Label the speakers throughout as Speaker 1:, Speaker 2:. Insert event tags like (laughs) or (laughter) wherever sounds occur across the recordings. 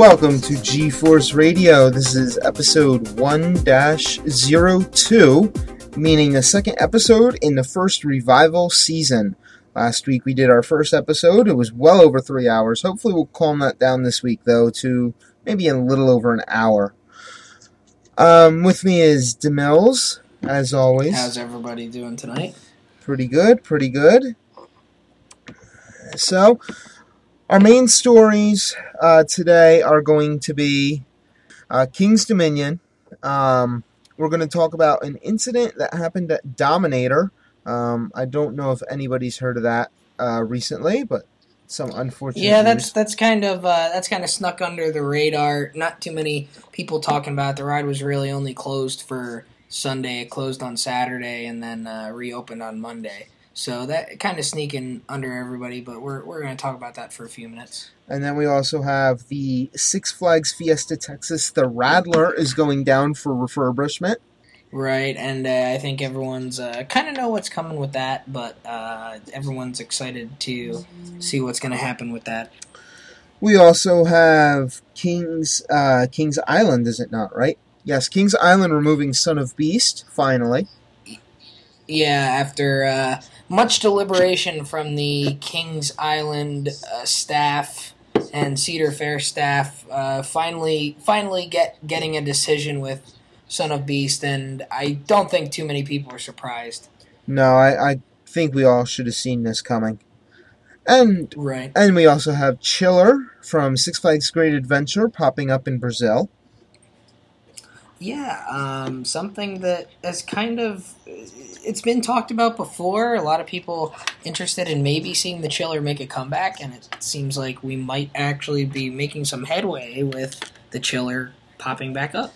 Speaker 1: Welcome to G-Force Radio. This is episode 1-02, meaning the second episode in the first revival season. Last week we did our first episode. It was well over three hours. Hopefully we'll calm that down this week, though, to maybe a little over an hour. Um, with me is DeMills, as always.
Speaker 2: How's everybody doing tonight?
Speaker 1: Pretty good, pretty good. So, our main stories uh, today are going to be uh, King's Dominion. Um, we're going to talk about an incident that happened at Dominator. Um, I don't know if anybody's heard of that uh, recently, but some unfortunate.
Speaker 2: Yeah,
Speaker 1: news.
Speaker 2: that's that's kind of uh, that's kind of snuck under the radar. Not too many people talking about it. the ride was really only closed for Sunday. It closed on Saturday and then uh, reopened on Monday. So that kind of sneaking under everybody, but we're we're going to talk about that for a few minutes.
Speaker 1: And then we also have the Six Flags Fiesta Texas. The Rattler is going down for refurbishment.
Speaker 2: Right, and uh, I think everyone's uh, kind of know what's coming with that, but uh, everyone's excited to see what's going to happen with that.
Speaker 1: We also have King's uh, King's Island, is it not right? Yes, King's Island removing Son of Beast finally.
Speaker 2: Yeah, after uh, much deliberation from the Kings Island uh, staff and Cedar Fair staff, uh, finally finally get getting a decision with Son of Beast, and I don't think too many people are surprised.
Speaker 1: No, I, I think we all should have seen this coming. And
Speaker 2: Right.
Speaker 1: and we also have Chiller from Six Flags Great Adventure popping up in Brazil.
Speaker 2: Yeah, um, something that has kind of it's been talked about before. A lot of people interested in maybe seeing the Chiller make a comeback, and it seems like we might actually be making some headway with the Chiller popping back up.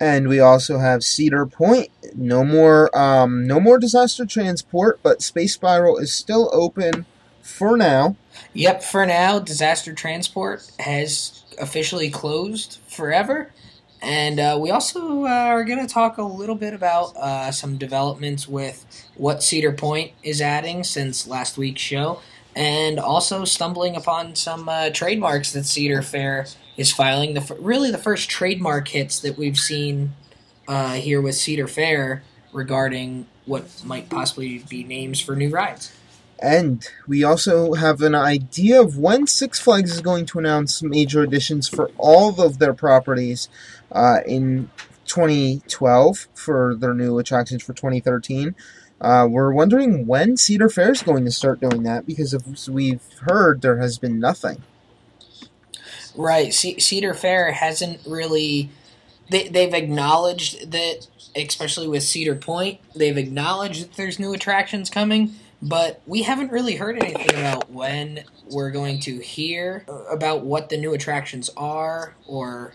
Speaker 1: And we also have Cedar Point. No more um, no more disaster transport, but Space Spiral is still open for now.
Speaker 2: Yep, for now, disaster transport has officially closed forever. And uh, we also uh, are going to talk a little bit about uh, some developments with what Cedar Point is adding since last week's show, and also stumbling upon some uh, trademarks that Cedar Fair is filing. The f- really the first trademark hits that we've seen uh, here with Cedar Fair regarding what might possibly be names for new rides.
Speaker 1: And we also have an idea of when Six Flags is going to announce major additions for all of their properties uh, in 2012 for their new attractions for 2013. Uh, we're wondering when Cedar Fair is going to start doing that because as we've heard, there has been nothing.
Speaker 2: Right. C- Cedar Fair hasn't really. They, they've acknowledged that, especially with Cedar Point, they've acknowledged that there's new attractions coming, but we haven't really heard anything about when we're going to hear about what the new attractions are or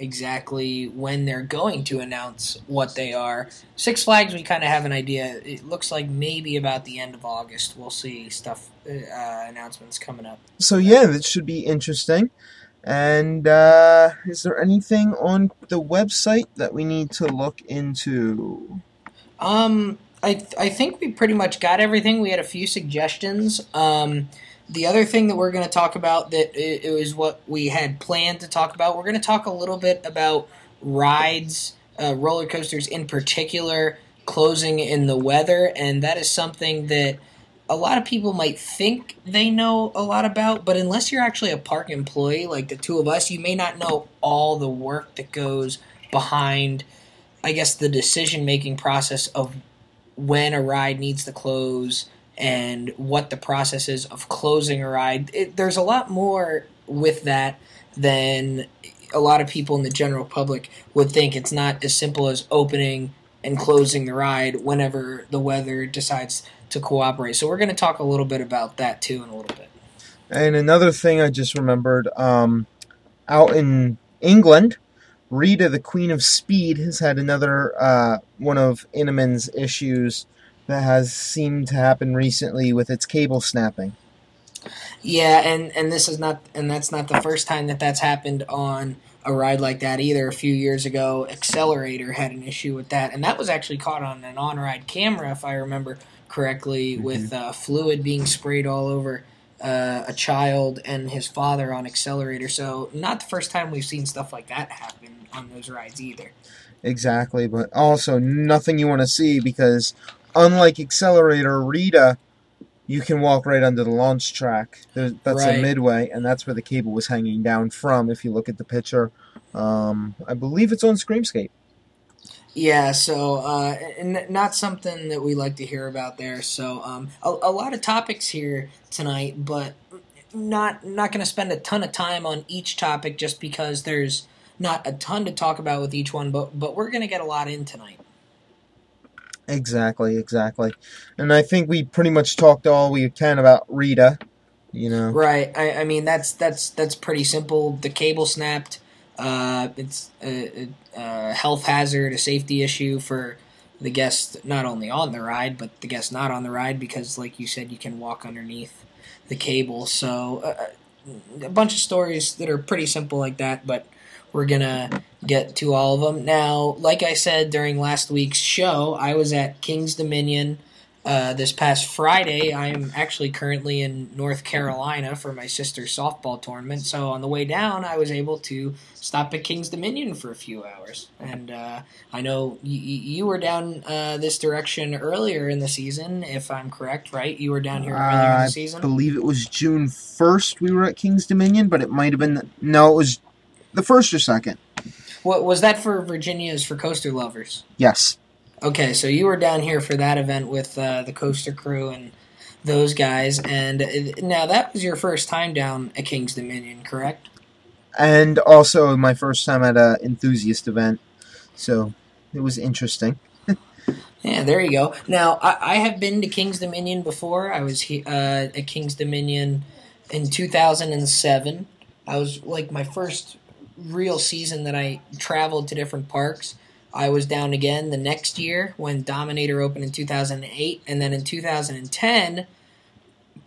Speaker 2: exactly when they're going to announce what they are. Six Flags, we kind of have an idea. It looks like maybe about the end of August we'll see stuff, uh, announcements coming up.
Speaker 1: So yeah, that should be interesting. And uh, is there anything on the website that we need to look into?
Speaker 2: Um, I th- I think we pretty much got everything. We had a few suggestions. Um, the other thing that we're going to talk about that was what we had planned to talk about. We're going to talk a little bit about rides, uh, roller coasters in particular, closing in the weather, and that is something that a lot of people might think they know a lot about, but unless you're actually a park employee like the two of us, you may not know all the work that goes behind, I guess, the decision making process of when a ride needs to close and what the process is of closing a ride. It, there's a lot more with that than a lot of people in the general public would think. It's not as simple as opening and closing the ride whenever the weather decides to cooperate. So we're going to talk a little bit about that too in a little bit.
Speaker 1: And another thing I just remembered, um, out in England, Rita, the Queen of Speed, has had another uh, one of Intamin's issues that has seemed to happen recently with its cable snapping.
Speaker 2: Yeah, and and this is not and that's not the first time that that's happened on a ride like that either. A few years ago, Xcelerator had an issue with that, and that was actually caught on an on-ride camera, if I remember correctly, mm-hmm. with uh, fluid being sprayed all over uh, a child and his father on Xcelerator. So not the first time we've seen stuff like that happen on those rides either.
Speaker 1: Exactly, but also nothing you want to see because unlike Xcelerator, Rita you can walk right under the launch track. There's, that's right. a midway, and that's where the cable was hanging down from. If you look at the picture, um, I believe it's on Screamscape.
Speaker 2: Yeah, so uh, n- not something that we like to hear about there. So um, a, a lot of topics here tonight, but not not going to spend a ton of time on each topic just because there's not a ton to talk about with each one. But but we're going to get a lot in tonight.
Speaker 1: Exactly, exactly. And I think we pretty much talked all we can about Rita. You know,
Speaker 2: right? I, I mean, that's that's that's pretty simple. The cable snapped. Uh, it's a, a, health hazard, a safety issue for the guest not only on the ride, but the guest not on the ride because, like you said, you can walk underneath the cable. So, uh, a bunch of stories that are pretty simple like that, but we're gonna get to all of them. Now, like I said during last week's show, I was at King's Dominion uh, this past Friday. I'm actually currently in North Carolina for my sister's softball tournament. So on the way down, I was able to stop at King's Dominion for a few hours. And uh, I know y- you were down uh, this direction earlier in the season, if I'm correct, right? You were down here earlier in the season.
Speaker 1: I believe it was June 1st we were at King's Dominion, but it might have been the, no, it was the first or second.
Speaker 2: What was that for? Virginia's for coaster lovers.
Speaker 1: Yes.
Speaker 2: Okay, so you were down here for that event with uh, the coaster crew and those guys, and uh, now that was your first time down at King's Dominion, correct?
Speaker 1: And also my first time at an enthusiast event, so it was interesting. (laughs)
Speaker 2: yeah, there you go. Now I, I, have been to King's Dominion before. I was he, uh, at King's Dominion in 2007. I was like my first real season that I traveled to different parks. I was down again the next year when Dominator opened in 2008, and then in 2010,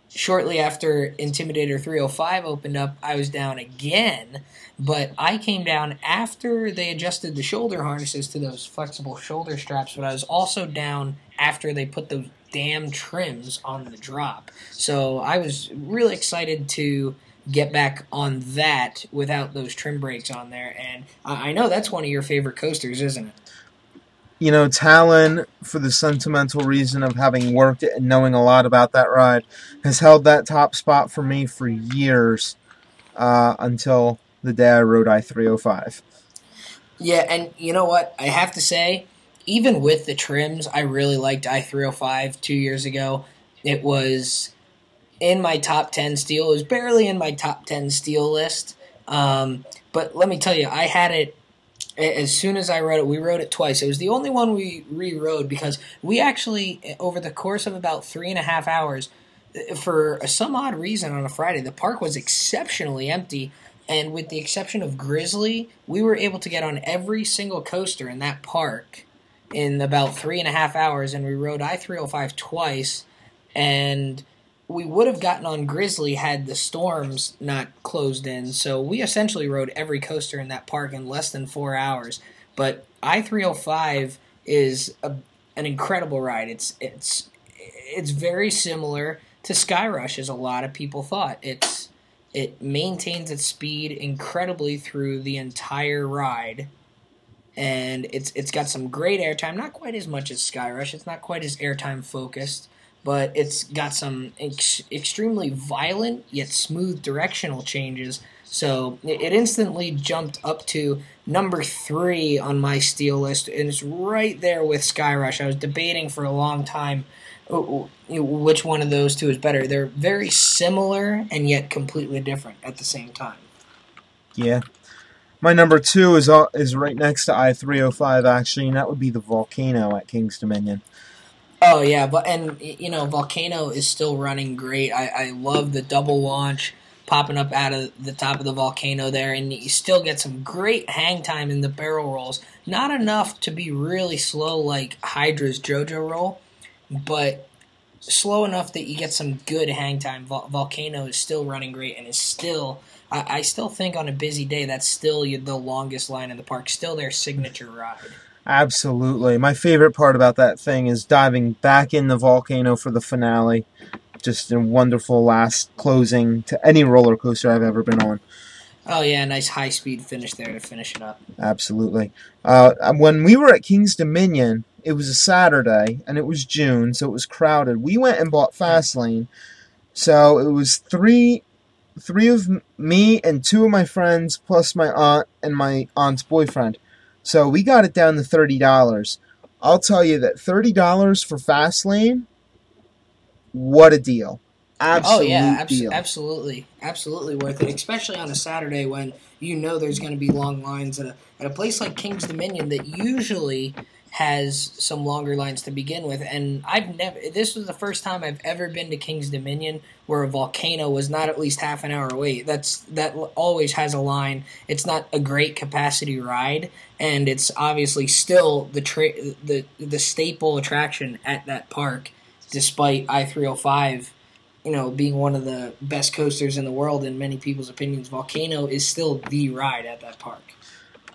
Speaker 2: shortly after Intimidator 305 opened up, I was down again. But I came down after they adjusted the shoulder harnesses to those flexible shoulder straps, but I was also down after they put those damn trims on the drop. So I was really excited to get back on that without those trim brakes on there. And I know that's one of your favorite coasters, isn't it?
Speaker 1: You know, Talon, for the sentimental reason of having worked it and knowing a lot about that ride, has held that top spot for me for years uh, until the day I rode I 305.
Speaker 2: Yeah, and you know what? I have to say, even with the trims, I really liked I 305 two years ago. It was in my top 10 steel. It was barely in my top 10 steel list. Um, but let me tell you, I had it as soon as I wrote it. We wrote it twice. It was the only one we rewrote because we actually, over the course of about three and a half hours, for some odd reason on a Friday, the park was exceptionally empty. And with the exception of Grizzly, we were able to get on every single coaster in that park in about three and a half hours. And we rode I 305 twice. And we would have gotten on Grizzly had the storms not closed in. So we essentially rode every coaster in that park in less than four hours. But I three hundred five is a, an incredible ride. It's it's it's very similar to Sky Rush as a lot of people thought. It's it maintains its speed incredibly through the entire ride. And it's it's got some great airtime, not quite as much as Sky Rush. It's not quite as airtime focused, but it's got some ex- extremely violent yet smooth directional changes. So it instantly jumped up to number three on my steel list, and it's right there with Sky Rush. I was debating for a long time uh, uh, which one of those two is better. They're very similar and yet completely different at the same time.
Speaker 1: Yeah. My number two is uh, is right next to I three hundred five actually, and that would be the volcano at King's Dominion.
Speaker 2: Oh yeah, but and you know, Volcano is still running great. I, I love the double launch. popping up out of the top of the volcano there, and you still get some great hang time in the barrel rolls. Not enough to be really slow like Hydra's JoJo roll, but slow enough that you get some good hang time. Vol- volcano is still running great and is still. I, I still think on a busy day that's still the longest line in the park. Still their signature ride.
Speaker 1: Absolutely. My favorite part about that thing is diving back in the volcano for the finale. Just a wonderful last closing to any roller coaster I've ever been on.
Speaker 2: Oh yeah, nice high speed finish there to finish it up.
Speaker 1: Absolutely. Uh, when we were at King's Dominion, it was a Saturday and it was June, so it was crowded. We went and bought Fastlane. So it was three three of me and two of my friends plus my aunt and my aunt's boyfriend. So we got it down to thirty dollars. I'll tell you that thirty dollars for Fastlane, what a deal!
Speaker 2: Absolute oh yeah, abs- absolutely, absolutely worth it. Especially on a Saturday when you know there's going to be long lines at a at a place like King's Dominion that usually has some longer lines to begin with. And I've never, this was the first time I've ever been to King's Dominion where a volcano was not at least half an hour away. That's, that always has a line. It's not a great capacity ride, and it's obviously still the, tra- the, the staple attraction at that park, despite I 305 you know, being one of the best coasters in the world in many people's opinions, Volcano is still the ride at that park.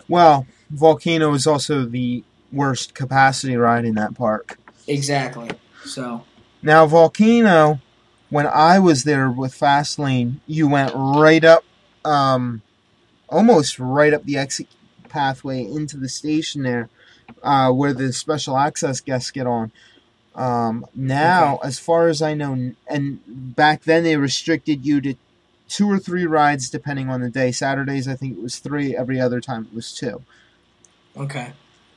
Speaker 1: Well, Volcano is also the worst capacity ride in that park.
Speaker 2: Exactly. So
Speaker 1: now Volcano, when I was there with Fastlane, you went right up, um, almost right up the exit pathway into the station there, uh, where the special access guests get on. Um, now, okay. as far as I know, and back then they restricted you to two or three rides depending on the day. Saturdays, I think it was three. Every other time, it was two.
Speaker 2: Okay.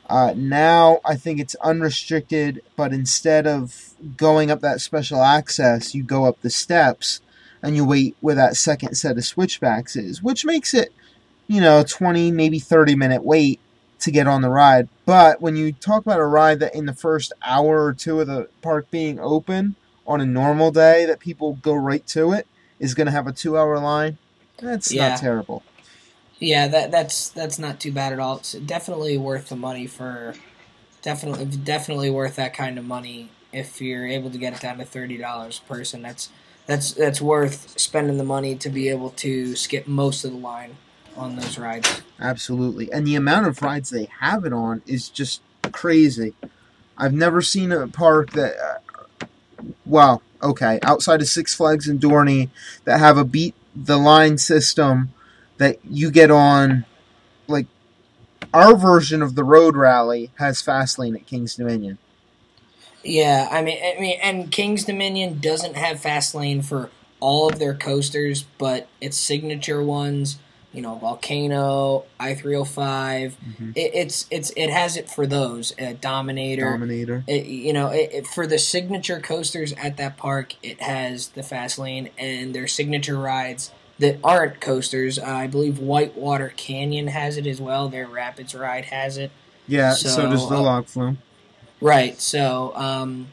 Speaker 1: Uh, now I think it's unrestricted, but instead of going up that special access, you go up the steps and you wait where that second set of switchbacks is, which makes it, you know, 20, maybe 30 minute wait to get on the ride. But when you talk about a ride that in the first hour or two of the park being open on a normal day that people go right to it is going to have a two hour line, that's yeah. not terrible.
Speaker 2: Yeah, that that's that's not too bad at all. It's definitely worth the money for definitely definitely worth that kind of money if you're able to get it down to thirty dollars a person. That's that's that's worth spending the money to be able to skip most of the line on those rides.
Speaker 1: Absolutely, and the amount of rides they have it on is just crazy. I've never seen a park that, uh, well, okay, outside of Six Flags and Dorney, that have a beat the line system that you get on like our version of the road rally has Fastlane at King's Dominion.
Speaker 2: Yeah, I mean, I mean, and King's Dominion doesn't have Fastlane for all of their coasters, but its signature ones, you know, Volcano, I three hundred oh five. Mm-hmm. It, it's it's it has it for those. Uh, Dominator,
Speaker 1: Dominator.
Speaker 2: It, you know, it, for the signature coasters at that park, it has the Fastlane and their signature rides that aren't coasters. Uh, I believe Whitewater Canyon has it as well. Their Rapids ride has it.
Speaker 1: Yeah, so, so does the uh, Log Flume.
Speaker 2: Right. So um,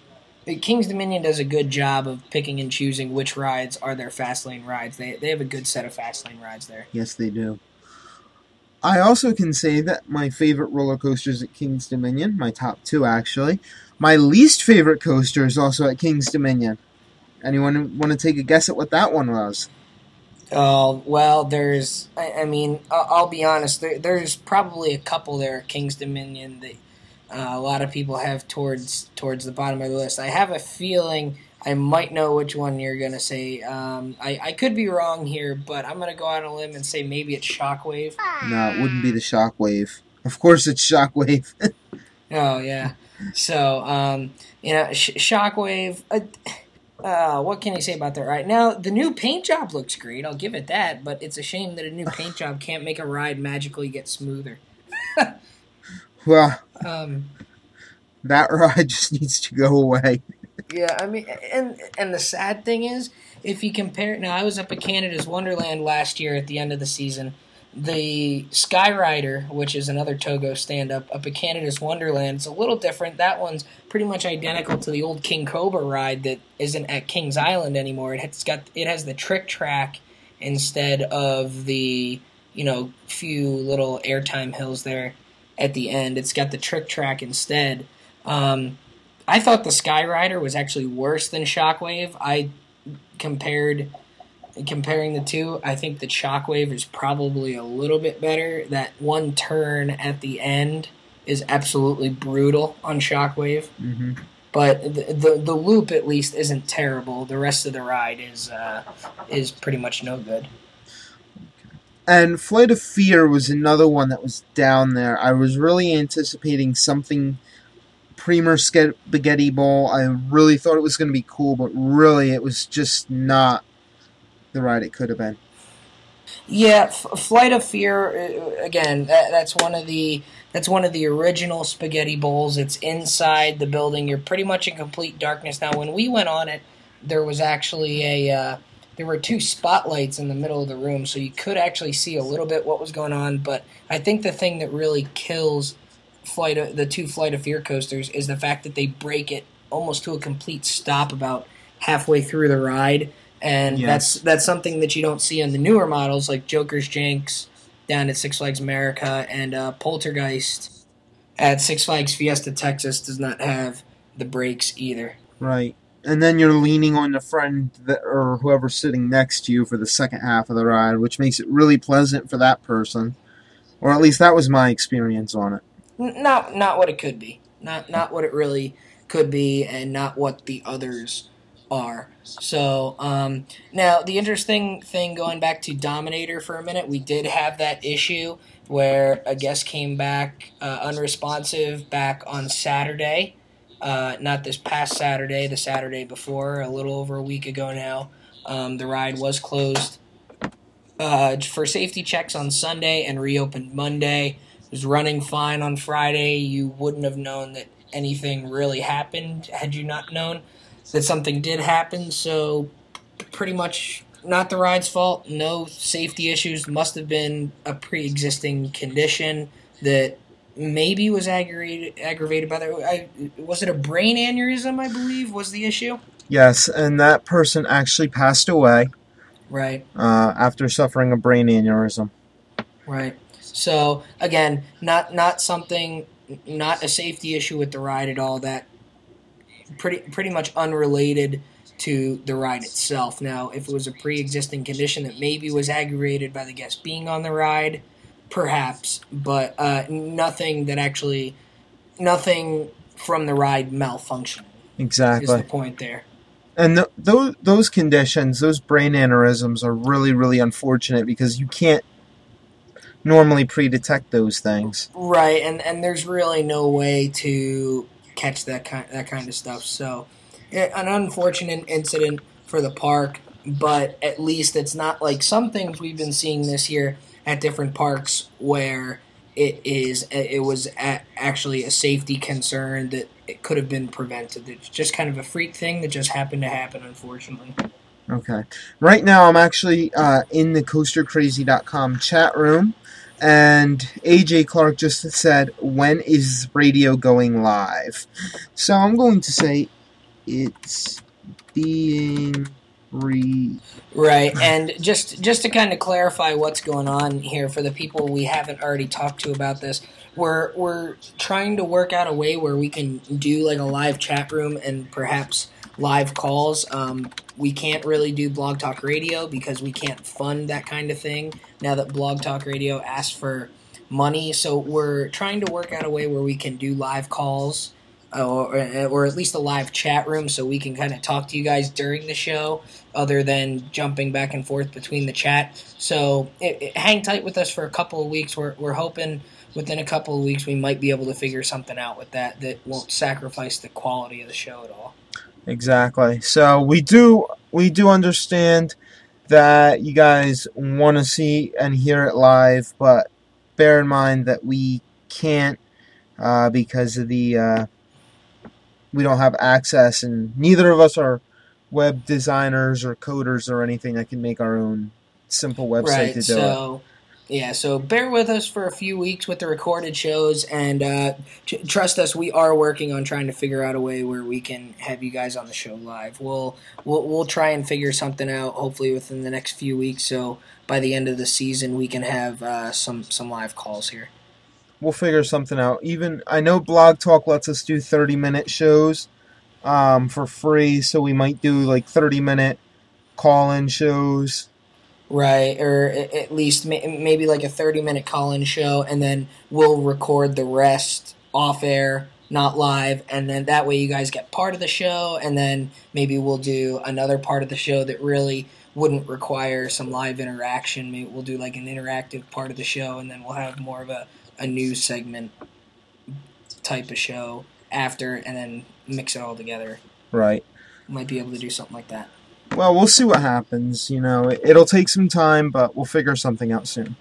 Speaker 2: King's Dominion does a good job of picking and choosing which rides are their fast lane rides. They they have a good set of fast lane rides there.
Speaker 1: Yes, they do. I also can say that my favorite roller coasters at King's Dominion, my top two actually. My least favorite coaster is also at King's Dominion. Anyone want to take a guess at what that one was?
Speaker 2: Oh well, there's. I, I mean, I'll, I'll, be honest. There, there's probably a couple there, King's Dominion, that uh, a lot of people have towards towards the bottom of the list. I have a feeling I might know which one you're gonna say. Um, I I could be wrong here, but I'm gonna go out on a limb and say maybe it's Shockwave.
Speaker 1: No, it wouldn't be the Shockwave. Of course, it's Shockwave. (laughs)
Speaker 2: oh yeah. So um, you know, Sh- Shockwave. Uh, uh, what can you say about that right now? The new paint job looks great. I'll give it that, but it's a shame that a new paint job can't make a ride magically get smoother. (laughs)
Speaker 1: well, um, that ride (laughs) just needs to go away.
Speaker 2: yeah, I mean, and and the sad thing is, if you compare now, I was up at Canada's Wonderland last year at the end of the season the Skyrider, which is another Togo stand up up at Canada's Wonderland, it's a little different. That one's pretty much identical to the old King Cobra ride that isn't at Kings Island anymore. It has got it has the trick track instead of the you know few little airtime hills there at the end. It's got the trick track instead. Um, I thought the Skyrider was actually worse than Shockwave. I compared comparing the two. I think the Shockwave is probably a little bit better. That one turn at the end is absolutely brutal on Shockwave.
Speaker 1: Mm-hmm.
Speaker 2: But the, the, the loop at least isn't terrible. The rest of the ride is uh, is pretty much no good.
Speaker 1: And Flight of Fear was another one that was down there. I was really anticipating something Premier Spaghetti Bowl. I really thought it was going to be cool, but really it was just not the ride it could have been.
Speaker 2: Yeah, F- Flight of Fear uh, again. That, that's one of the that's one of the original spaghetti bowls. It's inside the building. You're pretty much in complete darkness. Now, when we went on it, there was actually a uh, there were two spotlights in the middle of the room, so you could actually see a little bit what was going on. But I think the thing that really kills flight of, the two Flight of Fear coasters is the fact that they break it almost to a complete stop about halfway through the ride, and
Speaker 1: Yes.
Speaker 2: that's that's something that you don't see on the newer models like Joker's Jinx down at Six Flags America and uh, Poltergeist at Six Flags Fiesta Texas does not have the brakes either.
Speaker 1: Right. And then you're leaning on the friend that, or whoever's sitting next to you for the second half of the ride, which makes it really pleasant for that person. Or at least that was my experience on it.
Speaker 2: Not not what it could be. Not not what it really could be, and not what the others are. So um, now the interesting thing, going back to Dominator for a minute, we did have that issue where a guest came back uh, unresponsive back on Saturday. Uh, not this past Saturday, the Saturday before, a little over a week ago now. Um, the ride was closed uh, for safety checks on Sunday and reopened Monday. It was running fine on Friday. You wouldn't have known that anything really happened had you not known that something did happen. So, pretty much not the ride's fault. No safety issues. Must have been a pre existing condition that maybe was aggravated, aggravated by the. I, was it a brain aneurysm, I believe, was the issue?
Speaker 1: Yes, and that person actually passed away
Speaker 2: Right.
Speaker 1: uh, after suffering a brain aneurysm.
Speaker 2: Right. So again, not not something, not a safety issue with the ride at all. That pretty pretty much unrelated to the ride itself. Now, if it was a pre-existing condition that maybe was aggravated by the guest being on the ride, perhaps, but uh, nothing that actually, nothing from the ride malfunctioning is
Speaker 1: Exactly.
Speaker 2: the point there.
Speaker 1: And th- those those conditions, those brain aneurysms, are really really unfortunate because you can't normally pre-detect those things.
Speaker 2: Right, and and there's really no way to catch that kind that kind of stuff. So, an unfortunate incident for the park, but at least it's not like some things we've been seeing this year at different parks where it is it was actually a safety concern that it could have been prevented. It's just kind of a freak thing that just happened to happen, unfortunately.
Speaker 1: Okay. Right now, I'm actually uh, in the CoasterCrazy.com chat room, and AJ Clark just said, "When is radio going live?" So I'm going to say it's being re.
Speaker 2: Right, and just just to kind of clarify what's going on here for the people we haven't already talked to about this, we're we're trying to work out a way where we can do like a live chat room and perhaps live calls. Um, we can't really do Blog Talk Radio because we can't fund that kind of thing now that Blog Talk Radio asks for money. So we're trying to work out a way where we can do live calls. uh, Or, or at least a live chat room so we can kind of talk to you guys during the show other than jumping back and forth between the chat. So it, it- hang tight with us for a couple of weeks. We're, we're hoping within a couple of weeks we might be able to figure something out with that that won't sacrifice the quality of the show at all.
Speaker 1: Exactly. So we do we do understand that you guys want to see and hear it live, but bear in mind that we can't uh, because of the uh, we don't have access, and neither of us are web designers or coders or anything that can make our own simple website
Speaker 2: right.
Speaker 1: to do it.
Speaker 2: Yeah, so bear with us for a few weeks with the recorded shows, and uh, t- trust us, we are working on trying to figure out a way where we can have you guys on the show live. We'll we'll we'll try and figure something out, hopefully within the next few weeks. So by the end of the season, we can have uh, some some live calls here.
Speaker 1: We'll figure something out. Even I know Blog Talk lets us do thirty minute shows um, for free, so we might do like thirty minute call in shows
Speaker 2: Right, or at least maybe like a 30 minute call in show, and then we'll record the rest off air, not live, and then that way you guys get part of the show, and then maybe we'll do another part of the show that really wouldn't require some live interaction. Maybe we'll do like an interactive part of the show, and then we'll have more of a, a news segment type of show after, and then mix it all together.
Speaker 1: Right.
Speaker 2: Might be able to do something like that.
Speaker 1: Well, we'll see what happens. You know, it'll take some time, but we'll figure something out soon.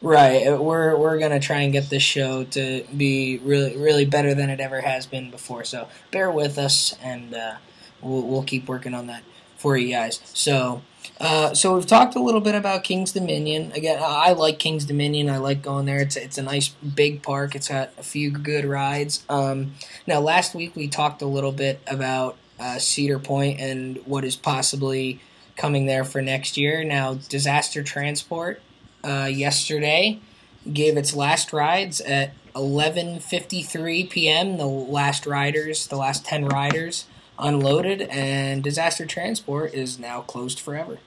Speaker 2: Right, uh, we're we're gonna try and get this show to be really really better than it ever has been before. So bear with us, and uh, we'll we'll keep working on that for you guys. So. Uh, so we've talked a little bit about King's Dominion. Again, I like King's Dominion. I like going there. It's it's a nice big park. It's got a few good rides. Um, now, last week we talked a little bit about uh, Cedar Point and what is possibly coming there for next year. Now, Disaster Transport uh, yesterday gave its last rides at 11:53 p.m. The last riders, the last 10 riders unloaded and Disaster Transport is now closed forever.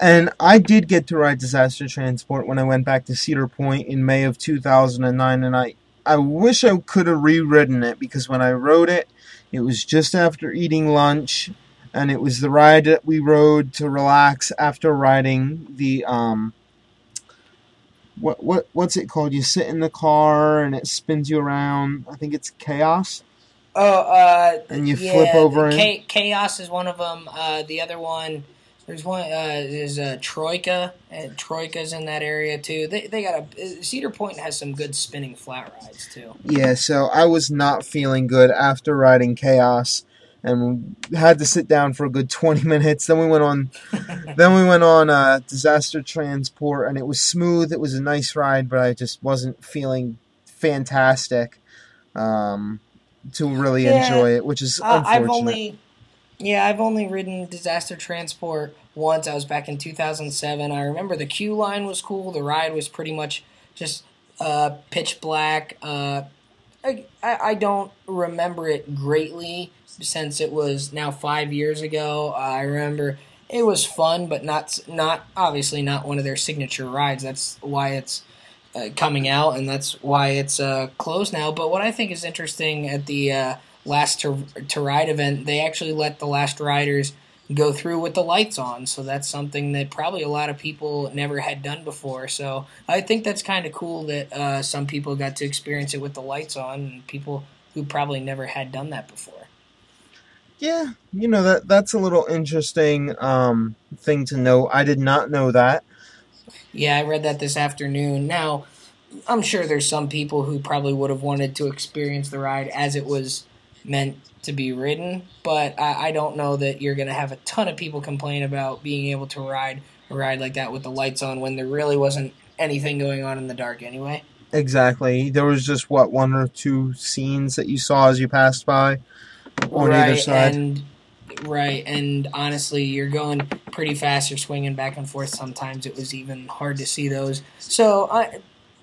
Speaker 1: And I did get to ride Disaster Transport when I went back to Cedar Point in May of 2009 and I I wish I could have reridden it because when I rode it it was just after eating lunch, and it was the ride that we rode to relax after riding the um. What what what's it called? You sit in the car and it spins you around. I think it's chaos.
Speaker 2: Oh, uh,
Speaker 1: and you
Speaker 2: yeah,
Speaker 1: flip over.
Speaker 2: chaos is one of them. Uh, the other one there's one. Uh, there's a Troika. And Troika's in that area too. They they got a Cedar Point has some good spinning flat rides too.
Speaker 1: Yeah, so I was not feeling good after riding Chaos, and had to sit down for a good twenty (laughs) minutes. Then we went on. (laughs) then we went on uh, Disaster Transport, and it was smooth. It was a nice ride, but I just wasn't feeling fantastic um, to really yeah, enjoy it, which is uh, unfortunate.
Speaker 2: I've only yeah, I've only ridden disaster transport once. I was back in 2007. I remember the queue line was cool. The ride was pretty much just uh, pitch black. Uh, I, I don't remember it greatly since it was now five years ago. I remember it was fun, but not not obviously not one of their signature rides. That's why it's uh, coming out, and that's why it's uh, closed now. But what I think is interesting at the uh, last to, to ride event, they actually let the last riders go through with the lights on. So that's something that probably a lot of people never had done before. So I think that's kind of cool that uh, some people got to experience it with the lights on, and people who probably never had done that before.
Speaker 1: Yeah, you know that that's a little interesting um, thing to know. I did not know that.
Speaker 2: Yeah, I read that this afternoon. Now, I'm sure there's some people who probably would have wanted to experience the ride as it was meant to be ridden, but I, I don't know that you're going to have a ton of people complain about being able to ride a ride like that with the lights on when there really wasn't anything going on in the dark anyway.
Speaker 1: Exactly. There was just what one or two scenes that you saw as you passed by on
Speaker 2: right,
Speaker 1: either side.
Speaker 2: And, right, and honestly, you're going pretty fast. You're swinging back and forth. Sometimes it was even hard to see those. So, uh,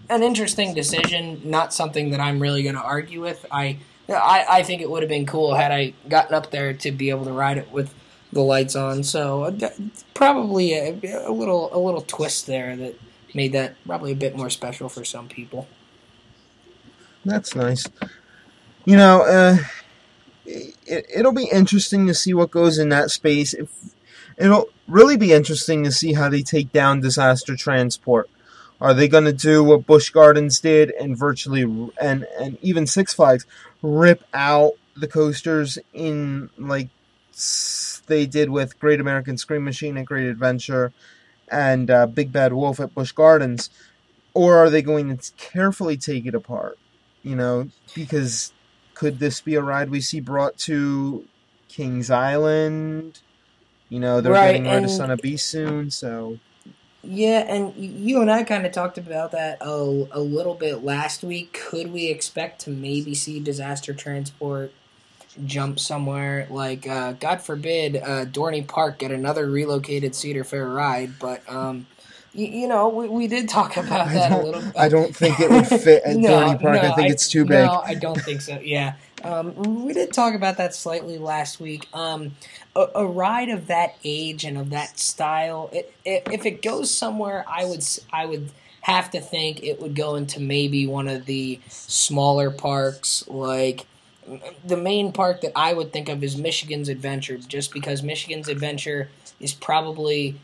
Speaker 2: an interesting decision. Not something that I'm really going to argue with. I I, I think it would have been cool had I gotten up there to be able to ride it with the lights on. So uh, probably a, a, little a little twist there that made that probably a bit more special for some people.
Speaker 1: That's nice. You know, uh, it, it'll be interesting to see what goes in that space. If it'll really be interesting to see how they take down disaster transport. Are they going to do what Busch Gardens did and virtually and and even Six Flags rip out the coasters in like they did with Great American Scream Machine and Great Adventure and uh, Big Bad Wolf at Busch Gardens, or are they going to carefully take it apart? You know, because could this be a ride we see brought to Kings Island? You know, they're right, getting rid of Son of Beast soon, so
Speaker 2: Yeah, and you and I kind of talked about that a, a little bit last week. Could we expect to maybe see disaster transport jump somewhere like, uh, God forbid, uh, Dorney Park get another relocated Cedar Fair ride? But um, you, you know, we, we did talk (laughs) about that a little. bit.
Speaker 1: I don't think it would fit at (laughs)
Speaker 2: No,
Speaker 1: Dorney Park.
Speaker 2: no,
Speaker 1: I think
Speaker 2: I-
Speaker 1: it's too big.
Speaker 2: No, I don't think so. Yeah, um, we did talk about that slightly last week. Um, a, a ride of that age and of that style, it, it, if it goes somewhere, I would I would have to think it would go into maybe one of the smaller parks, like the main park that I would think of is Michigan's Adventure, just because Michigan's Adventure is probably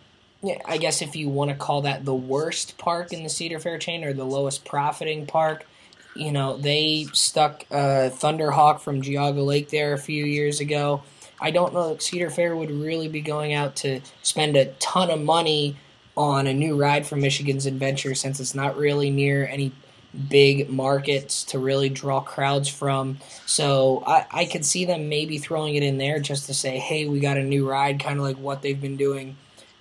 Speaker 2: I guess if you want to call that the worst park in the Cedar Fair chain or the lowest profiting park, you know, they stuck uh, Thunderhawk from Geauga Lake there a few years ago. I don't know if Cedar Fair would really be going out to spend a ton of money on a new ride for Michigan's Adventure since it's not really near any big markets to really draw crowds from. So I, I could see them maybe throwing it in there just to say, hey, we got a new ride, kind of like what they've been doing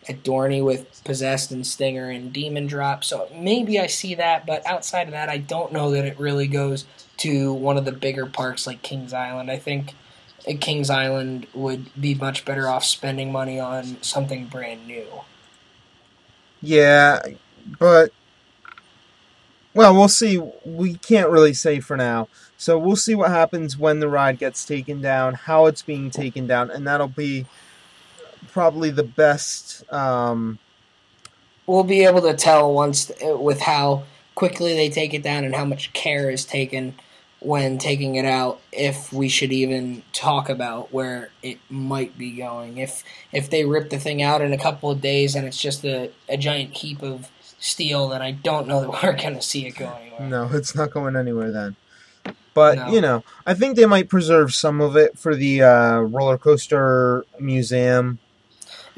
Speaker 2: at Dorney with Possessed and Stinger and Demon Drop. So maybe I see that, but outside of that, I don't know that it really goes to one of the bigger parks like Kings Island. I think Kings Island would be much better off spending money on something brand new.
Speaker 1: Yeah, but well, we'll see. We can't really say for now. So we'll see what happens when the ride gets taken down, how it's being taken down, and that'll be probably the best. Um,
Speaker 2: We'll be able to tell once with how quickly they take it down and how much care is taken when taking it out if we should even talk about where it might be going if if they rip the thing out in a couple of days and it's just a, a giant heap of steel then i don't know (laughs) that we're going to see it go anywhere
Speaker 1: no, it's not going anywhere then. But
Speaker 2: No.
Speaker 1: you know, I think they might preserve some of it for the uh, roller coaster museum.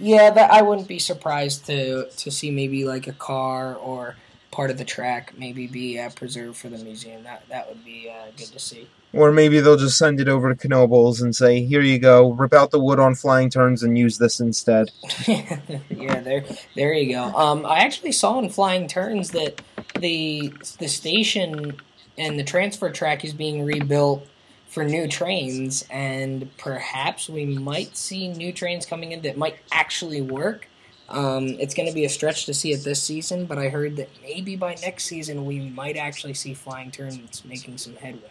Speaker 2: Yeah that i wouldn't be surprised to to see maybe like a car or part of the track maybe be uh, preserved for the museum that that would be uh, good to see
Speaker 1: Or maybe they'll just send it over to Knoebels and say, "Here you go, rip out the wood on flying turns and use this instead." (laughs)
Speaker 2: yeah, there, there you go. Um, I actually saw in Flying Turns that the the station and the transfer track is being rebuilt for new trains, and perhaps we might see new trains coming in that might actually work. Um, it's going to be a stretch to see it this season, but I heard that maybe by next season we might actually see Flying Turns making some headway.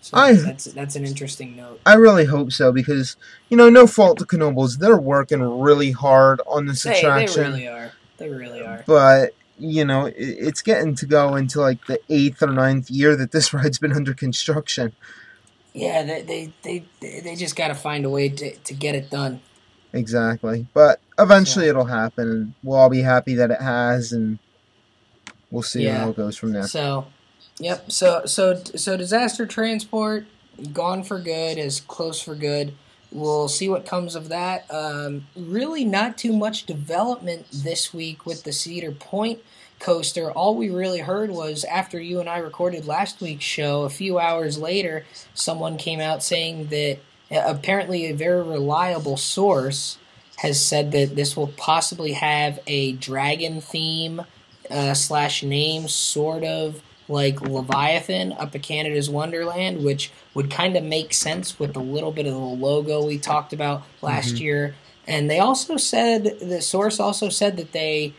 Speaker 2: So
Speaker 1: I-
Speaker 2: that's that's an interesting note.
Speaker 1: I really hope so because you know, no fault to Knoebels, they're working really hard on this
Speaker 2: They, they
Speaker 1: attraction.
Speaker 2: really are. They really are.
Speaker 1: but you know it, it's getting to go into like the eighth or ninth year that this (laughs) ride's been under construction
Speaker 2: Yeah, they they they, they- just got to find a way to, to get it done.
Speaker 1: exactly but eventually
Speaker 2: So-
Speaker 1: it'll happen and we'll all be happy that it has and we'll see
Speaker 2: Yeah.
Speaker 1: how it goes from there
Speaker 2: So, yep. So so so disaster transport gone for good is close for good. We'll see what comes of that. Um, really, not too much development this week with the Cedar Point coaster. All we really heard was after you and I recorded last week's show, a few hours later, someone came out saying that uh, apparently a very reliable source has said that this will possibly have a dragon theme uh, slash name, sort of like Leviathan up at Canada's Wonderland, which would kind of make sense with a little bit of the logo we talked about last
Speaker 1: Mhm.
Speaker 2: year. And they also said the source also said that they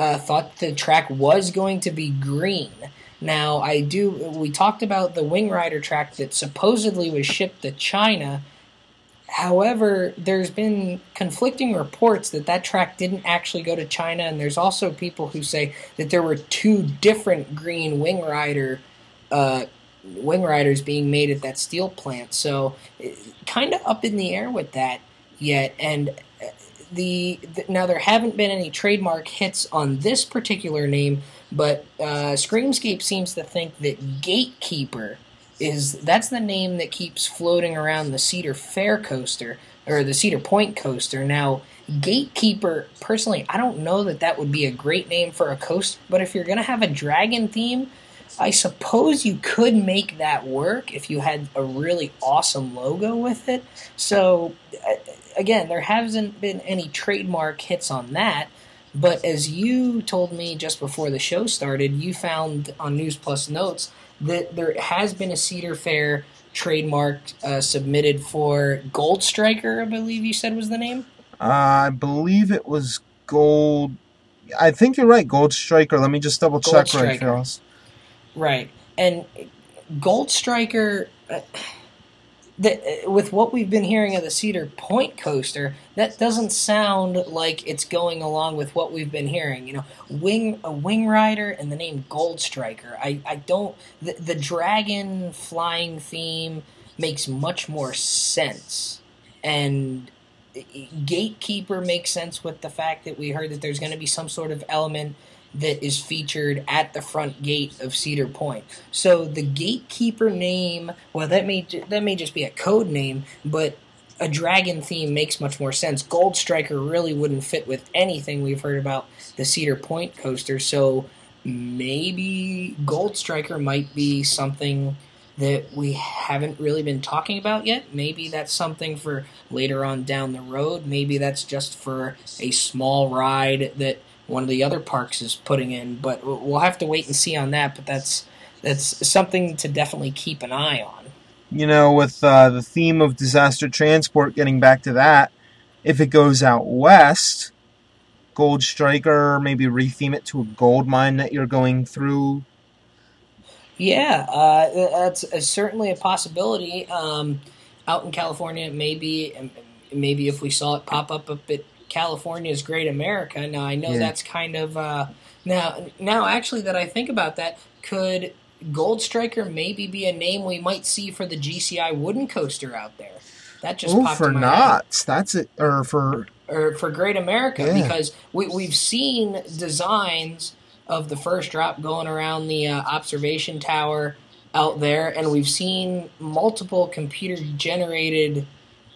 Speaker 2: uh, thought the track was going to be green. Now I do. We talked about the Wing Rider track that supposedly was shipped to China. However, there's been conflicting reports that that track didn't actually go to China, and there's also people who say that there were two different green Wing Rider uh, Wing Riders being made at that steel plant. So, kind of up in the air with that yet. And the, the now there haven't been any trademark hits on this particular name, but uh, Screamscape seems to think that Gatekeeper is that's the name that keeps floating around the Cedar Fair coaster or the Cedar Point coaster. Now, Gatekeeper, personally, I don't know that that would be a great name for a coaster, but if you're going to have a dragon theme, I suppose you could make that work if you had a really awesome logo with it. So, uh, again, there hasn't been any trademark hits on that, But as you told me just before the show started, you found on News Plus Notes that there has been a Cedar Fair trademark uh, submitted for Gold Striker, I believe you said was the name.
Speaker 1: Uh, I believe it was Gold. I think you're right, Gold Striker. Let me just double
Speaker 2: Gold
Speaker 1: check right. Phils.
Speaker 2: Right. And Gold Striker, uh, the, uh, with what we've been hearing of the Cedar Point coaster, that doesn't sound like it's going along with what we've been hearing. You know, wing a wing rider and the name Gold Striker. I, I don't the, the dragon flying theme makes much more sense, and Gatekeeper makes sense with the fact that we heard that there's going to be some sort of element that is featured at the front gate of Cedar Point. So the gatekeeper name, well, that may that may just be a code name, but a dragon theme makes much more sense. Gold Striker really wouldn't fit with anything we've heard about the Cedar Point coaster. So maybe Gold Striker might be something that we haven't really been talking about yet. Maybe that's something for later on down the road. Maybe that's just for a small ride that one of the other parks is putting in. But we'll have to wait and see on that. But that's that's something to definitely keep an eye on.
Speaker 1: You know, with uh, the theme of disaster transport, getting back to that, if it goes out west, Gold Striker, maybe retheme it to a gold mine that you're going through.
Speaker 2: Yeah, uh, that's uh, certainly a possibility. Um, out in California, maybe maybe if we saw it pop up up at California's Great America. Now I know
Speaker 1: Yeah.
Speaker 2: that's kind of uh, now now actually that I think about that, could Gold Striker maybe be a name we might see for the GCI wooden coaster out there? That just
Speaker 1: Oh,
Speaker 2: popped
Speaker 1: for Knott's. That's it. Or for
Speaker 2: or for Great America
Speaker 1: Yeah.
Speaker 2: because we, we've seen designs of the first drop going around the uh, observation tower out there, and we've seen multiple computer generated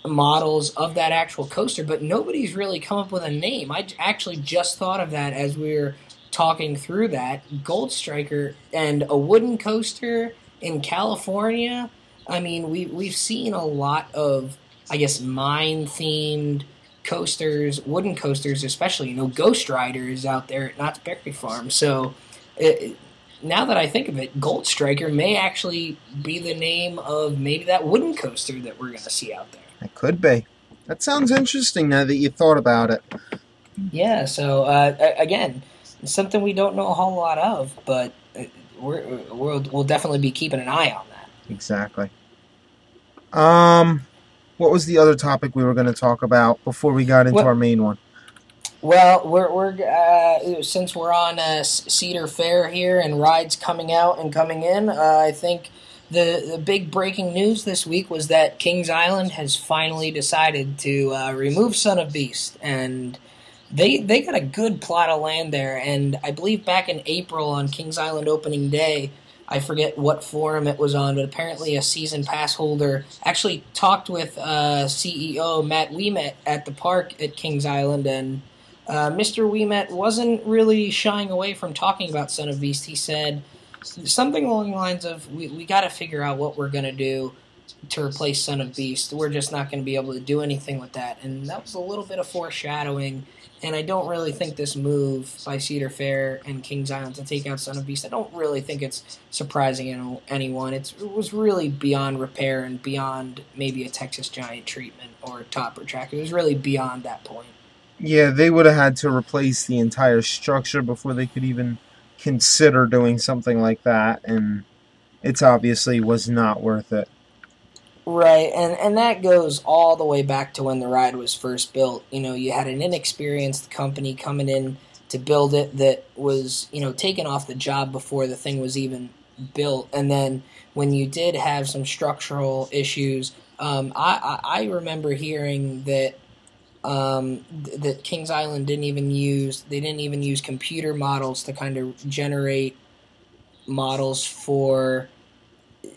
Speaker 2: models of that actual coaster, but nobody's really come up with a name. I actually just thought of that as we were talking through that. Gold Striker and a wooden coaster in California. I mean, we we've seen a lot of, I guess, mine themed coasters, wooden coasters, especially. You know, Ghost Rider is out there at Knott's Berry Farm. So, it, now that I think of it, Gold Striker may actually be the name of maybe that wooden coaster that we're going to see out there.
Speaker 1: It could be. That sounds interesting now that you thought about it.
Speaker 2: Yeah. So uh, again, something we don't know a whole lot of, but uh, we're, we'll we'll definitely be keeping an eye on that.
Speaker 1: Exactly. Um, what was the other topic we were going to talk about before we got into
Speaker 2: Well-
Speaker 1: our main one?
Speaker 2: Well, we're we're uh, since we're on uh, Cedar Fair here and rides coming out and coming in. Uh, I think the the big breaking news this week was that Kings Island has finally decided to uh, remove Son of Beast, and they they got a good plot of land there. And I believe back in April on Kings Island opening day. I forget what forum it was on, but apparently a season pass holder actually talked with uh, CEO Matt Ouimet at the park at Kings Island, and uh, Mr. Ouimet wasn't really shying away from talking about Son of Beast. He said something along the lines of, "We, we got to figure out what we're going to do to replace Son of Beast. We're just not going to be able to do anything with that." And that was a little bit of foreshadowing. And I don't really think this move by Cedar Fair and Kings Island to take out Son of Beast, I don't really think it's surprising any- anyone. It's, it was really beyond repair and beyond maybe a Texas Giant treatment or topper track. It was really beyond that point.
Speaker 1: Yeah, they would have had to replace the entire structure before they could even consider doing something like that, and it's obviously was not worth it.
Speaker 2: Right, and and that goes all the way back to when the ride was first built. You know, you had an inexperienced company coming in to build it that was, you know, taken off the job before the thing was even built, and then when you did have some structural issues, um, I, I I remember hearing that um, th- that Kings Island didn't even use they didn't even use computer models to kind of generate models for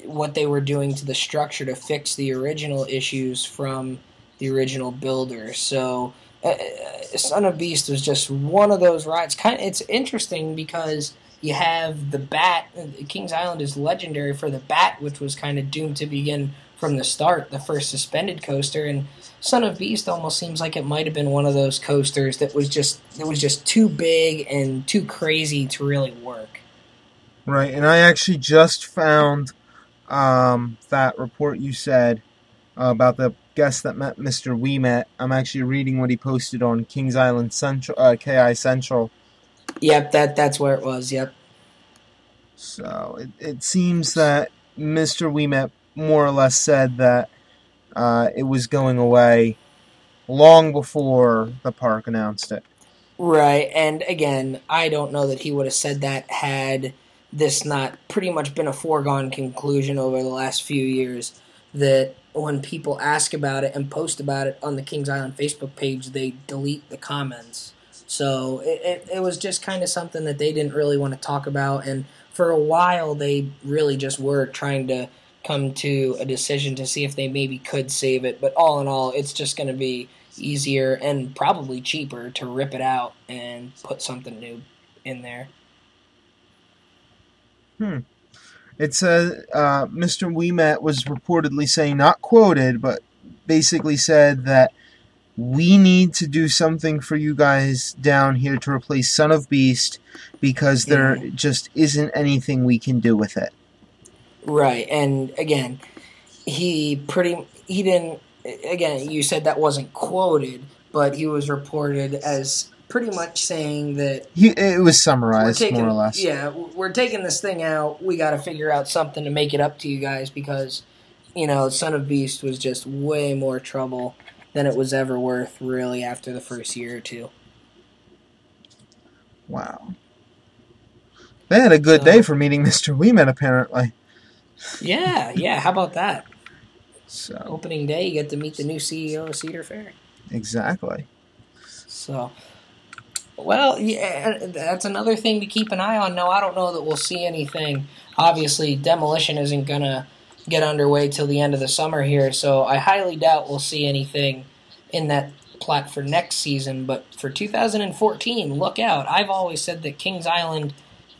Speaker 2: what they were doing to the structure to fix the original issues from the original builder. So, uh, uh, Son of Beast was just one of those rides. Kind, of, it's interesting because you have the bat. uh, Kings Island is legendary for the bat, which was kind of doomed to begin from the start, the first suspended coaster, and Son of Beast almost seems like it might have been one of those coasters that was just it was just too big and too crazy to really work.
Speaker 1: Right, and I actually just found um, that report you said uh, about the guest that met Mr. Ouimet. I'm actually reading what he posted on Kings Island Central, uh, KI Central.
Speaker 2: Yep, that that's where it was. Yep.
Speaker 1: So it, it seems that Mr. Ouimet more or less said that uh, it was going away long before the park announced it.
Speaker 2: Right, and again, I don't know that he would have said that had this not pretty much been a foregone conclusion over the last few years. That when people ask about it and post about it on the Kings Island Facebook page, they delete the comments. So it, it, it was just kind of something that they didn't really want to talk about, and for a while they really just were trying to come to a decision to see if they maybe could save it. But all in all, it's just going to be easier and probably cheaper to rip it out and put something new in there.
Speaker 1: Hmm. It says uh, Mr. Ouimet was reportedly saying, not quoted, but basically said that we need to do something for you guys down here to replace Son of Beast because there
Speaker 2: Yeah.
Speaker 1: just isn't anything we can do with it.
Speaker 2: Right, and again, he pretty he didn't. Again, you said that wasn't quoted, but he was reported as pretty much saying that
Speaker 1: He, it was summarized
Speaker 2: taking,
Speaker 1: more or less.
Speaker 2: yeah, we're taking this thing out. We got to figure out something to make it up to you guys because, you know, Son of Beast was just way more trouble than it was ever worth. Really, after the first year or two.
Speaker 1: Wow. They had a good
Speaker 2: So-
Speaker 1: day for meeting Mr. Ouimet, apparently.
Speaker 2: Yeah, yeah. How about that?
Speaker 1: So
Speaker 2: Opening day, you get to meet the new CEO of Cedar Fair.
Speaker 1: exactly.
Speaker 2: So, well, yeah, that's another thing to keep an eye on. No, I don't know that we'll see anything. Obviously, demolition isn't gonna get underway till the end of the summer here, so I highly doubt we'll see anything in that plot for next season. But for 2014, look out! I've always said that Kings Island,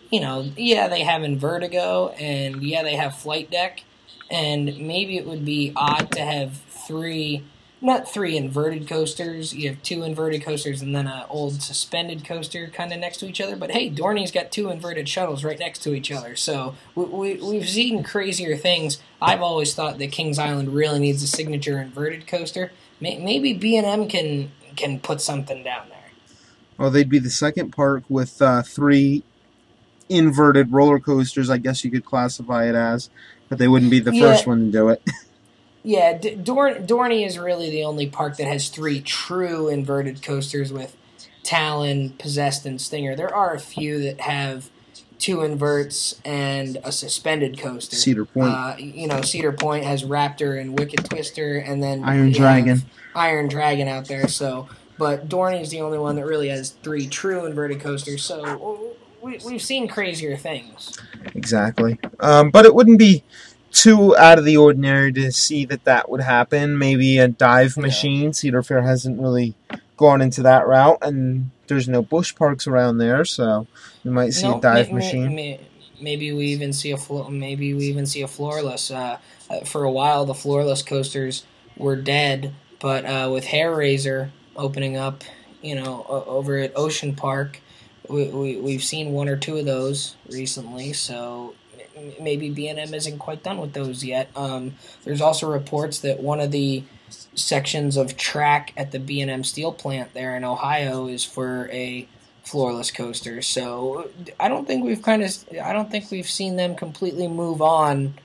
Speaker 2: you know, yeah, they have Invertigo, and yeah, they have Flight Deck, and maybe it would be odd to have three not three inverted coasters. You have two inverted coasters and then an old suspended coaster kind of next to each other. But hey, Dorney's got two inverted shuttles right next to each other. So we, we, we've seen crazier things. I've always thought that Kings Island really needs a signature inverted coaster. Maybe B&M can can put something down there.
Speaker 1: Well, they'd be the second park with uh, three inverted roller coasters, I guess you could classify it as, but they wouldn't be the
Speaker 2: Yeah.
Speaker 1: first one to do it. (laughs)
Speaker 2: Yeah, D- Dorn- Dorney is really the only park that has three true inverted coasters with Talon, Possessed, and Stinger. There are a few that have two inverts and a suspended coaster.
Speaker 1: Cedar Point.
Speaker 2: Uh, you know, Cedar Point has Raptor and Wicked Twister, and then
Speaker 1: Iron Dragon.
Speaker 2: Iron Dragon out there. So, but Dorney is the only one that really has three true inverted coasters. So we, we've seen crazier things.
Speaker 1: Exactly. Um, but it wouldn't be too out of the ordinary to see that that would happen. Maybe a dive machine. Cedar Fair hasn't really gone into that route, and there's no Busch parks around there, so we might see
Speaker 2: No,
Speaker 1: a dive
Speaker 2: may-
Speaker 1: machine.
Speaker 2: may- maybe we even see a flo- maybe we even see a floorless. Uh, uh, for a while, the floorless coasters were dead, but uh, with Hair Raiser opening up, you know, over at Ocean Park, we, we we've seen one or two of those recently. So maybe B and M isn't quite done with those yet. Um, there's also reports that one of the sections of track at the B and M steel plant there in Ohio is for a floorless coaster. So I don't think we've kind of I don't think we've seen them completely move on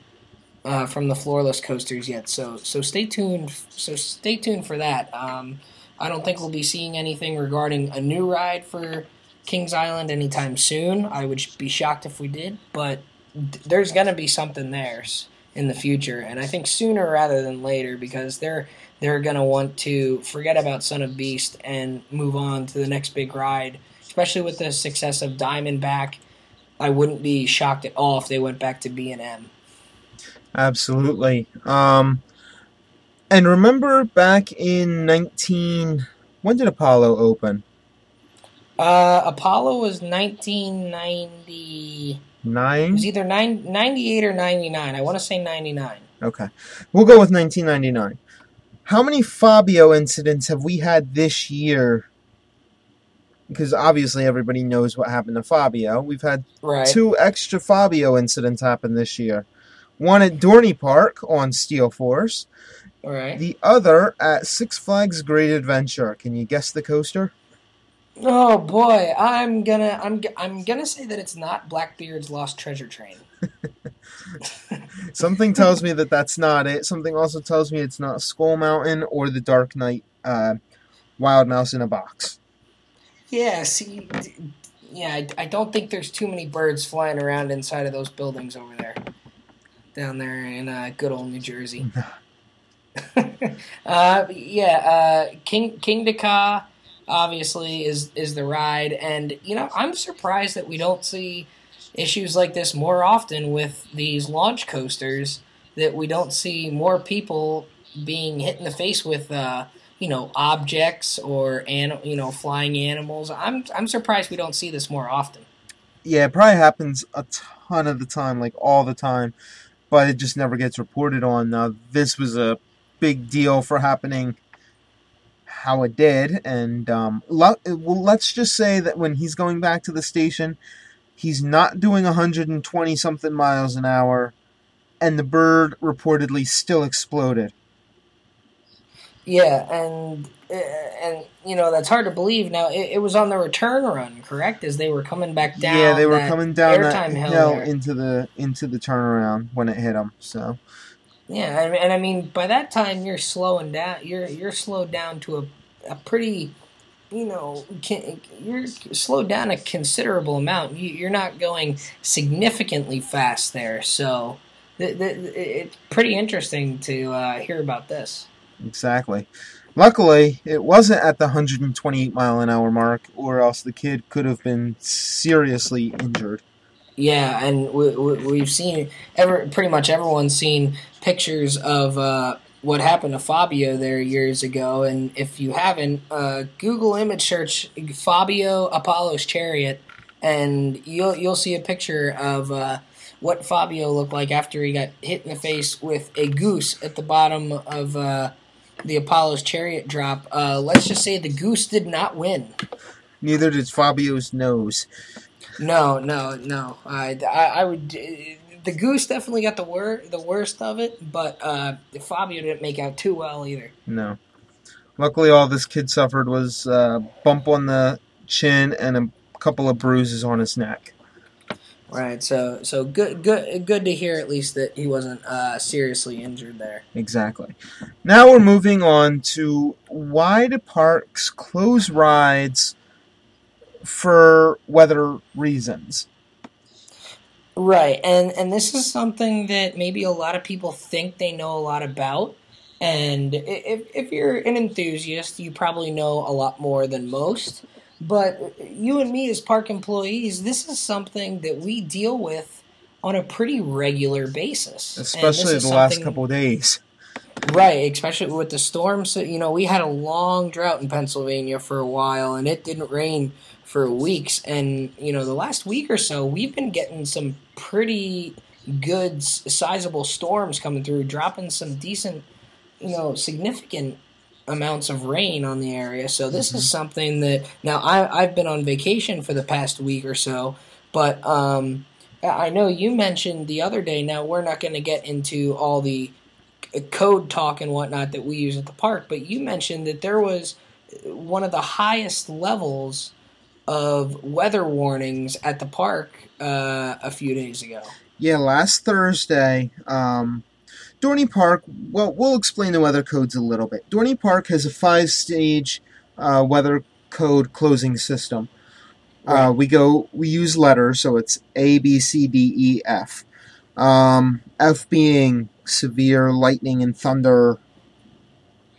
Speaker 2: uh, from the floorless coasters yet. So so stay tuned. So stay tuned for that. Um, I don't think we'll be seeing anything regarding a new ride for Kings Island anytime soon. I would be shocked if we did, but there's gonna be something there in the future, and I think sooner rather than later because they're they're gonna want to forget about Son of Beast and move on to the next big ride especially with the success of Diamondback. I wouldn't be shocked at all if they went back to B and M.
Speaker 1: Absolutely. Um, and remember back in 19. When did Apollo open?
Speaker 2: Uh, Apollo was 1990. It was either nine, 98 or 99. I want to say 99.
Speaker 1: Okay. We'll go with 1999. How many Fabio incidents have we had this year? Because obviously everybody knows what happened to Fabio. We've had
Speaker 2: Right.
Speaker 1: two extra Fabio incidents happen this year. One at Dorney Park on Steel Force,
Speaker 2: Right.
Speaker 1: the other at Six Flags Great Adventure. Can you guess the coaster?
Speaker 2: Oh boy, I'm gonna I'm I'm gonna say that it's not Blackbeard's Lost Treasure Train. (laughs) (laughs)
Speaker 1: Something tells me that that's not it. Something also tells me it's not Skull Mountain or the Dark Knight uh, Wild Mouse in a Box.
Speaker 2: Yeah. See. Yeah, I, I don't think there's too many birds flying around inside of those buildings over there, down there in uh, good old New Jersey. (laughs) uh, yeah, uh, King Kingda Ka obviously is is the ride, and you know I'm surprised that we don't see issues like this more often with these launch coasters. That we don't see more people being hit in the face with uh, you know objects or an, you know flying animals. I'm I'm surprised we don't see this more often.
Speaker 1: Yeah, it probably happens a ton of the time, like all the time, but it just never gets reported on. Now, this was a big deal for happening how it did, and um, lo- well, let's just say that when he's going back to the station, he's not doing 120 something miles an hour, and the bird reportedly still exploded.
Speaker 2: Yeah, and uh, and you know that's hard to believe. Now it, it was on the return run, correct? As they were coming back down.
Speaker 1: yeah, they were
Speaker 2: that
Speaker 1: coming down that
Speaker 2: airtime hill
Speaker 1: hill into the into the turnaround when it hit them. So
Speaker 2: Yeah, and, I mean by that time you're slowing down. You're you're slowed down to a a pretty, you know, can, you're slowed down a considerable amount. You, you're not going significantly fast there, so th- th- it's pretty interesting to uh, hear about this.
Speaker 1: Exactly. Luckily, it wasn't at the 128 mile an hour mark, or else the kid could have been seriously injured.
Speaker 2: Yeah, and we, we, we've seen ever pretty much everyone's seen pictures of uh, what happened to Fabio there years ago. And if you haven't, uh, Google image search Fabio Apollo's chariot, and you'll you'll see a picture of uh, what Fabio looked like after he got hit in the face with a goose at the bottom of uh, the Apollo's chariot drop. Uh, let's just say the goose did not win.
Speaker 1: Neither did Fabio's nose.
Speaker 2: No, no, no. I, I, I would. The goose definitely got the wor- the worst of it, but uh, Fabio didn't make out too well either.
Speaker 1: No. Luckily, all this kid suffered was a bump on the chin and a couple of bruises on his neck.
Speaker 2: Right. So, so good, good, good to hear at least that he wasn't uh, seriously injured there.
Speaker 1: Exactly. Now we're moving on to why do parks close rides for weather reasons?
Speaker 2: Right, and and this is something that maybe a lot of people think they know a lot about. And if if you're an enthusiast, you probably know a lot more than most. But you and me as park employees, this is something that we deal with on a pretty regular basis.
Speaker 1: Especially the last couple of days.
Speaker 2: Right, especially with the storms. So, you know, we had a long drought in Pennsylvania for a while, and it didn't rain for weeks. And you know, the last week or so, we've been getting some pretty good, sizable storms coming through, dropping some decent, you know, significant amounts of rain on the area. So this is mm-hmm. something that now I, I've been on vacation for the past week or so, but um, I I know you mentioned the other day. Now we're not going to get into all the uh, code talk and whatnot that we use at the park, but you mentioned that there was uh, one of the highest levels of weather warnings at the park uh, a few days ago.
Speaker 1: Yeah, last Thursday, um, Dorney Park. Well, we'll explain the weather codes a little bit. Dorney Park has a five-stage uh, weather code closing system. Uh, we go, we use letters, so it's A, B, C, D, E, F. Um, F being severe lightning and thunder.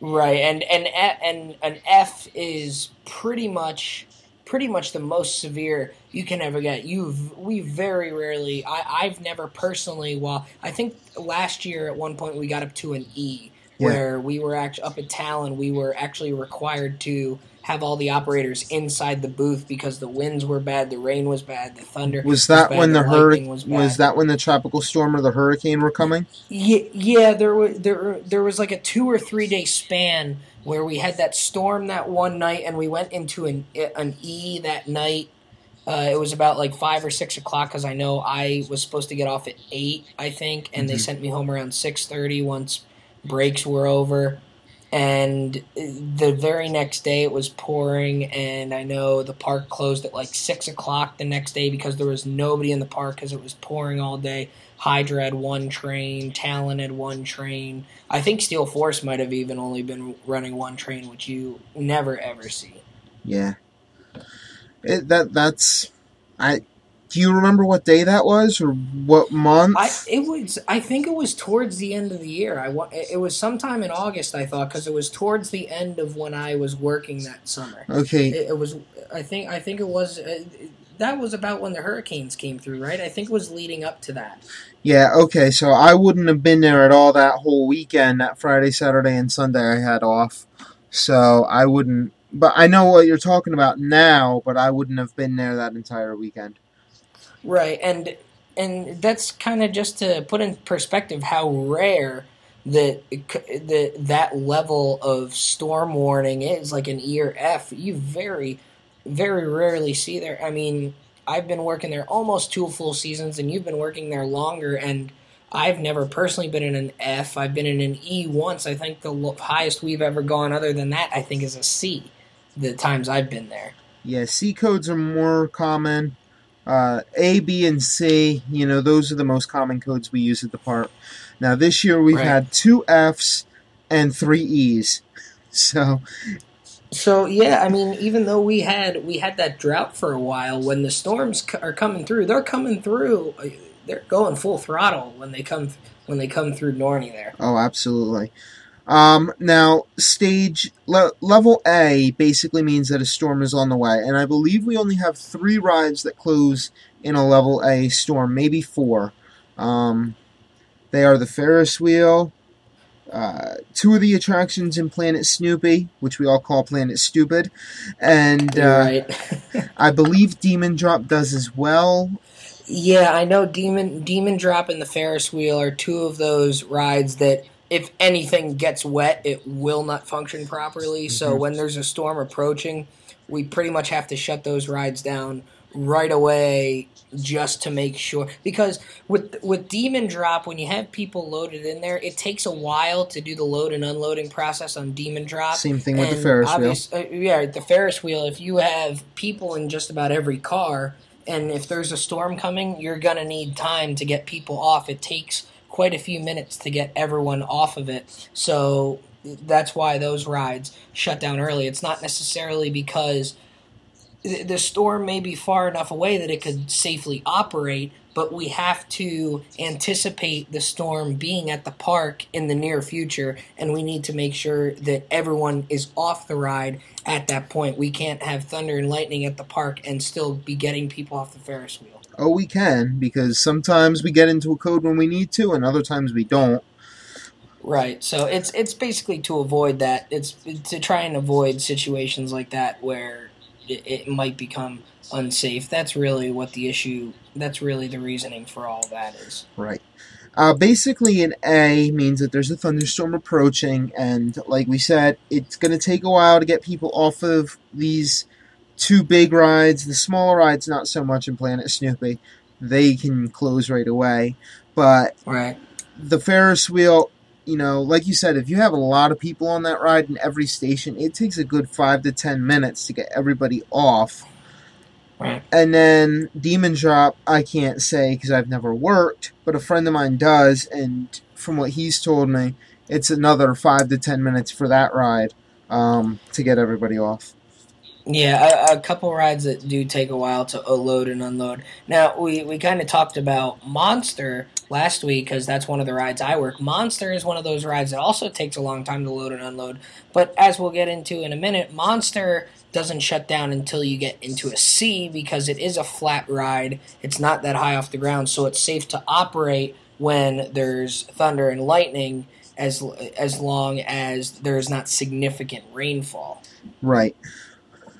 Speaker 2: Right, and and and an F is pretty much pretty much the most severe you can ever get. You've we very rarely. I I've never personally. Well, I think last year at one point we got up to an E,
Speaker 1: Yeah.
Speaker 2: where we were actually up at Talon. We were actually required to have all the operators inside the booth because the winds were bad, the rain was bad, the thunder
Speaker 1: Was that
Speaker 2: bad,
Speaker 1: when the
Speaker 2: lightning
Speaker 1: hurricane
Speaker 2: was
Speaker 1: was, that when the tropical storm or the hurricane were coming?
Speaker 2: Yeah, yeah, there was there there was like a two or three day span where we had that storm that one night, and we went into an an E that night. Uh, it was about like five or six o'clock because I know I was supposed to get off at eight, I think, and they
Speaker 1: Mhm.
Speaker 2: sent me home around six thirty once breaks were over. And the very next day it was pouring, and I know the park closed at like six o'clock the next day because there was nobody in the park because it was pouring all day. Hydra had one train, Talon had one train. I think Steel Force might have even only been running one train, which you never ever see.
Speaker 1: Yeah. It, that that's I. Do you remember what day that was or what month?
Speaker 2: I it was I think it was towards the end of the year. I it was sometime in August I thought because it was towards the end of when I was working that summer.
Speaker 1: okay.
Speaker 2: It, it was I think I think it was uh, that was about when the hurricanes came through, right? I think it was leading up to that.
Speaker 1: Yeah, okay, so I wouldn't have been there at all that whole weekend, that Friday, Saturday, and Sunday I had off. So I wouldn't, but I know what you're talking about now, but I wouldn't have been there that entire weekend.
Speaker 2: Right, and and that's kind of just to put in perspective how rare that that that level of storm warning is, like an E or F. You very, very rarely see there. I mean, I've been working there almost two full seasons, and you've been working there longer, and I've never personally been in an F. I've been in an E once. I think the highest we've ever gone, other than that, I think is a C. The times I've been there.
Speaker 1: Yeah, C codes are more common. Uh, a, B, and C, you know, those are the most common codes we use at the park. Now, this year we've
Speaker 2: Right.
Speaker 1: had two Fs and three E's. (laughs) So,
Speaker 2: So yeah, I mean, even though we had we had that drought for a while, when the storms c- are coming through, they're coming through. uh, They're going full throttle when they come when they come through Dorney there.
Speaker 1: Oh, absolutely. Um, now, stage le- level A basically means that a storm is on the way, and I believe we only have three rides that close in a level A storm, maybe four. Um, they are the Ferris wheel, uh, two of the attractions in Planet Snoopy, which we all call Planet Stupid, and uh,
Speaker 2: right? (laughs)
Speaker 1: I believe Demon Drop does as well.
Speaker 2: yeah, I know. Demon Demon Drop and the Ferris wheel are two of those rides that. If anything gets wet, it will not function properly. So
Speaker 1: Mhm.
Speaker 2: when there's a storm approaching, we pretty much have to shut those rides down right away just to make sure. Because with with demon drop when you have people loaded in there it takes a while to do the load and unloading process on demon drop.
Speaker 1: Same thing with the Ferris wheel.
Speaker 2: uh, yeah the ferris wheel if you have people in just about every car and if there's a storm coming you're gonna need time to get people off. It takes quite a few minutes to get everyone off of it. So that's why those rides shut down early. It's not necessarily because the storm may be far enough away that it could safely operate, but we have to anticipate the storm being at the park in the near future, and we need to make sure that everyone is off the ride at that point. We can't have thunder and lightning at the park and still be getting people off the Ferris wheel.
Speaker 1: Oh, we can, because sometimes we get into a code when we need to, and other times we don't.
Speaker 2: Right. So it's it's basically to avoid that. It's to try and avoid situations like that where it, it might become unsafe. That's really what the issue. That's really the reasoning for all that is.
Speaker 1: Right. Uh, basically, an A means that there's a thunderstorm approaching, and like we said, it's going to take a while to get people off of these two big rides. The smaller rides, not so much in Planet Snoopy. They can close right away. But
Speaker 2: Right.
Speaker 1: the Ferris wheel, you know, like you said, if you have a lot of people on that ride in every station, it takes a good five to ten minutes to get everybody off.
Speaker 2: Right.
Speaker 1: And then Demon Drop, I can't say because I've never worked, but a friend of mine does, and from what he's told me, it's another five to ten minutes for that ride um, to get everybody off.
Speaker 2: Yeah, a, a couple rides that do take a while to load and unload. Now, we, we kind of talked about Monster last week because that's one of the rides I work. Monster is one of those rides that also takes a long time to load and unload. But as we'll get into in a minute, Monster doesn't shut down until you get into a C because it is a flat ride. It's not that high off the ground, so it's safe to operate when there's thunder and lightning as as long as there's not significant rainfall.
Speaker 1: Right.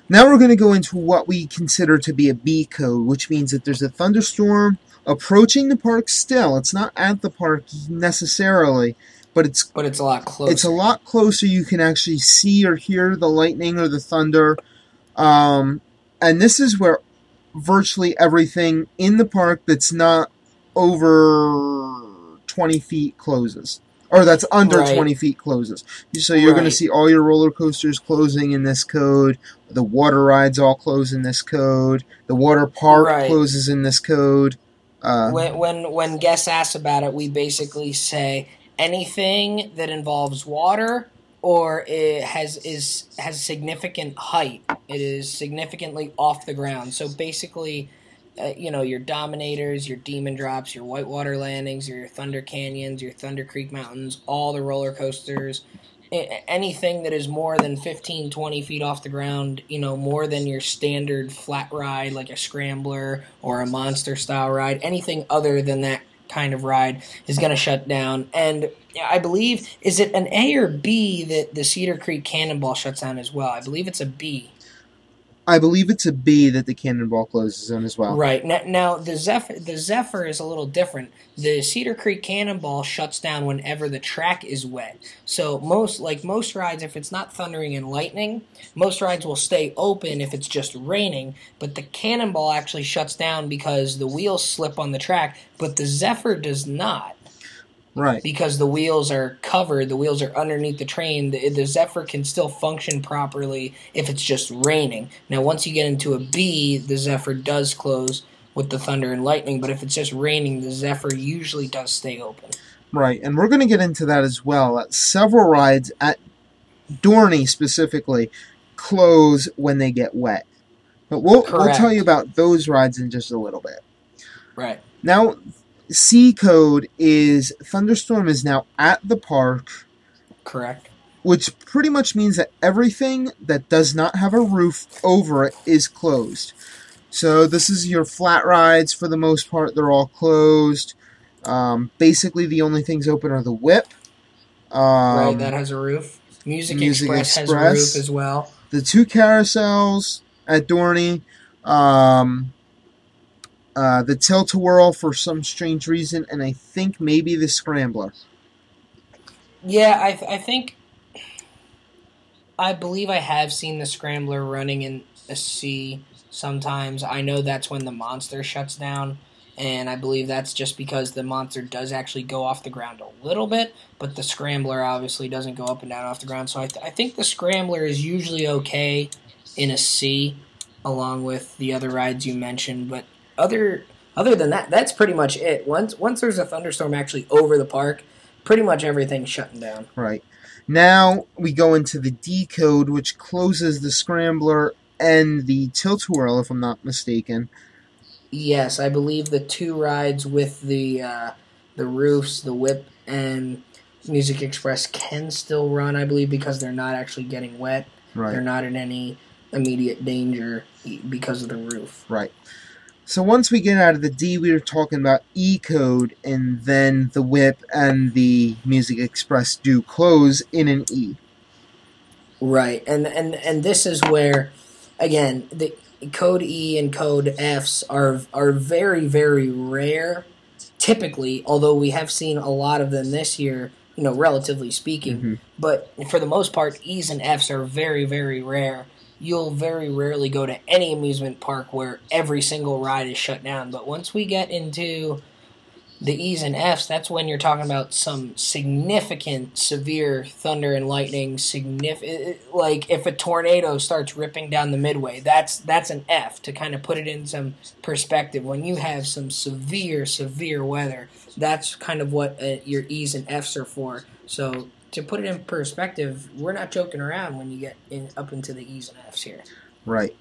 Speaker 1: Now we're going to go into what we consider to be a B code, which means that there's a thunderstorm approaching the park still. It's not at the park necessarily, but it's
Speaker 2: but it's a lot closer.
Speaker 1: it's a lot closer. You can actually see or hear the lightning or the thunder. Um, and this is where virtually everything in the park that's not over 20 feet closes. Or that's under
Speaker 2: Right.
Speaker 1: 20 feet closes. So you're going to see all your roller coasters closing in this code. The water rides all close in this code. The water park
Speaker 2: Right.
Speaker 1: closes in this code. Uh,
Speaker 2: when when when guests ask about it, we basically say anything that involves water or it has is has significant height. It is significantly off the ground. So basically, uh, you know, your Dominators, your Demon Drops, your Whitewater Landings, your Thunder Canyons, your Thunder Creek Mountains, all the roller coasters. Anything that is more than 15, 20 feet off the ground, you know, more than your standard flat ride like a scrambler or a monster style ride, anything other than that kind of ride is going to shut down. And I believe, is it an A or B that the Cedar Creek Cannonball shuts down as well? I believe it's a B.
Speaker 1: I believe it's a B that the cannonball closes in as well.
Speaker 2: Right now, now the Zephyr the Zephyr is a little different. The Cedar Creek Cannonball shuts down whenever the track is wet. So most like most rides, if it's not thundering and lightning, most rides will stay open if it's just raining. But the Cannonball actually shuts down because the wheels slip on the track. But the Zephyr does not
Speaker 1: Right.
Speaker 2: because the wheels are covered, the wheels are underneath the train. The, the Zephyr can still function properly if it's just raining. Now, once you get into a B, the Zephyr does close with the thunder and lightning, but if it's just raining, the Zephyr usually does stay open.
Speaker 1: Right, and we're going to get into that as well. Uh, several rides at Dorney specifically close when they get wet. But we'll, we'll tell you about those rides in just a little bit.
Speaker 2: Right.
Speaker 1: Now, C code is Thunderstorm is now at the park,
Speaker 2: Correct.
Speaker 1: which pretty much means that everything that does not have a roof over it is closed. So this is your flat rides for the most part; they're all closed. Um, basically, the only things open are the whip. Um,
Speaker 2: right, that has a roof. Music,
Speaker 1: Music
Speaker 2: Express, has a roof as well.
Speaker 1: the two carousels at Dorney, um, uh, the tilt a whirl for some strange reason, and I think maybe the scrambler.
Speaker 2: Yeah, I, th- I think. I believe I have seen the Scrambler running in a C sometimes. I know that's when the monster shuts down, and I believe that's just because the monster does actually go off the ground a little bit, but the Scrambler obviously doesn't go up and down off the ground. So I, th- I think the Scrambler is usually okay in a C, along with the other rides you mentioned. But other other than that, that's pretty much it. Once once there's a thunderstorm actually over the park, pretty much everything's shutting down.
Speaker 1: Right. Now we go into the D code, which closes the scrambler and the tilt whirl, if I'm not mistaken.
Speaker 2: Yes, I believe the two rides with the uh, the roofs, the whip, and Music Express can still run. I believe because they're not actually getting wet. They're not in any immediate danger because of the roof.
Speaker 1: Right. So once we get out of the D, we were talking about E code, and then the whip and the Music Express do close in an E.
Speaker 2: Right, and and and this is where, again, the code E and code Fs are are very very rare. Typically, although we have seen a lot of them this year, you know, relatively speaking,
Speaker 1: Mhm.
Speaker 2: but for the most part, E's and F's are very very rare. You'll very rarely go to any amusement park where every single ride is shut down. But once we get into the E's and F's, that's when you're talking about some significant, severe thunder and lightning. Significant, like if a tornado starts ripping down the midway, that's that's an F. To kind of put it in some perspective, when you have some severe, severe weather, that's kind of what uh, your E's and F's are for. So to put it in perspective, we're not joking around when you get in up into the E's and F's here.
Speaker 1: Right.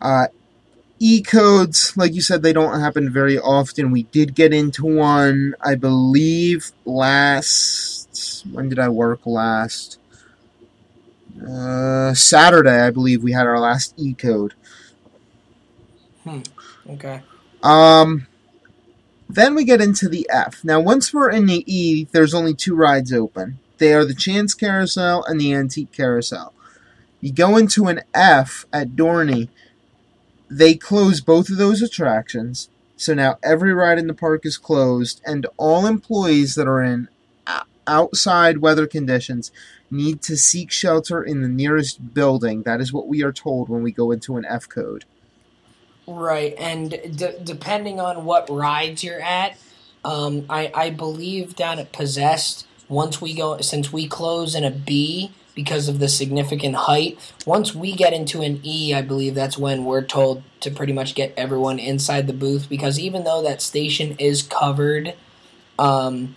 Speaker 1: Uh, e codes, like you said, they don't happen very often. We did get into one, I believe, last. When did I work last? Uh, Saturday, I believe we had our last E code. Hmm.
Speaker 2: Okay.
Speaker 1: Um, then we get into the F. Now, once we're in the E, there's only two rides open. They are the Chance Carousel and the Antique Carousel. You go into an F at Dorney, they close both of those attractions. So now every ride in the park is closed, and all employees that are in outside weather conditions need to seek shelter in the nearest building. That is what we are told when we go into an F code.
Speaker 2: Right, and depending on what rides you're at, um, I I believe down at Possessed, once we go since we close in a B because of the significant height, once we get into an E, I believe that's when we're told to pretty much get everyone inside the booth because even though that station is covered, um,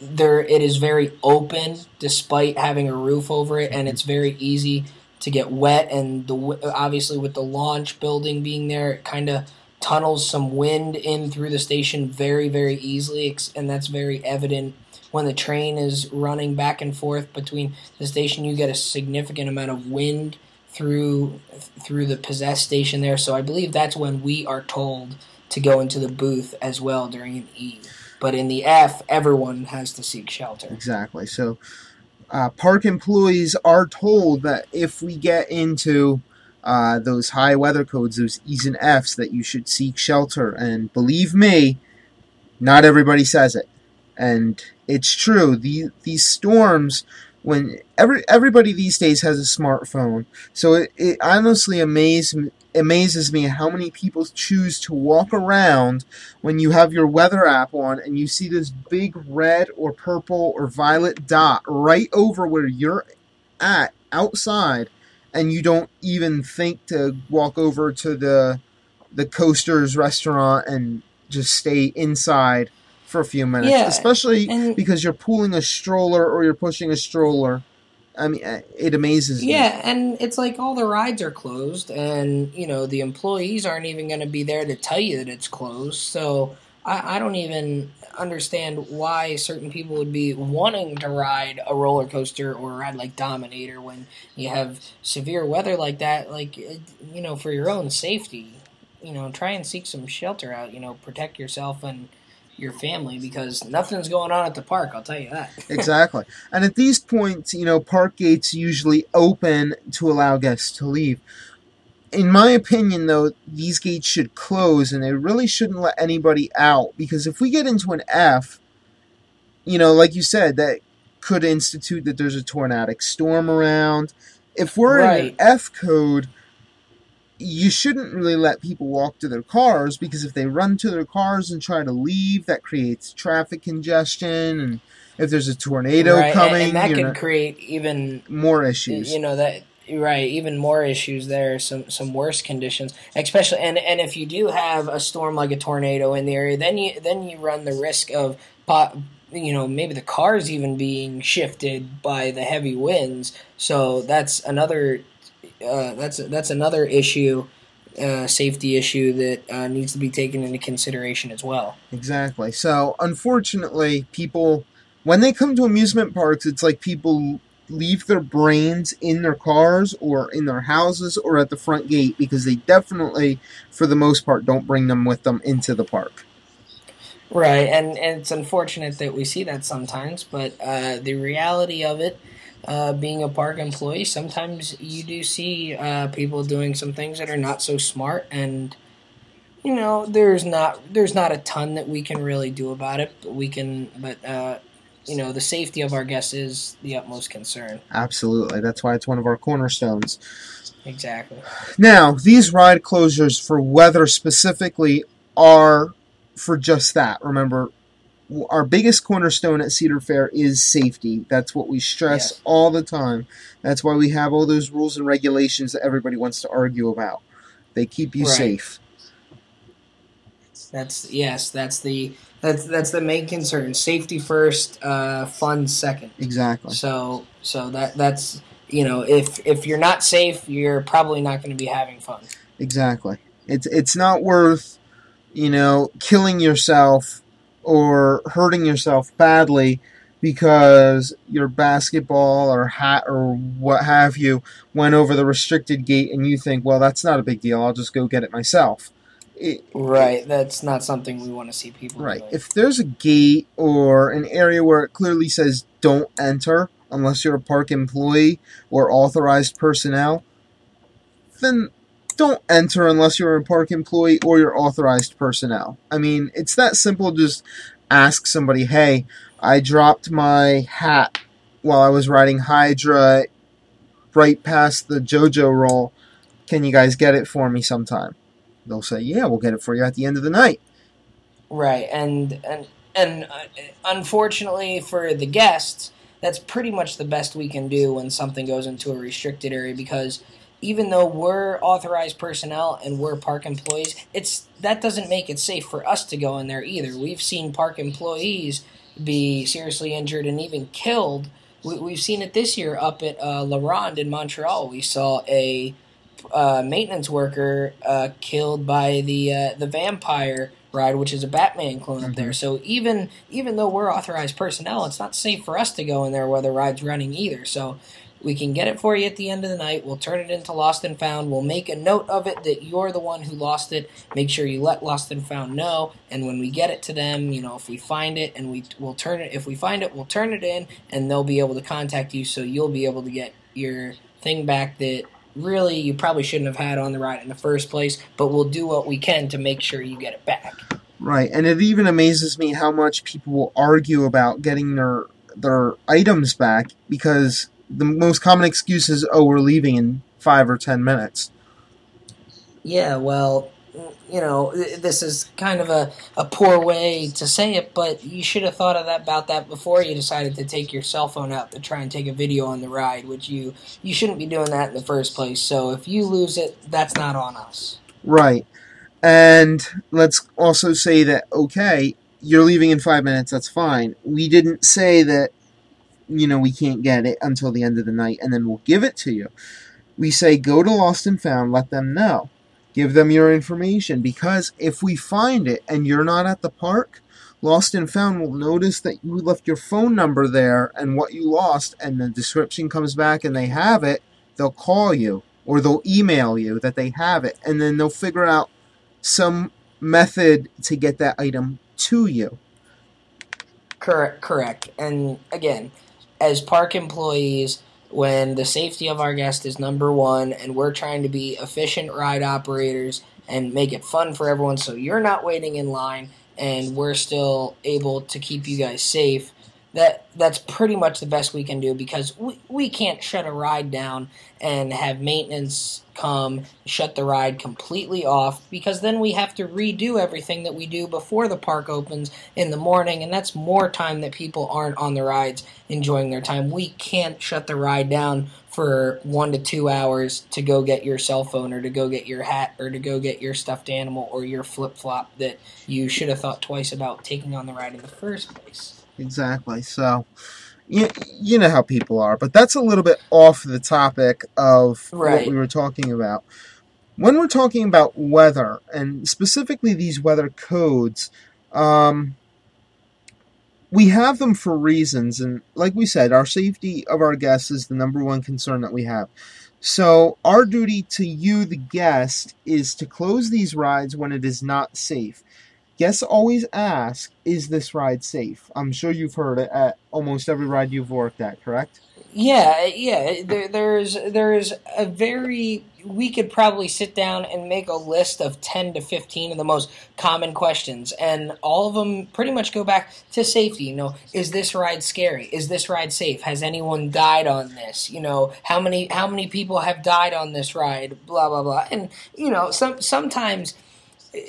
Speaker 2: there it is very open despite having a roof over it, and it's very easy to get wet. And the obviously with the launch building being there, it kind of tunnels some wind in through the station very very easily, and that's very evident when the train is running back and forth between the station. You get a significant amount of wind through through the possessed station there. So I believe that's when we are told to go into the booth as well during an E. But in the F, everyone has to seek shelter.
Speaker 1: Exactly. So, uh, park employees are told that if we get into uh, those high weather codes, those E's and F's, that you should seek shelter. And believe me, not everybody says it. And it's true. The, these storms, when every everybody these days has a smartphone, so it, it honestly amazes amazes me how many people choose to walk around when you have your weather app on and you see this big red or purple or violet dot right over where you're at outside and you don't even think to walk over to the the coasters restaurant and just stay inside for a few minutes yeah, especially because you're pulling a stroller or you're pushing a stroller I mean, uh, it amazes
Speaker 2: me. Yeah, and it's like all the rides are closed, and you know the employees aren't even going to be there to tell you that it's closed. So I, I don't even understand why certain people would be wanting to ride a roller coaster or ride like Dominator when you have severe weather like that. Like you know, for your own safety, you know, try and seek some shelter out. You know, protect yourself and your family because nothing's going on at the park. I'll tell you that. (laughs)
Speaker 1: exactly. And at these points, you know, park gates usually open to allow guests to leave. In my opinion, though, these gates should close and they really shouldn't let anybody out because if we get into an F, you know, like you said, that could institute that there's a tornadic storm around. If we're right. in an F code, you shouldn't really let people walk to their cars because if they run to their cars and try to leave, that creates traffic congestion. And if there's a tornado right, coming,
Speaker 2: and, and that could know, create even
Speaker 1: more issues.
Speaker 2: You know that right, even more issues there. Some some worse conditions, especially and and if you do have a storm like a tornado in the area, then you then you run the risk of pot you know maybe the cars even being shifted by the heavy winds. So that's another uh, that's that's another issue, uh, safety issue that uh, needs to be taken into consideration as well.
Speaker 1: Exactly. So unfortunately, people when they come to amusement parks, it's like people leave their brains in their cars or in their houses or at the front gate because they definitely, for the most part, don't bring them with them into the park.
Speaker 2: Right, and, and it's unfortunate that we see that sometimes, but uh, the reality of it uh, being a park employee, sometimes you do see uh, people doing some things that are not so smart, and you know, there's not there's not a ton that we can really do about it. But we can, but uh, you know, the safety of our guests is the utmost concern.
Speaker 1: Absolutely, that's why it's one of our cornerstones.
Speaker 2: Exactly.
Speaker 1: Now, these ride closures for weather specifically are for just that. Remember, our biggest cornerstone at Cedar Fair is safety. That's what we stress yes. all the time. That's why we have all those rules and regulations that everybody wants to argue about. They keep you right. safe.
Speaker 2: That's yes, that's the that's that's the main concern. Safety first, uh, fun second.
Speaker 1: Exactly.
Speaker 2: So so that that's you know if if you're not safe, you're probably not going to be having fun.
Speaker 1: Exactly. It's it's not worth you know killing yourself or hurting yourself badly because your basketball or hat or what have you went over the restricted gate and you think, well, that's not a big deal. I'll just go get it myself. It,
Speaker 2: right, that's not something we want to see people.
Speaker 1: Right. Doing. If there's a gate or an area where it clearly says don't enter, unless you're a park employee or authorized personnel, then don't enter unless you're a park employee or you're authorized personnel. I mean, it's that simple. Just ask somebody, hey, I dropped my hat while I was riding Hydra right past the JoJo roll. Can you guys get it for me sometime? They'll say, yeah, we'll get it for you at the end of the night.
Speaker 2: Right, and and and uh, unfortunately for the guests, that's pretty much the best we can do when something goes into a restricted area because even though we're authorized personnel and we're park employees, it's that doesn't make it safe for us to go in there either. We've seen park employees be seriously injured and even killed. We, have seen it this year up at uh, La Ronde in Montreal. We saw a uh, maintenance worker uh, killed by the uh, the vampire ride, which is a Batman clone mm-hmm. up there. Mm-hmm. So even even though we're authorized personnel, it's not safe for us to go in there where the ride's running either. So we can get it for you at the end of the night. We'll turn it into Lost and Found. We'll make a note of it that you're the one who lost it. Make sure you let Lost and Found know. And when we get it to them, you know, if we find it and we will turn it, if we find it, we'll turn it in, and they'll be able to contact you. So you'll be able to get your thing back that really you probably shouldn't have had on the ride in the first place. But we'll do what we can to make sure you get it back.
Speaker 1: Right, and it even amazes me how much people will argue about getting their their items back because the most common excuse is, "Oh, we're leaving in five or ten minutes."
Speaker 2: Yeah, well, you know, this is kind of a, a poor way to say it, but you should have thought of that about that before you decided to take your cell phone out to try and take a video on the ride, which you you shouldn't be doing that in the first place. So if you lose it, that's not on us.
Speaker 1: Right. And let's also say that okay, you're leaving in 5 minutes, that's fine. We didn't say that you know, we can't get it until the end of the night and then we'll give it to you. We say go to Lost and Found, let them know. Give them your information because if we find it and you're not at the park, Lost and Found will notice that you left your phone number there and what you lost, and the description comes back and they have it, they'll call you or they'll email you that they have it, and then they'll figure out some method to get that item to you.
Speaker 2: Correct, correct. And again, as park employees, when the safety of our guest is number one and we're trying to be efficient ride operators and make it fun for everyone so you're not waiting in line and we're still able to keep you guys safe that that's pretty much the best we can do because we, we can't shut a ride down and have maintenance come shut the ride completely off because then we have to redo everything that we do before the park opens in the morning and that's more time that people aren't on the rides enjoying their time we can't shut the ride down for one to two hours to go get your cell phone or to go get your hat or to go get your stuffed animal or your flip flop that you should have thought twice about taking on the ride in the first place
Speaker 1: exactly. So, you, you know how people are, but that's a little bit off the topic of right. what we were talking about. When we're talking about weather, and specifically these weather codes, um, we have them for reasons, and like we said, our safety of our guests is the number one concern that we have. So, our duty to you, the guest, is to close these rides when it is not safe. Guests always ask, is this ride safe? I'm sure you've heard it at almost every ride you've worked at, correct?
Speaker 2: Yeah, yeah. There, there's there's a very we could probably sit down and make a list of ten to fifteen of the most common questions, and all of them pretty much go back to safety. You know, is this ride scary? Is this ride safe? Has anyone died on this? You know, how many how many people have died on this ride? Blah blah blah. And you know, some sometimes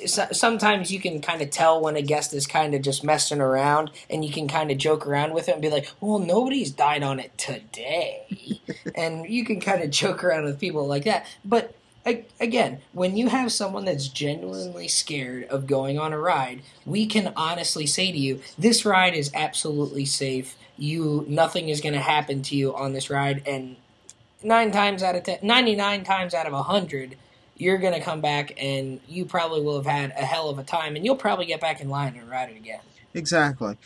Speaker 2: sometimes you can kind of tell when a guest is kind of just messing around and you can kind of joke around with it and be like well nobody's died on it today. (laughs) And you can kind of joke around with people like that. But again when you have someone that's genuinely scared of going on a ride we can honestly say to you this ride is absolutely safe. You nothing is going to happen to you on this ride. And nine times out of ten 99 times out of a hundred you're going to come back and you probably will have had a hell of a time and you'll probably get back in line and ride it again.
Speaker 1: Exactly.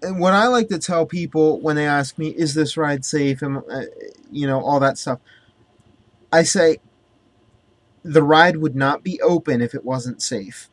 Speaker 1: And what I like to tell people when they ask me, is this ride safe? And, uh, you know, all that stuff, I say the ride would not be open if it wasn't safe.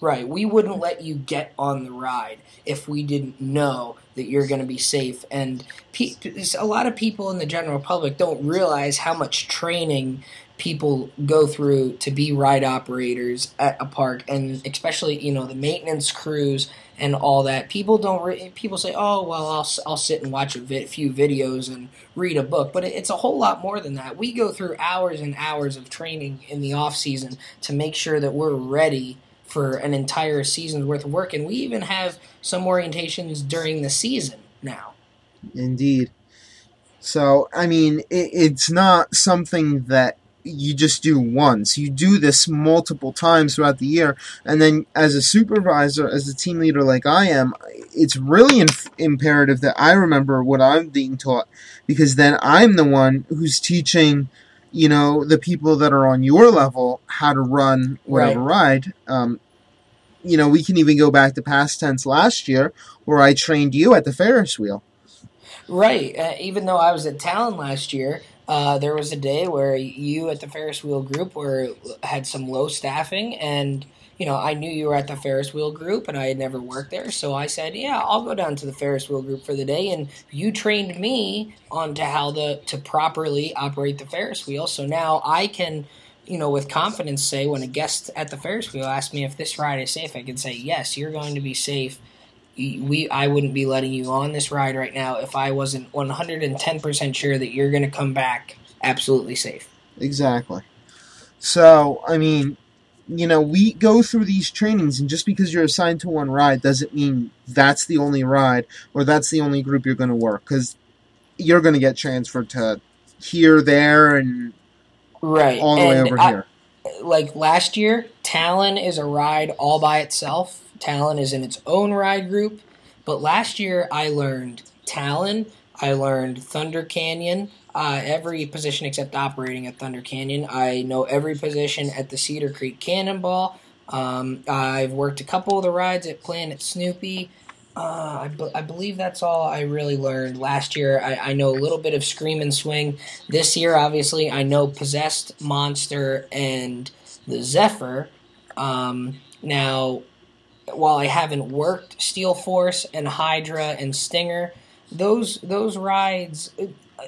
Speaker 2: Right. We wouldn't let you get on the ride if we didn't know that you're going to be safe. And pe- a lot of people in the general public don't realize how much training people go through to be ride operators at a park and especially you know the maintenance crews and all that people don't re- people say oh well I'll, I'll sit and watch a vi- few videos and read a book but it's a whole lot more than that we go through hours and hours of training in the off season to make sure that we're ready for an entire season's worth of work and we even have some orientations during the season now
Speaker 1: Indeed. So, I mean, it, it's not something that you just do once. You do this multiple times throughout the year, and then as a supervisor, as a team leader like I am, it's really inf- imperative that I remember what I'm being taught, because then I'm the one who's teaching, you know, the people that are on your level how to run whatever ride. Um, you know, we can even go back to past tense last year, where I trained you at the Ferris wheel.
Speaker 2: Right. Uh, even though I was at Talon last year, uh, there was a day where you at the Ferris wheel group were had some low staffing, and you know I knew you were at the Ferris wheel group, and I had never worked there, so I said, "Yeah, I'll go down to the Ferris wheel group for the day." And you trained me on to how the to properly operate the Ferris wheel, so now I can. You know, with confidence, say when a guest at the Ferris wheel asks me if this ride is safe, I can say, yes, you're going to be safe we I wouldn't be letting you on this ride right now if I wasn't 110% sure that you're going to come back absolutely safe.
Speaker 1: Exactly. So, I mean, you know, we go through these trainings, and just because you're assigned to one ride doesn't mean that's the only ride or that's the only group you're going to work because you're going to get transferred to here, there, and
Speaker 2: right
Speaker 1: all the
Speaker 2: and
Speaker 1: way over
Speaker 2: I,
Speaker 1: here.
Speaker 2: Like last year, Talon is a ride all by itself. Talon is in its own ride group. But last year, I learned Talon, I learned Thunder Canyon, uh, every position except operating at Thunder Canyon. I know every position at the Cedar Creek Cannonball. Um, I've worked a couple of the rides at Planet Snoopy. Uh, I, be- I believe that's all I really learned last year. I, I know a little bit of Scream and Swing. This year, obviously, I know Possessed, Monster, and the Zephyr. Um, now, while I haven't worked Steel Force and Hydra and Stinger, those those rides uh,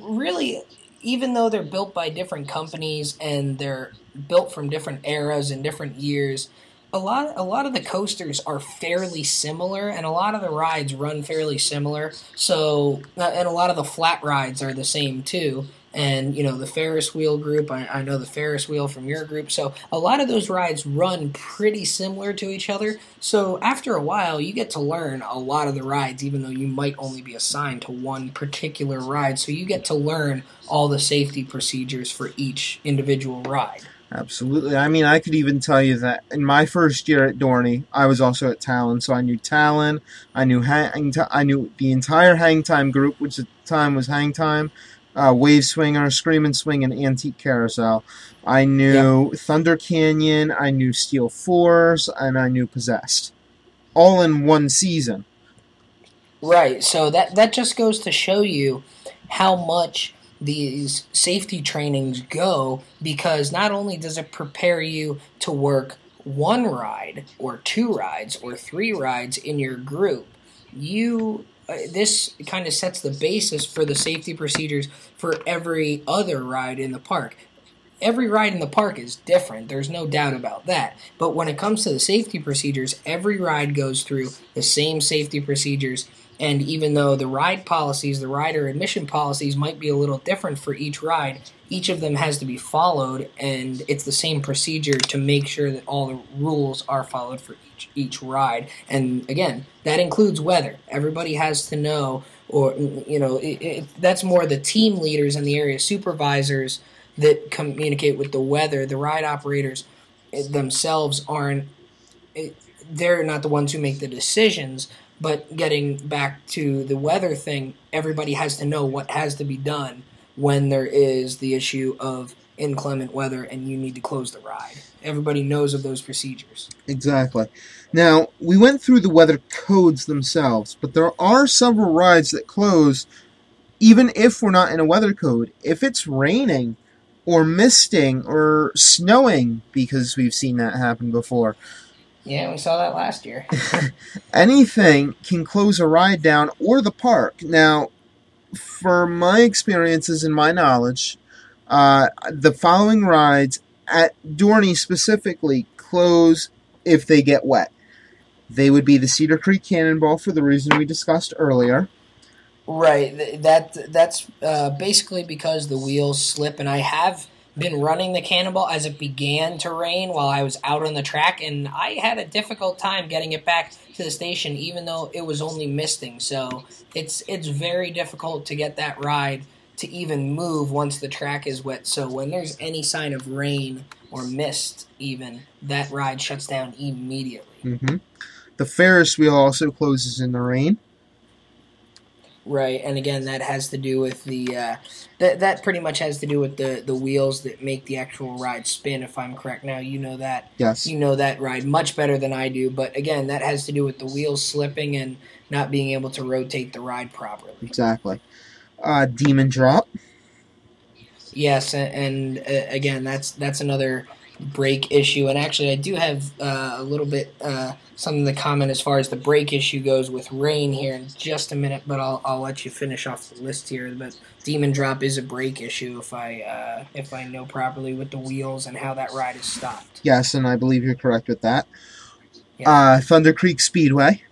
Speaker 2: really, even though they're built by different companies and they're built from different eras and different years, a lot a lot of the coasters are fairly similar, and a lot of the rides run fairly similar. So, uh, and a lot of the flat rides are the same too and you know the Ferris wheel group. I, I, know the Ferris wheel from your group. So a lot of those rides run pretty similar to each other. So after a while, you get to learn a lot of the rides, even though you might only be assigned to one particular ride. So you get to learn all the safety procedures for each individual ride.
Speaker 1: Absolutely. I mean, I could even tell you that in my first year at Dorney, I was also at Talon, so I knew Talon. I knew hang. I knew the entire Hang Time group, which at the time was Hang Time uh, Wave Swinger, Scream and Swing, and Antique Carousel. I knew yep. Thunder Canyon, I knew Steel Force, and I knew Possessed. All in one season.
Speaker 2: Right. So that that just goes to show you how much these safety trainings go because not only does it prepare you to work one ride or two rides or three rides in your group, you Uh, this kind of sets the basis for the safety procedures for every other ride in the park. Every ride in the park is different, there's no doubt about that. But when it comes to the safety procedures, every ride goes through the same safety procedures. And even though the ride policies, the rider admission policies might be a little different for each ride, each of them has to be followed, and it's the same procedure to make sure that all the rules are followed for each, ride. And again, that includes weather. Everybody has to know, or you know, it, it, that's more the team leaders and the area supervisors that communicate with the weather. The ride operators eh, themselves aren't. Eh, they're not the ones who make the decisions. But getting back to the weather thing, everybody has to know what has to be done when there is the issue of inclement weather and you need to close the ride. Everybody knows of those procedures.
Speaker 1: Exactly. Now, we went through the weather codes themselves, but there are several rides that close even if we're not in a weather code. If it's raining or misting or snowing, because we've seen that happen before,
Speaker 2: Yeah, we saw that last year. (laughs) (laughs)
Speaker 1: anything can close a ride down or the park. Now, for my experiences and my knowledge, uh, the following rides at Dorney specifically close if they get wet. They would be the Cedar Creek Cannonball for the reason we discussed earlier.
Speaker 2: Right. That that's uh, basically because the wheels slip, and I have been running the cannonball as it began to rain while I was out on the track, and I had a difficult time getting it back to the station, even though it was only misting. So it's it's very difficult to get that ride to even move once the track is wet. So when there's any sign of rain or mist, even that ride shuts down immediately.
Speaker 1: hmm The Ferris wheel also closes in the rain.
Speaker 2: Right, and again, that has to do with the uh, that that pretty much has to do with the the wheels that make the actual ride spin. If I'm correct, now you know that
Speaker 1: Yes.
Speaker 2: you know that ride much better than I do. But again, that has to do with the wheels slipping and not being able to rotate the ride properly.
Speaker 1: Exactly. Uh, Demon Drop.
Speaker 2: Yes, a- and, uh, again, that's that's another brake issue. And actually, I do have uh, a little bit uh, something to comment as far as the brake issue goes with rain here in just a minute. But I'll I'll let you finish off the list here. But Demon Drop is a brake issue if I uh, if I know properly with the wheels and how that ride is stopped.
Speaker 1: Yes, and I believe you're correct with that.
Speaker 2: Yeah.
Speaker 1: Uh, Thunder Creek Speedway.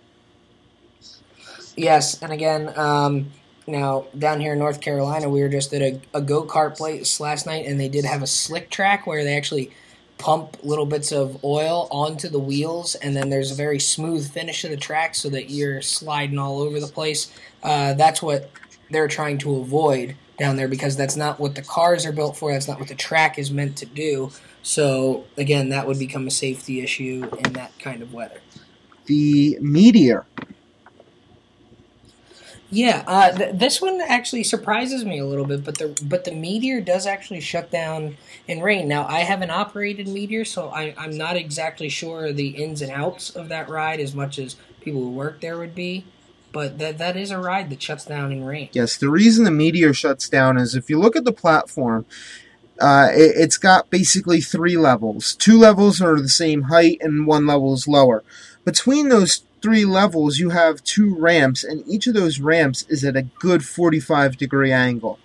Speaker 2: Yes, and again, um, now down here in North Carolina, we were just at a, a go kart place last night, and they did have a slick track where they actually pump little bits of oil onto the wheels, and then there's a very smooth finish of the track so that you're sliding all over the place. Uh, that's what they're trying to avoid down there because that's not what the cars are built for. That's not what the track is meant to do. So again, that would become a safety issue in that kind of weather.
Speaker 1: The Meteor.
Speaker 2: Yeah, uh, th- this one actually surprises me a little bit, but the but the meteor does actually shut down in rain. Now I haven't operated meteor, so I, I'm not exactly sure the ins and outs of that ride as much as people who work there would be. But that that is a ride that shuts down in rain.
Speaker 1: Yes, the reason the Meteor shuts down is if you look at the platform, uh, it, it's got basically three levels. Two levels are the same height, and one level is lower. Between those three levels, you have two ramps, and each of those ramps is at a good 45 degree angle.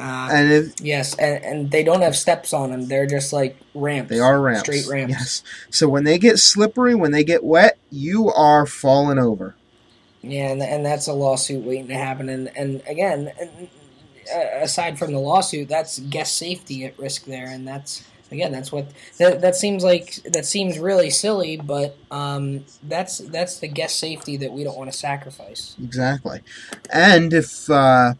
Speaker 2: Uh,
Speaker 1: And if,
Speaker 2: yes, and, and they don't have steps on them; they're just like ramps.
Speaker 1: they are ramps.
Speaker 2: straight ramps.
Speaker 1: Yes. So when they get slippery, when they get wet, you are falling over.
Speaker 2: Yeah, and, and that's a lawsuit waiting to happen. And and again, and, uh, aside from the lawsuit, that's guest safety at risk there, and that's again that's what that, that seems like that seems really silly, but um, that's that's the guest safety that we don't want to sacrifice.
Speaker 1: Exactly. And if uh,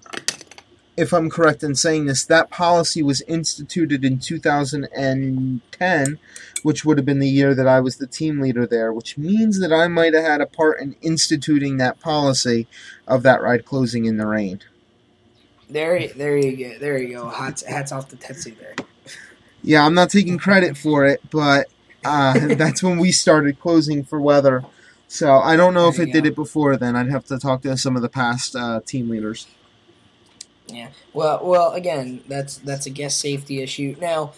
Speaker 1: if I'm correct in saying this, that policy was instituted in 2010, which would have been the year that I was the team leader there, which means that I might have had a part in instituting that policy of that ride closing in the rain.
Speaker 2: There, there you go. There you go. Hats, hats off to Tetsu there.
Speaker 1: Yeah, I'm not taking credit for it, but uh, (laughs) that's when we started closing for weather. So I don't know if it did it before then. I'd have to talk to some of the past uh, team leaders.
Speaker 2: Yeah. Well, well, again, that's that's a guest safety issue. Now,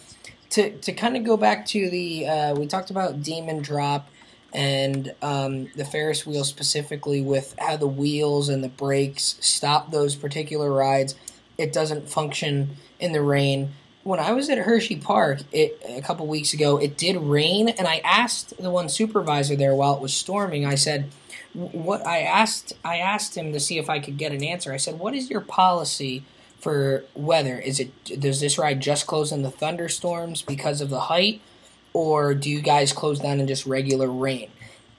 Speaker 2: to to kind of go back to the uh, we talked about demon drop and um, the Ferris wheel specifically with how the wheels and the brakes stop those particular rides. It doesn't function in the rain. When I was at Hershey Park it, a couple weeks ago, it did rain, and I asked the one supervisor there while it was storming. I said, what I asked I asked him to see if I could get an answer. I said, "What is your policy for weather? Is it does this ride just close in the thunderstorms because of the height, or do you guys close down in just regular rain?"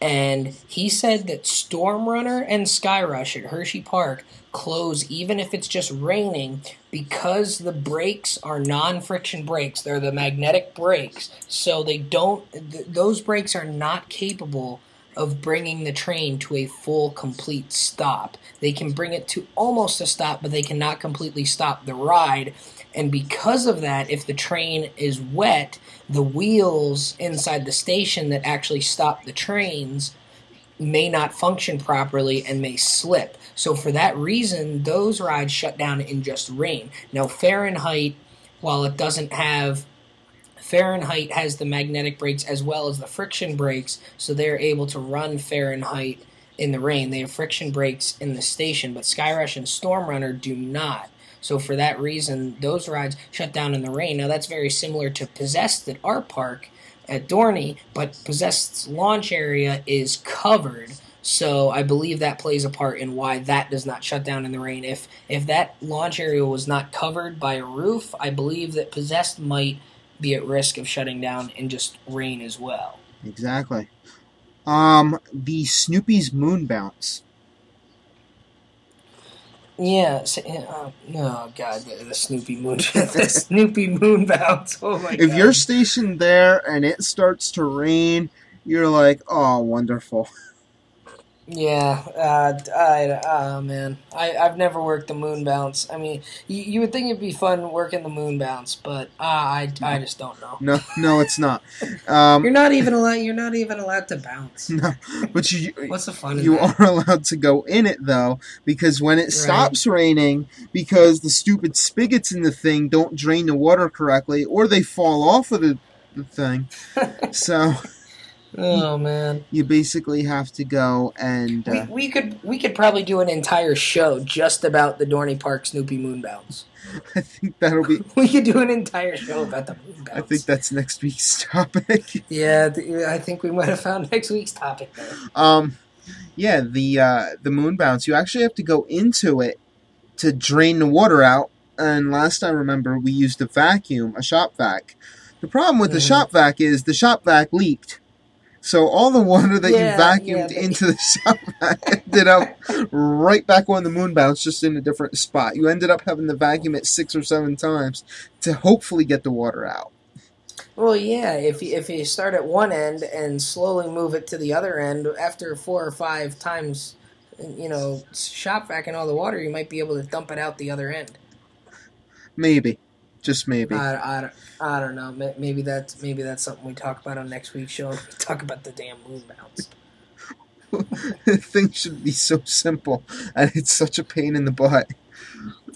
Speaker 2: And he said that Storm Runner and Skyrush at Hershey Park close even if it's just raining because the brakes are non-friction brakes. They're the magnetic brakes, so they don't. Th- those brakes are not capable of bringing the train to a full, complete stop. They can bring it to almost a stop, but they cannot completely stop the ride. And because of that, if the train is wet, the wheels inside the station that actually stop the trains may not function properly and may slip. So, for that reason, those rides shut down in just rain. Now, Fahrenheit, while it doesn't have Fahrenheit has the magnetic brakes as well as the friction brakes, so they're able to run Fahrenheit in the rain. They have friction brakes in the station, but Skyrush and Storm Runner do not. So for that reason, those rides shut down in the rain. Now that's very similar to Possessed at our park at Dorney, but Possessed's launch area is covered. So I believe that plays a part in why that does not shut down in the rain. If if that launch area was not covered by a roof, I believe that Possessed might be at risk of shutting down in just rain as well.
Speaker 1: Exactly. Um, the Snoopy's Moon Bounce.
Speaker 2: Yeah. So, uh, oh God, the, the Snoopy Moon, (laughs) the Snoopy Moon bounce. Oh my
Speaker 1: If
Speaker 2: God.
Speaker 1: you're stationed there and it starts to rain, you're like, oh, wonderful. (laughs)
Speaker 2: Yeah, uh, I, oh man, I, I've never worked the moon bounce. I mean, you, you would think it'd be fun working the moon bounce, but uh, I, I just don't know.
Speaker 1: No, no, it's not. (laughs) Um,
Speaker 2: You're not even allowed. You're not even allowed to bounce.
Speaker 1: no, but you
Speaker 2: What's the fun?
Speaker 1: you
Speaker 2: that?
Speaker 1: are allowed to go in it though, because when it stops raining, because the stupid spigots in the thing don't drain the water correctly, or they fall off of the, the thing. (laughs) so
Speaker 2: Oh man,
Speaker 1: you basically have to go and
Speaker 2: we,
Speaker 1: uh,
Speaker 2: we could we could probably do an entire show just about the Dorney Park Snoopy moon bounce. (laughs)
Speaker 1: I think that'll be. (laughs)
Speaker 2: We could do an entire show about the moon bounce.
Speaker 1: I think that's next week's (laughs) topic.
Speaker 2: Yeah, th- I think we might have found next week's topic there.
Speaker 1: Um, yeah, the uh, the moon bounce. You actually have to go into it to drain the water out. And last I remember, we used a vacuum, a shop vac. The problem with the
Speaker 2: Mhm.
Speaker 1: shop vac is the shop vac leaked. So all the water that
Speaker 2: Yeah,
Speaker 1: you vacuumed
Speaker 2: yeah,
Speaker 1: into the shop (laughs) ended up right back on the moon bounce, just in a different spot. You ended up having to vacuum it six or seven times to hopefully get the water out.
Speaker 2: Well, yeah. If you, if you start at one end and slowly move it to the other end, after four or five times, you know, shop vac all the water, you might be able to dump it out the other end.
Speaker 1: Maybe, just maybe.
Speaker 2: I, I, don't- I don't know. Maybe that's maybe that's something we talk about on next week's show. We (laughs) talk about the damn moon bounce. (laughs)
Speaker 1: Things should be so simple, and it's such a pain in the butt.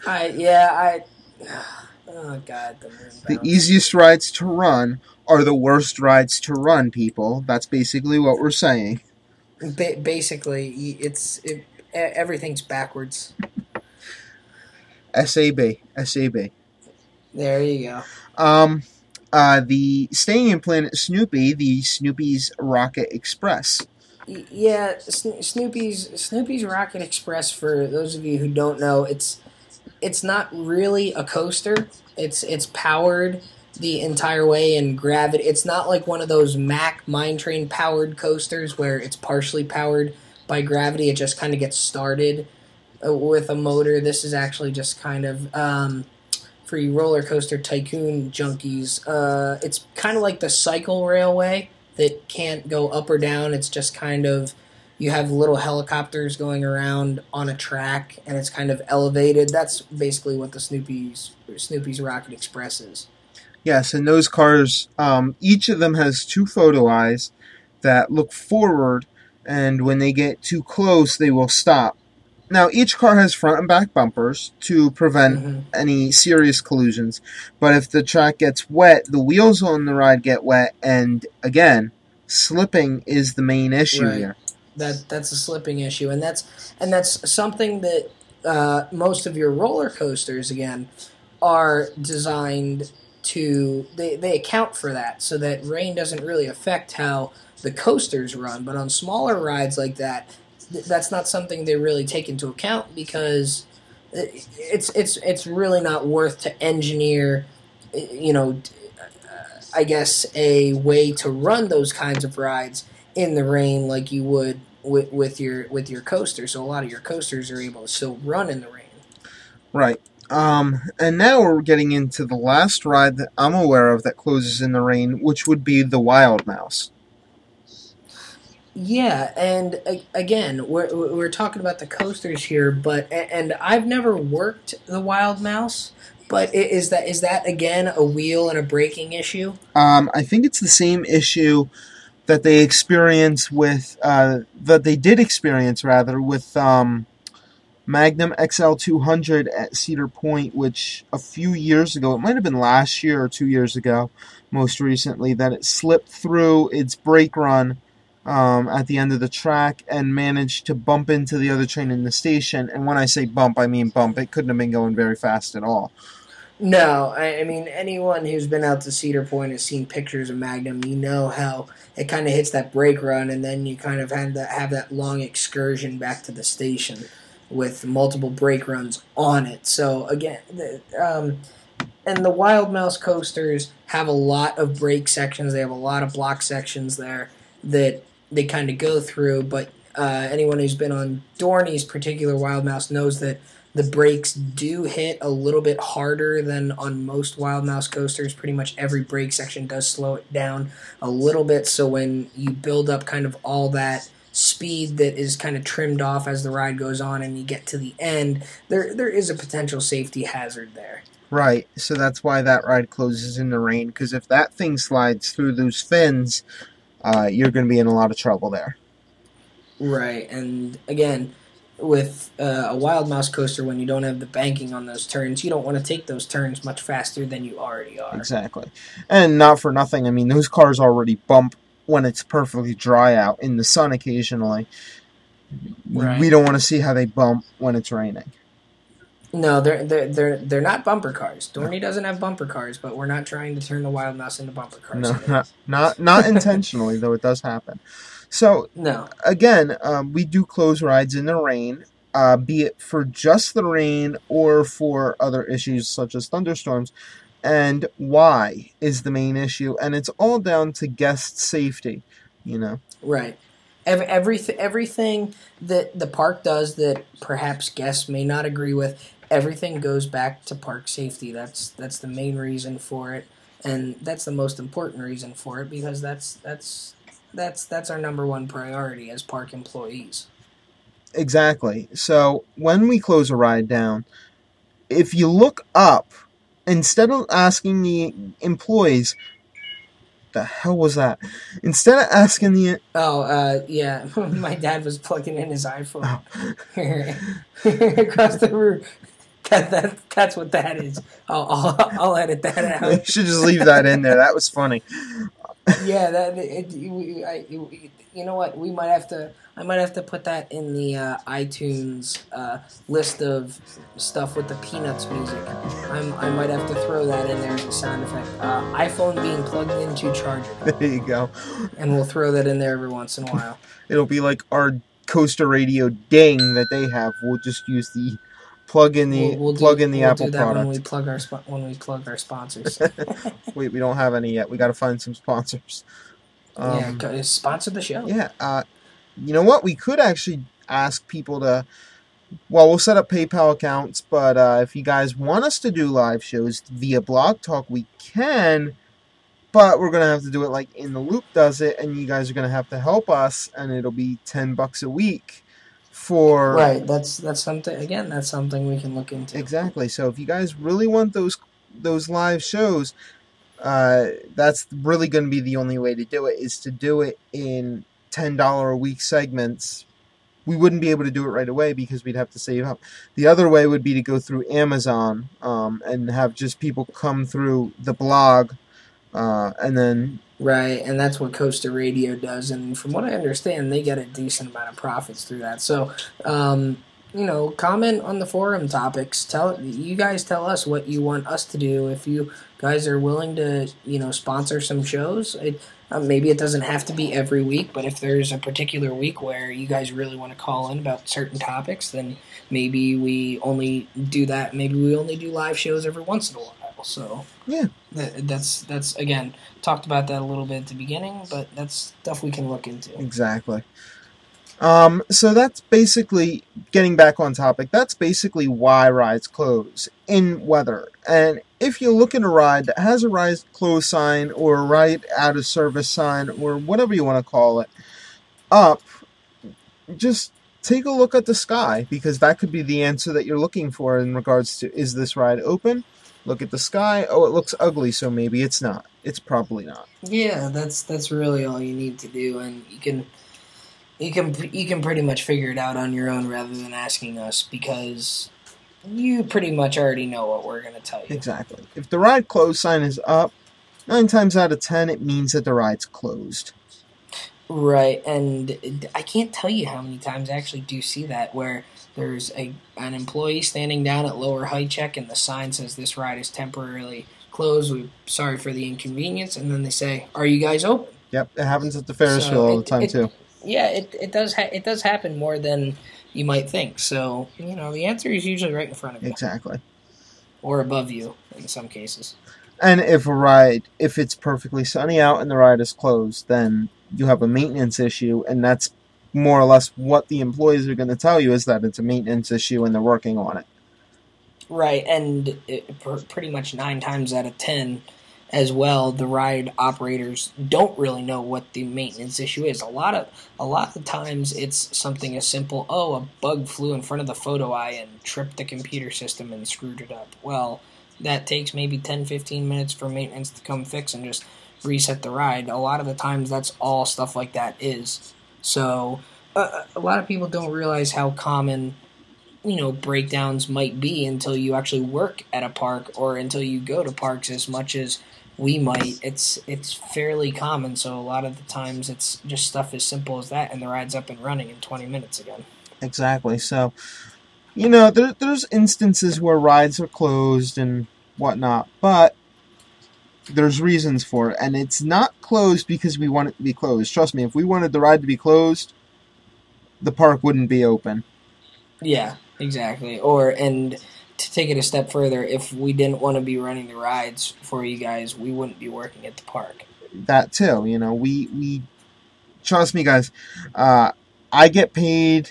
Speaker 2: I yeah I. (sighs) Oh God, the moon bounce.
Speaker 1: The easiest rides to run are the worst rides to run, people. That's basically what we're saying.
Speaker 2: Ba- basically, it's it, e- everything's backwards.
Speaker 1: SAB, SAB.
Speaker 2: There you go.
Speaker 1: Um, uh, the staying in Planet Snoopy, the Snoopy's Rocket Express.
Speaker 2: Yeah, Sno- Snoopy's Snoopy's Rocket Express. For those of you who don't know, it's it's not really a coaster. It's it's powered the entire way in gravity. It's not like one of those Mac Mine Train powered coasters where it's partially powered by gravity. It just kind of gets started uh, with a motor. This is actually just kind of um, for you roller coaster tycoon junkies. Uh, it's kind of like the cycle railway that can't go up or down. It's just kind of you have little helicopters going around on a track, and it's kind of elevated. That's basically what the Snoopy's Snoopy's Rocket Express is.
Speaker 1: Yes, and those cars, um, each of them has two photo eyes that look forward, and when they get too close, they will stop. Now, each car has front and back bumpers to prevent
Speaker 2: Mhm.
Speaker 1: any serious collisions, but if the track gets wet, the wheels on the ride get wet, and again, slipping is the main issue
Speaker 2: Right.
Speaker 1: here.
Speaker 2: That that's a slipping issue, and that's and that's something that uh, most of your roller coasters again are designed to they, they account for that so that rain doesn't really affect how the coasters run. But on smaller rides like that, th- that's not something they really take into account because it's it's it's really not worth to engineer, you know, I guess a way to run those kinds of rides in the rain like you would with, with your with your coaster. So a lot of your coasters are able to still run in the rain.
Speaker 1: Right. Um, and now we're getting into the last ride that I'm aware of that closes in the rain, which would be the Wild Mouse.
Speaker 2: Yeah, and again, we're we're talking about the coasters here, but and I've never worked the Wild Mouse, but is that is that again a wheel and a braking issue?
Speaker 1: Um, I think it's the same issue that they experience with uh, that they did experience rather with um, Magnum XL200 at Cedar Point, which a few years ago, it might have been last year or two years ago, most recently, that it slipped through its brake run um, at the end of the track and managed to bump into the other train in the station. And when I say bump, I mean bump. It couldn't have been going very fast at all.
Speaker 2: No, I, I mean anyone who's been out to Cedar Point has seen pictures of Magnum. You know how it kind of hits that brake run, and then you kind of have that have that long excursion back to the station with multiple brake runs on it. So again, the, um, and the Wild Mouse coasters have a lot of brake sections. They have a lot of block sections there that they kind of go through. But uh, anyone who's been on Dorney's particular Wild Mouse knows that the brakes do hit a little bit harder than on most Wild Mouse coasters. Pretty much every brake section does slow it down a little bit. So when you build up kind of all that speed that is kind of trimmed off as the ride goes on and you get to the end, there there is a potential safety hazard there.
Speaker 1: Right. So that's why that ride closes in the rain. Because if that thing slides through those fins, uh, you're going to be in a lot of trouble there.
Speaker 2: Right. And again, with uh, a wild mouse coaster, when you don't have the banking on those turns, you don't want to take those turns much faster than you already are.
Speaker 1: Exactly. And not for nothing. I mean, those cars already bump when it's perfectly dry out in the sun occasionally.
Speaker 2: Right.
Speaker 1: We don't want to see how they bump when it's raining.
Speaker 2: No, they're they're they're they're not bumper cars. Dorney doesn't have bumper cars, but we're not trying to turn the wild mouse into bumper cars.
Speaker 1: No, (laughs) not not, not intentionally, though it does happen. So
Speaker 2: no.
Speaker 1: again, um, we do close rides in the rain, uh, be it for just the rain or for other issues such as thunderstorms. And why is the main issue, and it's all down to guest safety. You know,
Speaker 2: Right. Every, everything that the park does that perhaps guests may not agree with, everything goes back to park safety. That's that's the main reason for it, and that's the most important reason for it because that's that's that's that's our number one priority as park employees.
Speaker 1: Exactly. So when we close a ride down, if you look up, instead of asking the employees, the hell was that? Instead of asking the
Speaker 2: Oh, uh, yeah. (laughs) My dad was plugging in his iPhone
Speaker 1: Oh. (laughs)
Speaker 2: across the room. That, that that's what that is. I'll, I'll, I'll edit that (laughs) out.
Speaker 1: you should just leave that in there. That was funny.
Speaker 2: yeah, that it, it, I, it, you know what? We might have to. I might have to put that in the uh, iTunes uh, list of stuff with the Peanuts music. I'm, I might have to throw that in there as a sound effect. Uh, iPhone being plugged into charger, (laughs)
Speaker 1: There you go.
Speaker 2: and we'll throw that in there every once in a while. (laughs)
Speaker 1: It'll be like our Coaster Radio ding that they have. We'll just use the plug in the
Speaker 2: We'll, we'll do-
Speaker 1: plug in the
Speaker 2: we'll
Speaker 1: Apple
Speaker 2: do that when we plug our spo- when we plug our sponsors. (laughs)
Speaker 1: Wait, we don't have any yet. We got to find some sponsors.
Speaker 2: yeah,
Speaker 1: Um,
Speaker 2: go- sponsor the show.
Speaker 1: Yeah, uh, you know what? We could actually ask people to. Well, we'll set up PayPal accounts, but uh, if you guys want us to do live shows via Blog Talk, we can. But we're gonna have to do it like In the Loop does it, and you guys are gonna have to help us, and it'll be ten bucks a week for
Speaker 2: Right. That's that's something. Again, that's something we can look into.
Speaker 1: Exactly. So if you guys really want those those live shows, uh, that's really going to be the only way to do it. Is to do it in ten dollar a week segments. We wouldn't be able to do it right away because we'd have to save up. The other way would be to go through Amazon um, and have just people come through the blog, uh, and then
Speaker 2: Right, and that's what Coaster Radio does. And from what I understand, they get a decent amount of profits through that. So, um, you know, comment on the forum topics. Tell you guys tell us what you want us to do. If you guys are willing to, you know, sponsor some shows, it, uh, maybe it doesn't have to be every week. But if there's a particular week where you guys really want to call in about certain topics, then maybe we only do that. Maybe we only do live shows every once in a while. So
Speaker 1: Yeah.
Speaker 2: that, that's that's again talked about that a little bit at the beginning, but that's stuff we can look into.
Speaker 1: Exactly. Um, so that's basically getting back on topic. That's basically why rides close in weather. And if you look at a ride that has a ride close sign or a ride out of service sign or whatever you want to call it up, just take a look at the sky because that could be the answer that you're looking for in regards to is this ride open? Look at the sky. Oh, it looks ugly, so maybe it's not. It's probably not.
Speaker 2: Yeah, that's that's really all you need to do, and you can you can you can pretty much figure it out on your own rather than asking us because you pretty much already know what we're going to tell you.
Speaker 1: Exactly. If the ride closed sign is up, nine times out of ten, it means that the ride's closed.
Speaker 2: Right, and I can't tell you how many times I actually do see that where there's a an employee standing down at lower height check and the sign says this ride is temporarily closed. We're sorry for the inconvenience, and then they say, "Are you guys open?"
Speaker 1: Yep, it happens at the Ferris
Speaker 2: So
Speaker 1: wheel all the time
Speaker 2: it-
Speaker 1: too.
Speaker 2: Yeah, it, it does ha- it does happen more than you might think. So you know the answer is usually right in front of you
Speaker 1: Exactly.
Speaker 2: or above you in some cases.
Speaker 1: And if a ride, if it's perfectly sunny out and the ride is closed, then you have a maintenance issue, and that's more or less what the employees are going to tell you is that it's a maintenance issue and they're working on it.
Speaker 2: Right, and it, pr- pretty much nine times out of ten, as well, the ride operators don't really know what the maintenance issue is. A lot of a lot of times, it's something as simple. Oh, a bug flew in front of the photo eye and tripped the computer system and screwed it up. Well, that takes maybe 10, 15 minutes for maintenance to come fix and just reset the ride. A lot of the times, that's all stuff like that is. So, uh, a lot of people don't realize how common you know breakdowns might be until you actually work at a park or until you go to parks as much as we might it's it's fairly common so a lot of the times it's just stuff as simple as that and the ride's up and running in 20 minutes again
Speaker 1: Exactly. So, you know, there, there's instances where rides are closed and whatnot, but there's reasons for it. And it's not closed because we want it to be closed. Trust me, if we wanted the ride to be closed, the park wouldn't be open.
Speaker 2: yeah exactly or and to take it a step further if we didn't want to be running the rides for you guys we wouldn't be working at the park
Speaker 1: That too, you know, we we trust me guys, uh I get paid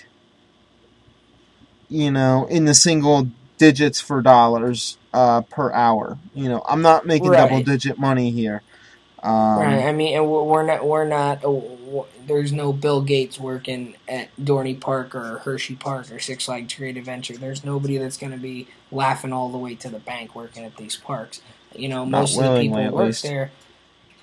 Speaker 1: you know, in the single digits for dollars uh per hour. You know, I'm not making
Speaker 2: Right.
Speaker 1: double digit money here. Um,
Speaker 2: right i mean we're not we're not uh, there's no bill gates working at dorney park or hershey park or six flags great adventure there's nobody that's going to be laughing all the way to the bank working at these parks you know most of the people
Speaker 1: at
Speaker 2: work
Speaker 1: least.
Speaker 2: there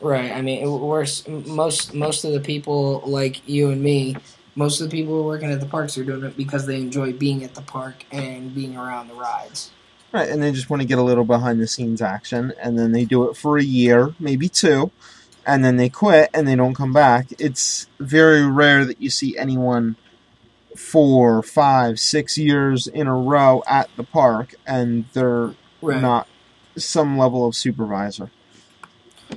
Speaker 2: right i mean we're most most of the people like you and me most of the people who are working at the parks are doing it because they enjoy being at the park and being around the rides
Speaker 1: Right, and they just want to get a little behind the scenes action, and then they do it for a year, maybe two, and then they quit and they don't come back. It's very rare that you see anyone four, five, six years in a row at the park and they're
Speaker 2: right
Speaker 1: not some level of supervisor.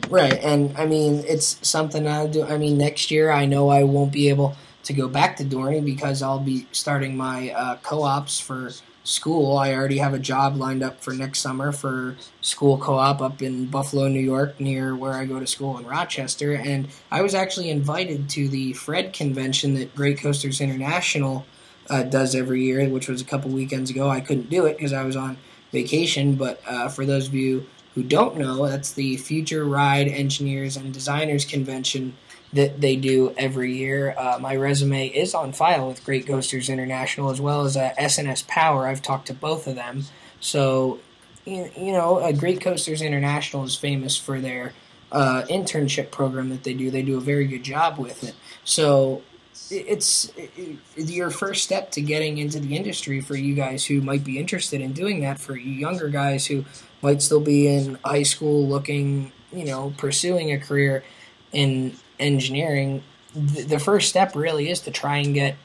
Speaker 2: Right, and I mean it's something I do. I mean next year I know I won't be able to go back to Dorney because I'll be starting my uh, co-ops for school. I already have a job lined up for next summer for school co-op up in Buffalo, New York, near where I go to school in Rochester. And I was actually invited to the FRED convention that Great Coasters International uh, does every year, which was a couple weekends ago. I couldn't do it because I was on vacation, but uh, for those of you who don't know, that's the Future Ride Engineers and Designers Convention that they do every year. Uh, my resume is on file with Great Coasters International as well as uh, S&S Power. I've talked to both of them. So, you, you know, uh, Great Coasters International is famous for their uh, internship program that they do. They do a very good job with it. So, it's it, it- your first step to getting into the industry for you guys who might be interested in doing that. For you younger guys who might still be in high school looking, you know, pursuing a career in engineering, th- the first step really is to try and get.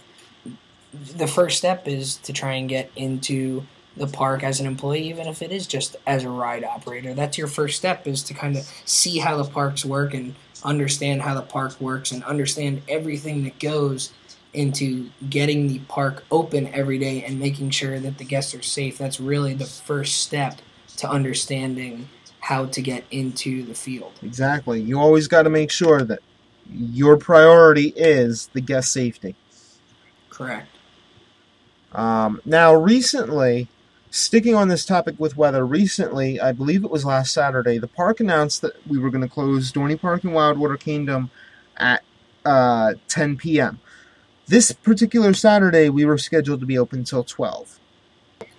Speaker 2: The first step is to try and get into the park as an employee, even if it is just as a ride operator. That's your first step is to kind of see how the parks work and understand how the park works and understand everything that goes into getting the park open every day and making sure that the guests are safe. That's really the first step to understanding how to get into the field.
Speaker 1: Exactly. You always got to make sure that your priority is the guest safety.
Speaker 2: Correct.
Speaker 1: Um, now, recently, sticking on this topic with weather, recently, I believe it was last Saturday, the park announced that we were going to close Dorney Park and Wildwater Kingdom at uh, 10 p.m. This particular Saturday, we were scheduled to be open until 12.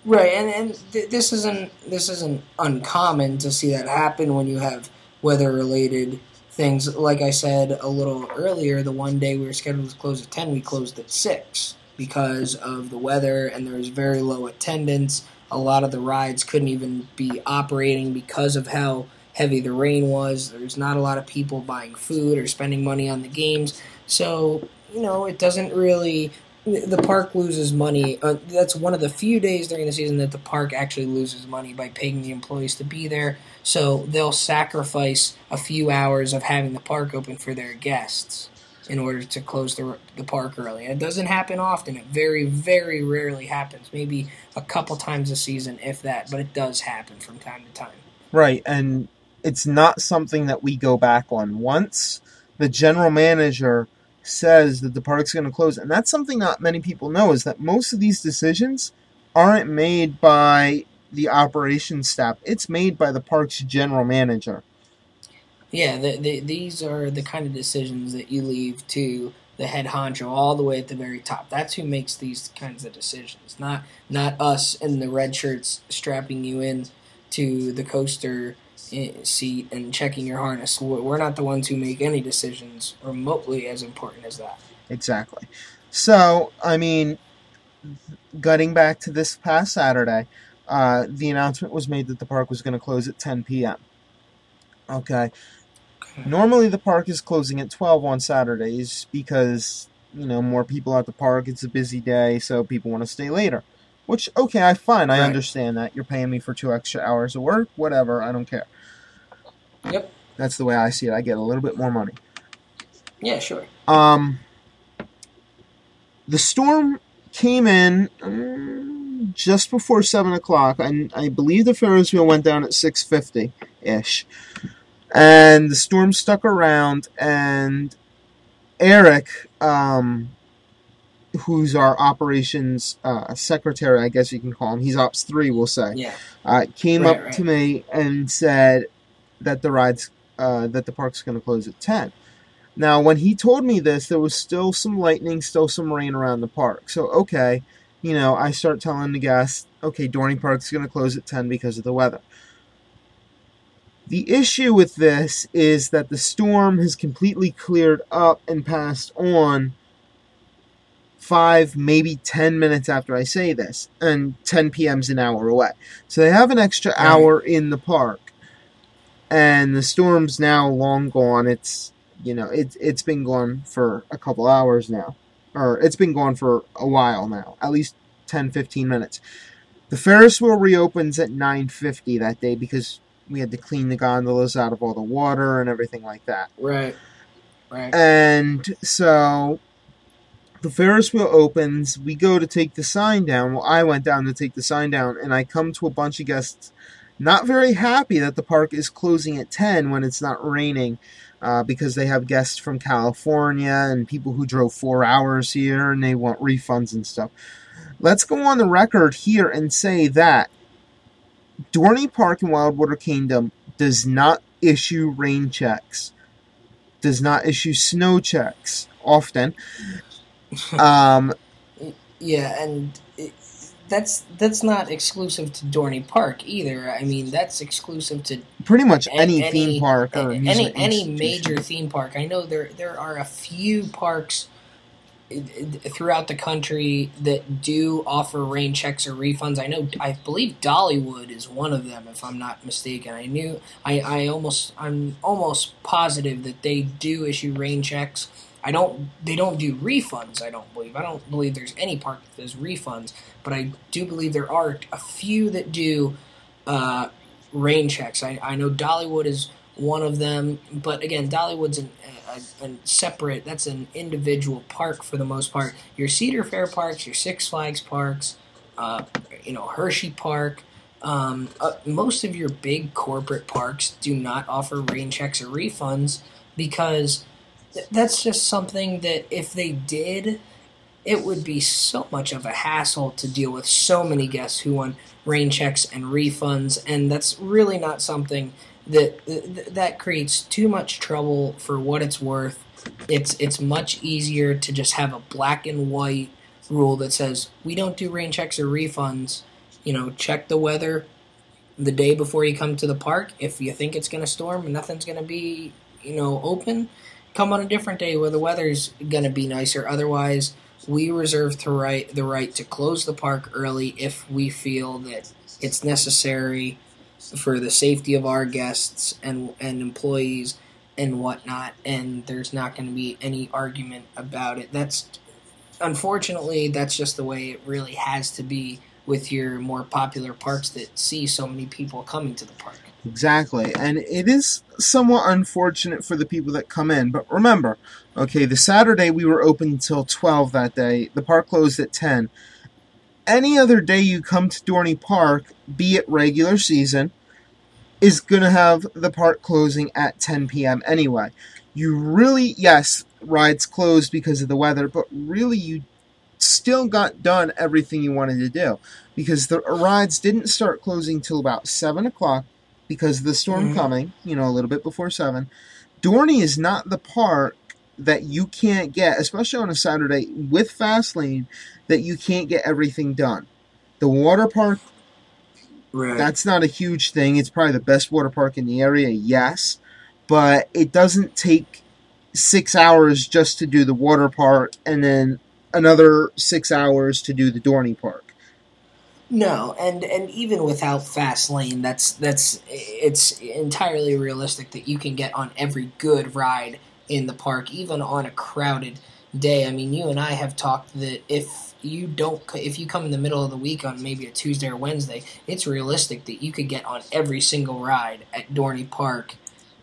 Speaker 2: Right, and and th- this isn't this isn't uncommon to see that happen when you have weather related things. Like I said a little earlier, the one day we were scheduled to close at 10, we closed at 6 because of the weather and there was very low attendance. A lot of the rides couldn't even be operating because of how heavy the rain was. There's not a lot of people buying food or spending money on the games. So, you know, it doesn't really. The park loses money. Uh, that's one of the few days during the season that the park actually loses money by paying the employees to be there. So they'll sacrifice a few hours of having the park open for their guests in order to close the, the park early. And it doesn't happen often. It very, very rarely happens. Maybe a couple times a season, if that, but it does happen from time to time.
Speaker 1: Right, and it's not something that we go back on. Once the general manager says that the park's going to close, and that's something not many people know is that most of these decisions aren't made by the operations staff. It's made by the park's general manager.
Speaker 2: Yeah, the, the, these are the kind of decisions that you leave to the head honcho all the way at the very top. That's who makes these kinds of decisions, not not us in the red shirts strapping you in to the coaster seat and checking your harness. We're not the ones who make any decisions remotely as important as that.
Speaker 1: Exactly. So, I mean, getting back to this past Saturday, uh, the announcement was made that the park was going to close at 10 p.m. Okay. Normally, the park is closing at 12 on Saturdays because, you know, more people at the park. It's a busy day, so people want to stay later. Which, okay, I fine. I
Speaker 2: Right.
Speaker 1: understand that. You're paying me for two extra hours of work. Whatever. I don't care.
Speaker 2: Yep.
Speaker 1: That's the way I see it. I get a little bit more money.
Speaker 2: Yeah, sure.
Speaker 1: Um, the storm came in um, just before seven o'clock. and I believe the Ferris wheel went down at six fifty ish, and the storm stuck around. And Eric, um, who's our operations uh, secretary, I guess you can call him. He's ops three, we'll say
Speaker 2: Yeah.
Speaker 1: uh, came
Speaker 2: Right,
Speaker 1: up
Speaker 2: right.
Speaker 1: to me and said that the rides uh, that the park's going to close at 10 now when he told me this there was still some lightning still some rain around the park so okay you know i start telling the guests okay dorney park's going to close at 10 because of the weather the issue with this is that the storm has completely cleared up and passed on five, maybe 10 minutes after I say this, and 10 p.m. is an hour away. So they have an extra hour in the park, and the storm's now long gone. It's, you know, it, it's been gone for a couple hours now, or it's been gone for a while now, at least 10, 15 minutes. The Ferris wheel reopens at 9.50 that day because we had to clean the gondolas out of all the water and everything like that.
Speaker 2: Right. Right.
Speaker 1: And so the Ferris wheel opens. We go to take the sign down. Well, I went down to take the sign down, and I come to a bunch of guests not very happy that the park is closing at 10 when it's not raining uh, because they have guests from California and people who drove four hours here and they want refunds and stuff. Let's go on the record here and say that Dorney Park in Wildwater Kingdom does not issue rain checks does not issue snow checks often. (laughs) Um,
Speaker 2: Yeah, and that's that's not exclusive to Dorney Park either. I mean, that's exclusive to
Speaker 1: pretty much
Speaker 2: a-
Speaker 1: any, theme park or
Speaker 2: a- any any major theme park. I know there there are a few parks i- i- throughout the country that do offer rain checks or refunds. I know I believe Dollywood is one of them if I'm not mistaken. I knew I, I almost I'm almost positive that they do issue rain checks. I don't they don't do refunds, I don't believe. I don't believe there's any park that does refunds, but I do believe there are a few that do uh, rain checks. I, I know Dollywood is one of them, but again, Dollywood's an, a, a separate. That's an individual park for the most part. Your Cedar Fair parks, your Six Flags parks, uh, you know Hershey Park. Um, uh, most of your big corporate parks do not offer rain checks or refunds because that's just something that if they did, it would be so much of a hassle to deal with so many guests who want rain checks and refunds, and that's really not something that that creates too much trouble for what it's worth. It's it's much easier to just have a black and white rule that says we don't do rain checks or refunds. You know, check the weather the day before you come to the park. If you think it's going to storm, and nothing's going to be you know, open, come on a different day where the weather's going to be nicer. Otherwise, we reserve the right the right to close the park early if we feel that it's necessary for the safety of our guests and and employees and whatnot. And there's not going to be any argument about it. That's unfortunately that's just the way it really has to be with your more popular parks that see so many people coming to the park.
Speaker 1: Exactly. And it is somewhat unfortunate for the people that come in. But remember, okay, the Saturday we were open until 12 that day. The park closed at 10. Any other day you come to Dorney Park, be it regular season, is going to have the park closing at 10 p.m. anyway. You really, yes, rides closed because of the weather, but really you still got done everything you wanted to do because the rides didn't start closing till about 7 o'clock because of the storm mm-hmm. coming, you know, a little bit before 7. Dorney is not the park that you can't get, especially on a Saturday with Fastlane, that you can't get everything done. The water park, right. that's not a huge thing. It's probably the best water park in the area, yes, but it doesn't take six hours just to do the water park and then another six hours to do the Dorney Park.
Speaker 2: No, and and even without fast lane, that's that's it's entirely realistic that you can get on every good ride in the park, even on a crowded day. I mean, you and I have talked that if you don't, if you come in the middle of the week on maybe a Tuesday or Wednesday, it's realistic that you could get on every single ride at Dorney Park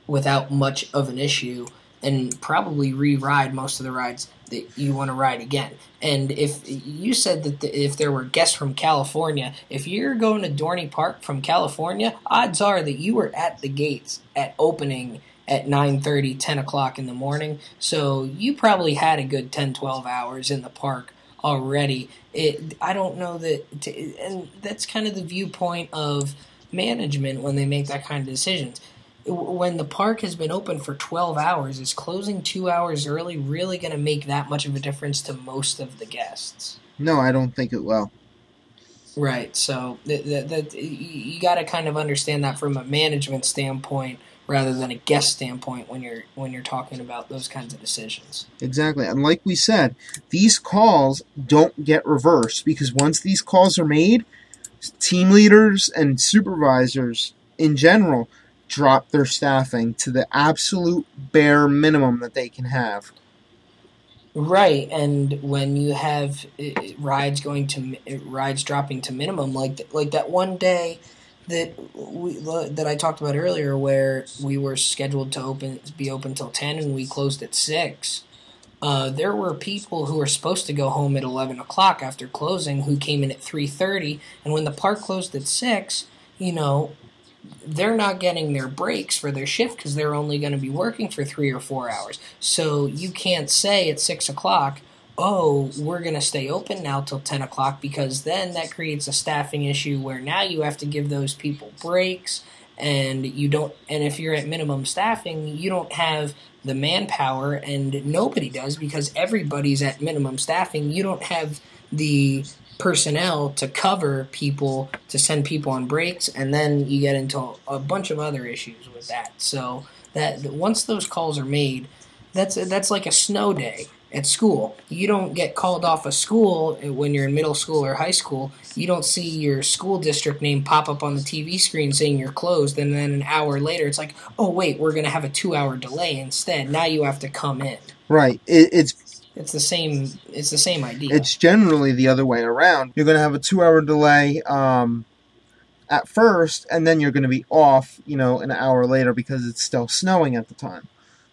Speaker 2: without much of an issue, and probably re-ride most of the rides that you want to ride again. And if you said that the, if there were guests from California, if you're going to Dorney Park from California, odds are that you were at the gates at opening at 9.30 10 o'clock in the morning. So you probably had a good 10 12 hours in the park already. It, i don't know that to, and that's kind of the viewpoint of management when they make that kind of decisions when the park has been open for 12 hours, is closing two hours early really going to make that much of a difference to most of the guests?
Speaker 1: No, I don't think it will.
Speaker 2: Right. So that, that, that you got to kind of understand that from a management standpoint rather than a guest standpoint when you're when you're talking about those kinds of decisions.
Speaker 1: Exactly. And like we said, these calls don't get reversed because once these calls are made, team leaders and supervisors in general drop their staffing to the absolute bare minimum that they can have.
Speaker 2: Right, and when you have uh, rides going to rides dropping to minimum, like like that one day that we that I talked about earlier, where we were scheduled to open be open till ten and we closed at six. Uh, there were people who were supposed to go home at eleven o'clock after closing who came in at three thirty, and when the park closed at six, you know, they're not getting their breaks for their shift because they're only going to be working for three or four hours. So you can't say at six o'clock, oh, we're going to stay open now till 10 o'clock because then that creates a staffing issue where now you have to give those people breaks and you don't and if you're at minimum staffing you don't have the manpower and nobody does because everybody's at minimum staffing you don't have the personnel to cover people to send people on breaks and then you get into a bunch of other issues with that. So that once those calls are made that's that's like a snow day at school. You don't get called off of school when you're in middle school or high school. You don't see your school district name pop up on the tv screen saying you're closed and then an hour later it's like oh wait we're going to have a two hour delay instead. Now you have to come in.
Speaker 1: Right. It, it's
Speaker 2: it's the same. It's the same idea.
Speaker 1: It's generally the other way around. You're going to have a two-hour delay um, at first, and then you're going to be off. You know, an hour later because it's still snowing at the time.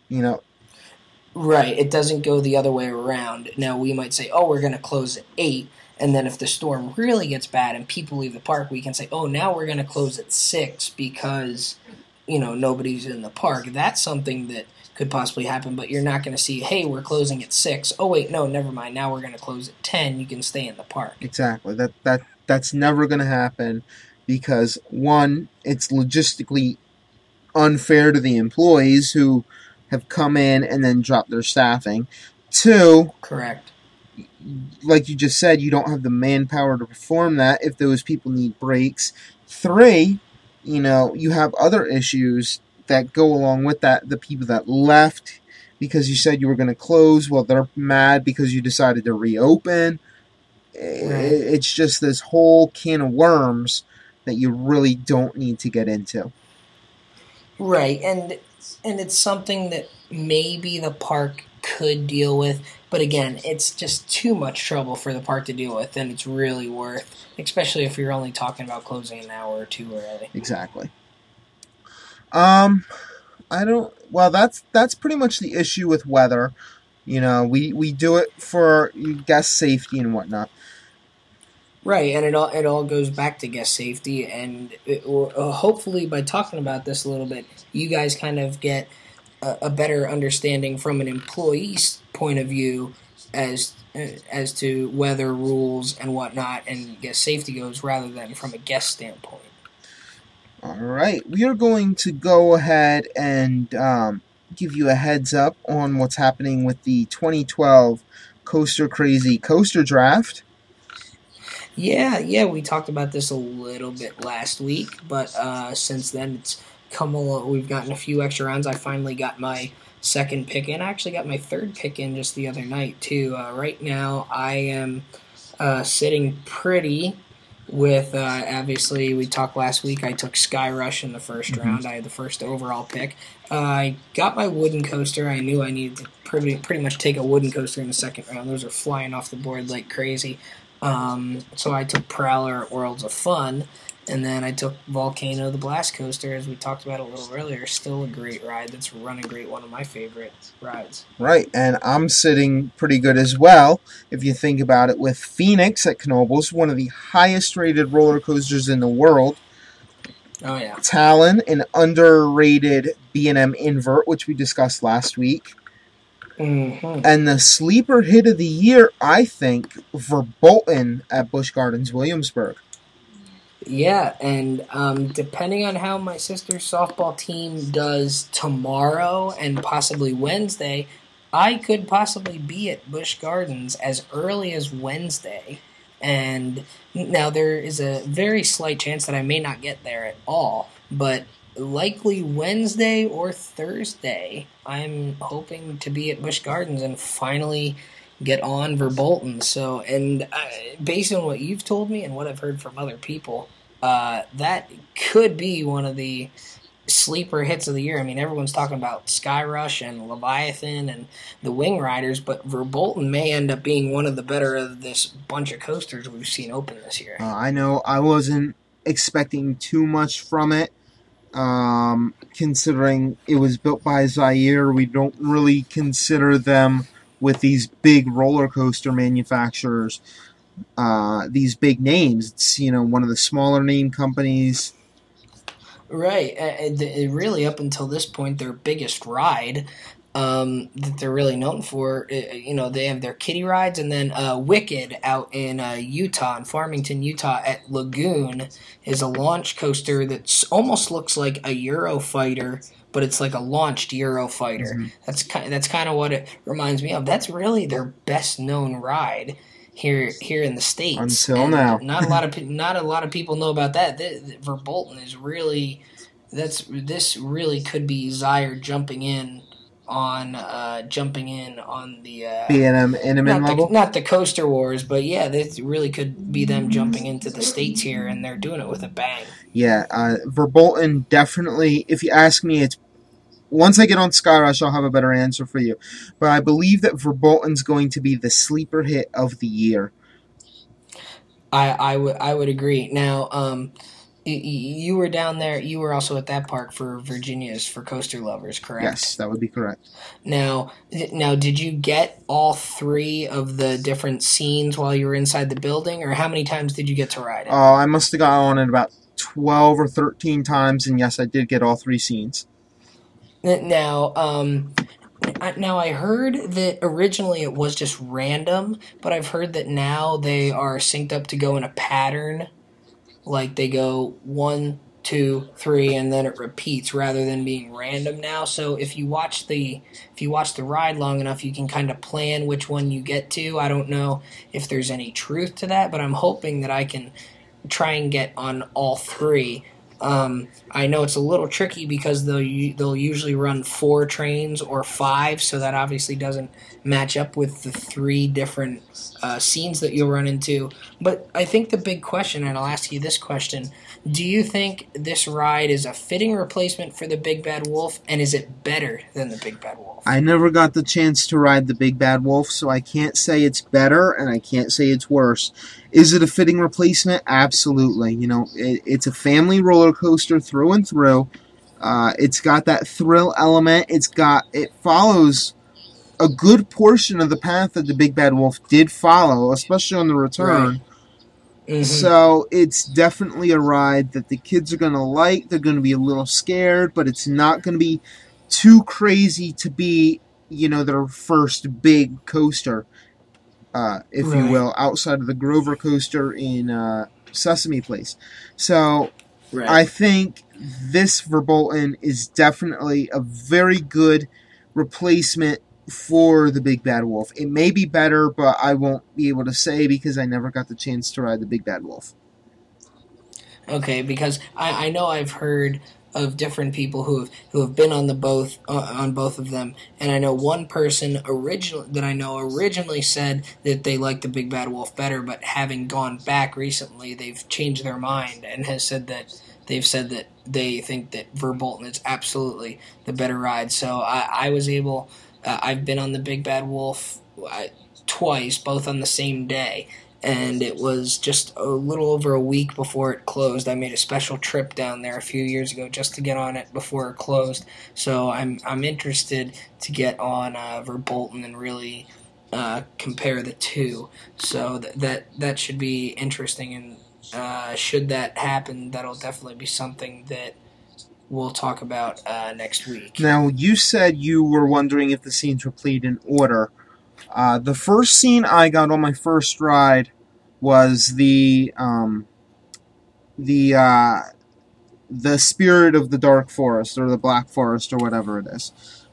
Speaker 1: You know.
Speaker 2: Right. It doesn't go the other way around. Now we might say, "Oh, we're going to close at 8. And then if the storm really gets bad and people leave the park, we can say, "Oh, now we're going to close at 6 because you know nobody's in the park." That's something that could possibly happen, but you're not going to see, hey, we're closing at six. Oh wait, no, never mind. Now we're going to close at ten. You can stay in the park.
Speaker 1: Exactly. That that that's never going to happen because one, it's logistically unfair to the employees who have come in and then dropped their staffing. Two,
Speaker 2: correct.
Speaker 1: Like you just said, you don't have the manpower to perform that if those people need breaks. Three, you know, you have other issues that go along with that, the people that left because you said you were going to close, well, they're mad because you decided to reopen. It's just this whole can of worms that you really don't need to get into.
Speaker 2: Right, and and it's something that maybe the park could deal with, but again, it's just too much trouble for the park to deal with, and it's really worth, especially if you're only talking about closing an hour or two early.
Speaker 1: Exactly. Um, I don't. Well, that's that's pretty much the issue with weather. You know, we we do it for guest safety and whatnot.
Speaker 2: Right, and it all it all goes back to guest safety, and it, or, uh, hopefully by talking about this a little bit, you guys kind of get a, a better understanding from an employee's point of view as as to weather rules and whatnot, and guest safety goes, rather than from a guest standpoint.
Speaker 1: All right, we are going to go ahead and um, give you a heads up on what's happening with the 2012 Coaster Crazy Coaster Draft.
Speaker 2: Yeah, yeah, we talked about this a little bit last week, but uh, since then it's come along. We've gotten a few extra rounds. I finally got my second pick in. I actually got my third pick in just the other night too. Uh, right now, I am uh, sitting pretty with. Uh, obviously, we talked last week. I took Skyrush in the 1st round. I had the first overall pick. Uh, I got my wooden coaster. I knew I needed to pretty pretty much take a wooden coaster in the second round. Those are flying off the board like crazy. Um, so I took Prowler at Worlds of Fun, and then I took Volcano the Blast Coaster, as we talked about a little earlier. Still a great ride. That's running great. One of my favorite rides.
Speaker 1: Right, and I'm sitting pretty good as well. If you think about it, with Phoenix at Knoebels, one of the highest rated roller coasters in the world.
Speaker 2: Oh yeah.
Speaker 1: Talon, an underrated B&M invert, which we discussed last week.
Speaker 2: Mm-hmm.
Speaker 1: And the sleeper hit of the year, I think, Verbolten at Busch Gardens, Williamsburg.
Speaker 2: Yeah, and um, depending on how my sister's softball team does tomorrow and possibly Wednesday, I could possibly be at Busch Gardens as early as Wednesday. And now there is a very slight chance that I may not get there at all, but likely Wednesday or Thursday, I'm hoping to be at Busch Gardens and finally get on Verbolten. So, and uh, based on what you've told me and what I've heard from other people, uh, that could be one of the sleeper hits of the year. I mean, everyone's talking about Skyrush and Leviathan and the Wing Riders, but Verbolten may end up being one of the better of this bunch of coasters we've seen open this year.
Speaker 1: Uh, I know I wasn't expecting too much from it, um, considering it was built by Zierer. We don't really consider them with these big roller coaster manufacturers. Uh, these big names. It's you know one of the smaller name companies.
Speaker 2: Right, and really up until this point, their biggest ride um, that they're really known for, you know, they have their kiddie rides, and then uh, Wicked out in uh, Utah, in Farmington, Utah, at Lagoon, is a launch coaster that almost looks like a Eurofighter, but it's like a launched Eurofighter.
Speaker 1: Mhm.
Speaker 2: That's kind. That's kind of what it reminds me of. That's really their best known ride here here in the states.
Speaker 1: Until
Speaker 2: And
Speaker 1: now.
Speaker 2: not a lot of (laughs) not a lot of people know about that. Th- th- Verbolten is really that's this really could be Zierer jumping in on uh, jumping in on the uh,
Speaker 1: B and M Intamin
Speaker 2: not,
Speaker 1: level.
Speaker 2: the, not the coaster wars, but yeah, this really could be them jumping into the states here, and they're doing it with a bang.
Speaker 1: Yeah, uh, Verbolten definitely. If you ask me, it's once I get on Skyrush, I'll have a better answer for you. But I believe that Verbolten's going to be the sleeper hit of the year.
Speaker 2: I I would I would agree. Now, um, you were down there. You were also at that park for Virginia's for coaster lovers, correct?
Speaker 1: Yes, that would be correct.
Speaker 2: Now, now, did you get all three of the different scenes while you were inside the building, or how many times did you get to ride it?
Speaker 1: Uh, I must have got on it about twelve or thirteen times, and yes, I did get all three scenes.
Speaker 2: Now, um, now I heard that originally it was just random, but I've heard that now they are synced up to go in a pattern, like they go one, two, three, and then it repeats rather than being random now. So if you watch the if you watch the ride long enough, you can kind of plan which one you get to. I don't know if there's any truth to that, but I'm hoping that I can try and get on all three. Um, I know it's a little tricky because they'll they'll usually run four trains or five, so that obviously doesn't match up with the three different uh, scenes that you'll run into. But I think the big question, and I'll ask you this question: Do you think this ride is a fitting replacement for the Big Bad Wolf, and is it better than the Big Bad Wolf?
Speaker 1: I never got the chance to ride the Big Bad Wolf, so I can't say it's better and I can't say it's worse. Is it a fitting replacement? Absolutely. You know, it, it's a family roller coaster through and through. Uh, it's got that thrill element. It's got it follows a good portion of the path that the Big Bad Wolf did follow, especially on the return.
Speaker 2: Mhm.
Speaker 1: So it's definitely a ride that the kids are going to like. They're going to be a little scared, but it's not going to be too crazy to be, you know, their first big coaster, uh, if you will, outside of the Grover coaster in uh, Sesame Place. So
Speaker 2: right.
Speaker 1: I think this Verbolten is definitely a very good replacement for the Big Bad Wolf. It may be better, but I won't be able to say because I never got the chance to ride the Big Bad Wolf.
Speaker 2: Okay, because I, I know I've heard of different people who have who have been on the both uh, on both of them, and I know one person original that I know originally said that they liked the Big Bad Wolf better, but having gone back recently, they've changed their mind and has said that they've said that they think that Verbolten is absolutely the better ride. So I, I was able, uh, I've been on the Big Bad Wolf uh, twice, both on the same day and it was just a little over a week before it closed. I made a special trip down there a few years ago just to get on it before it closed. So I'm I'm interested to get on uh, Verbolten and really uh, compare the two. So th- that that should be interesting. And uh, should that happen, that'll definitely be something that we'll talk about uh, next week.
Speaker 1: Now, you said you were wondering if the scenes were played in order. Uh, the first scene I got on my first ride was the um, the uh, the spirit of the dark forest or the black forest or whatever it is.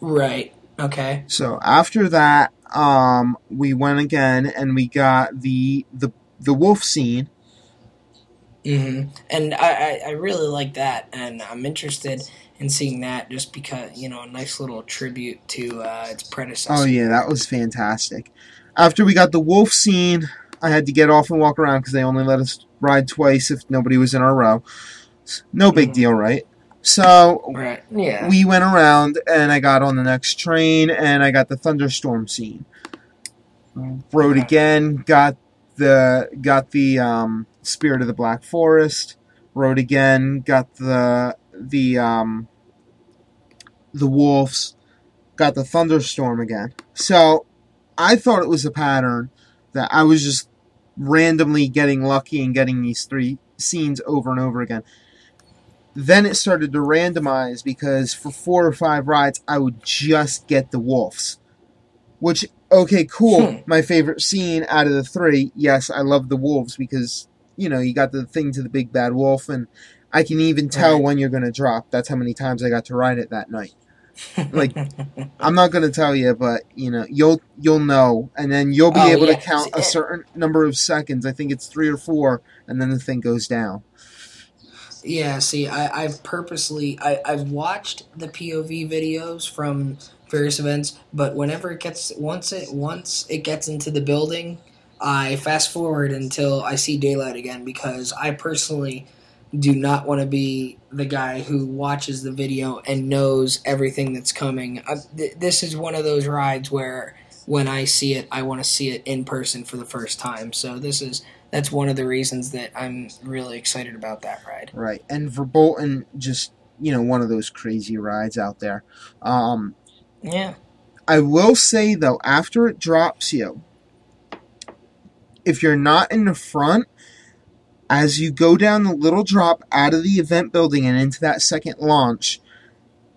Speaker 2: Right. Okay.
Speaker 1: So after that, um, we went again and we got the the the wolf scene.
Speaker 2: Hmm And I, I, I really like that, and I'm interested in seeing that just because you know a nice little tribute to uh, its predecessor.
Speaker 1: Oh yeah, that was fantastic. After we got the wolf scene, I had to get off and walk around because they only let us ride twice if nobody was in our row. No big
Speaker 2: Mhm.
Speaker 1: deal, right? So
Speaker 2: Right. Yeah.
Speaker 1: we went around and I got on the next train and I got the thunderstorm scene. Rode
Speaker 2: Okay.
Speaker 1: again, got the got the um, spirit of the black forest. Rode again, got the the um, the wolves. Got the thunderstorm again. So I thought it was a pattern that I was just randomly getting lucky and getting these three scenes over and over again. Then it started to randomize because for four or five rides, I would just get the wolves. Which, okay, cool.
Speaker 2: Hmm.
Speaker 1: My favorite scene out of the three, yes, I love the wolves because, you know, you got the thing to the big bad wolf, and I can even tell
Speaker 2: Right.
Speaker 1: when you're going to drop. That's how many times I got to ride it that night. like, I'm not going to tell you, but you know, you'll you'll know, and then you'll be
Speaker 2: Oh,
Speaker 1: able
Speaker 2: yeah.
Speaker 1: to count a (laughs) certain number of seconds. I think it's three or four, and then the thing goes down.
Speaker 2: Yeah, see, I, I've purposely I, I've watched the POV videos from various events, but whenever it gets once it once it gets into the building, I fast forward until I see daylight again because I personally do not want to be the guy who watches the video and knows everything that's coming. Uh, th- this is one of those rides where when I see it, I want to see it in person for the first time. So this is that's one of the reasons that I'm really excited about that ride.
Speaker 1: Right, and Verbolten just you know one of those crazy rides out there. Um,
Speaker 2: Yeah.
Speaker 1: I will say though, after it drops you, if you're not in the front, as you go down the little drop out of the event building and into that second launch,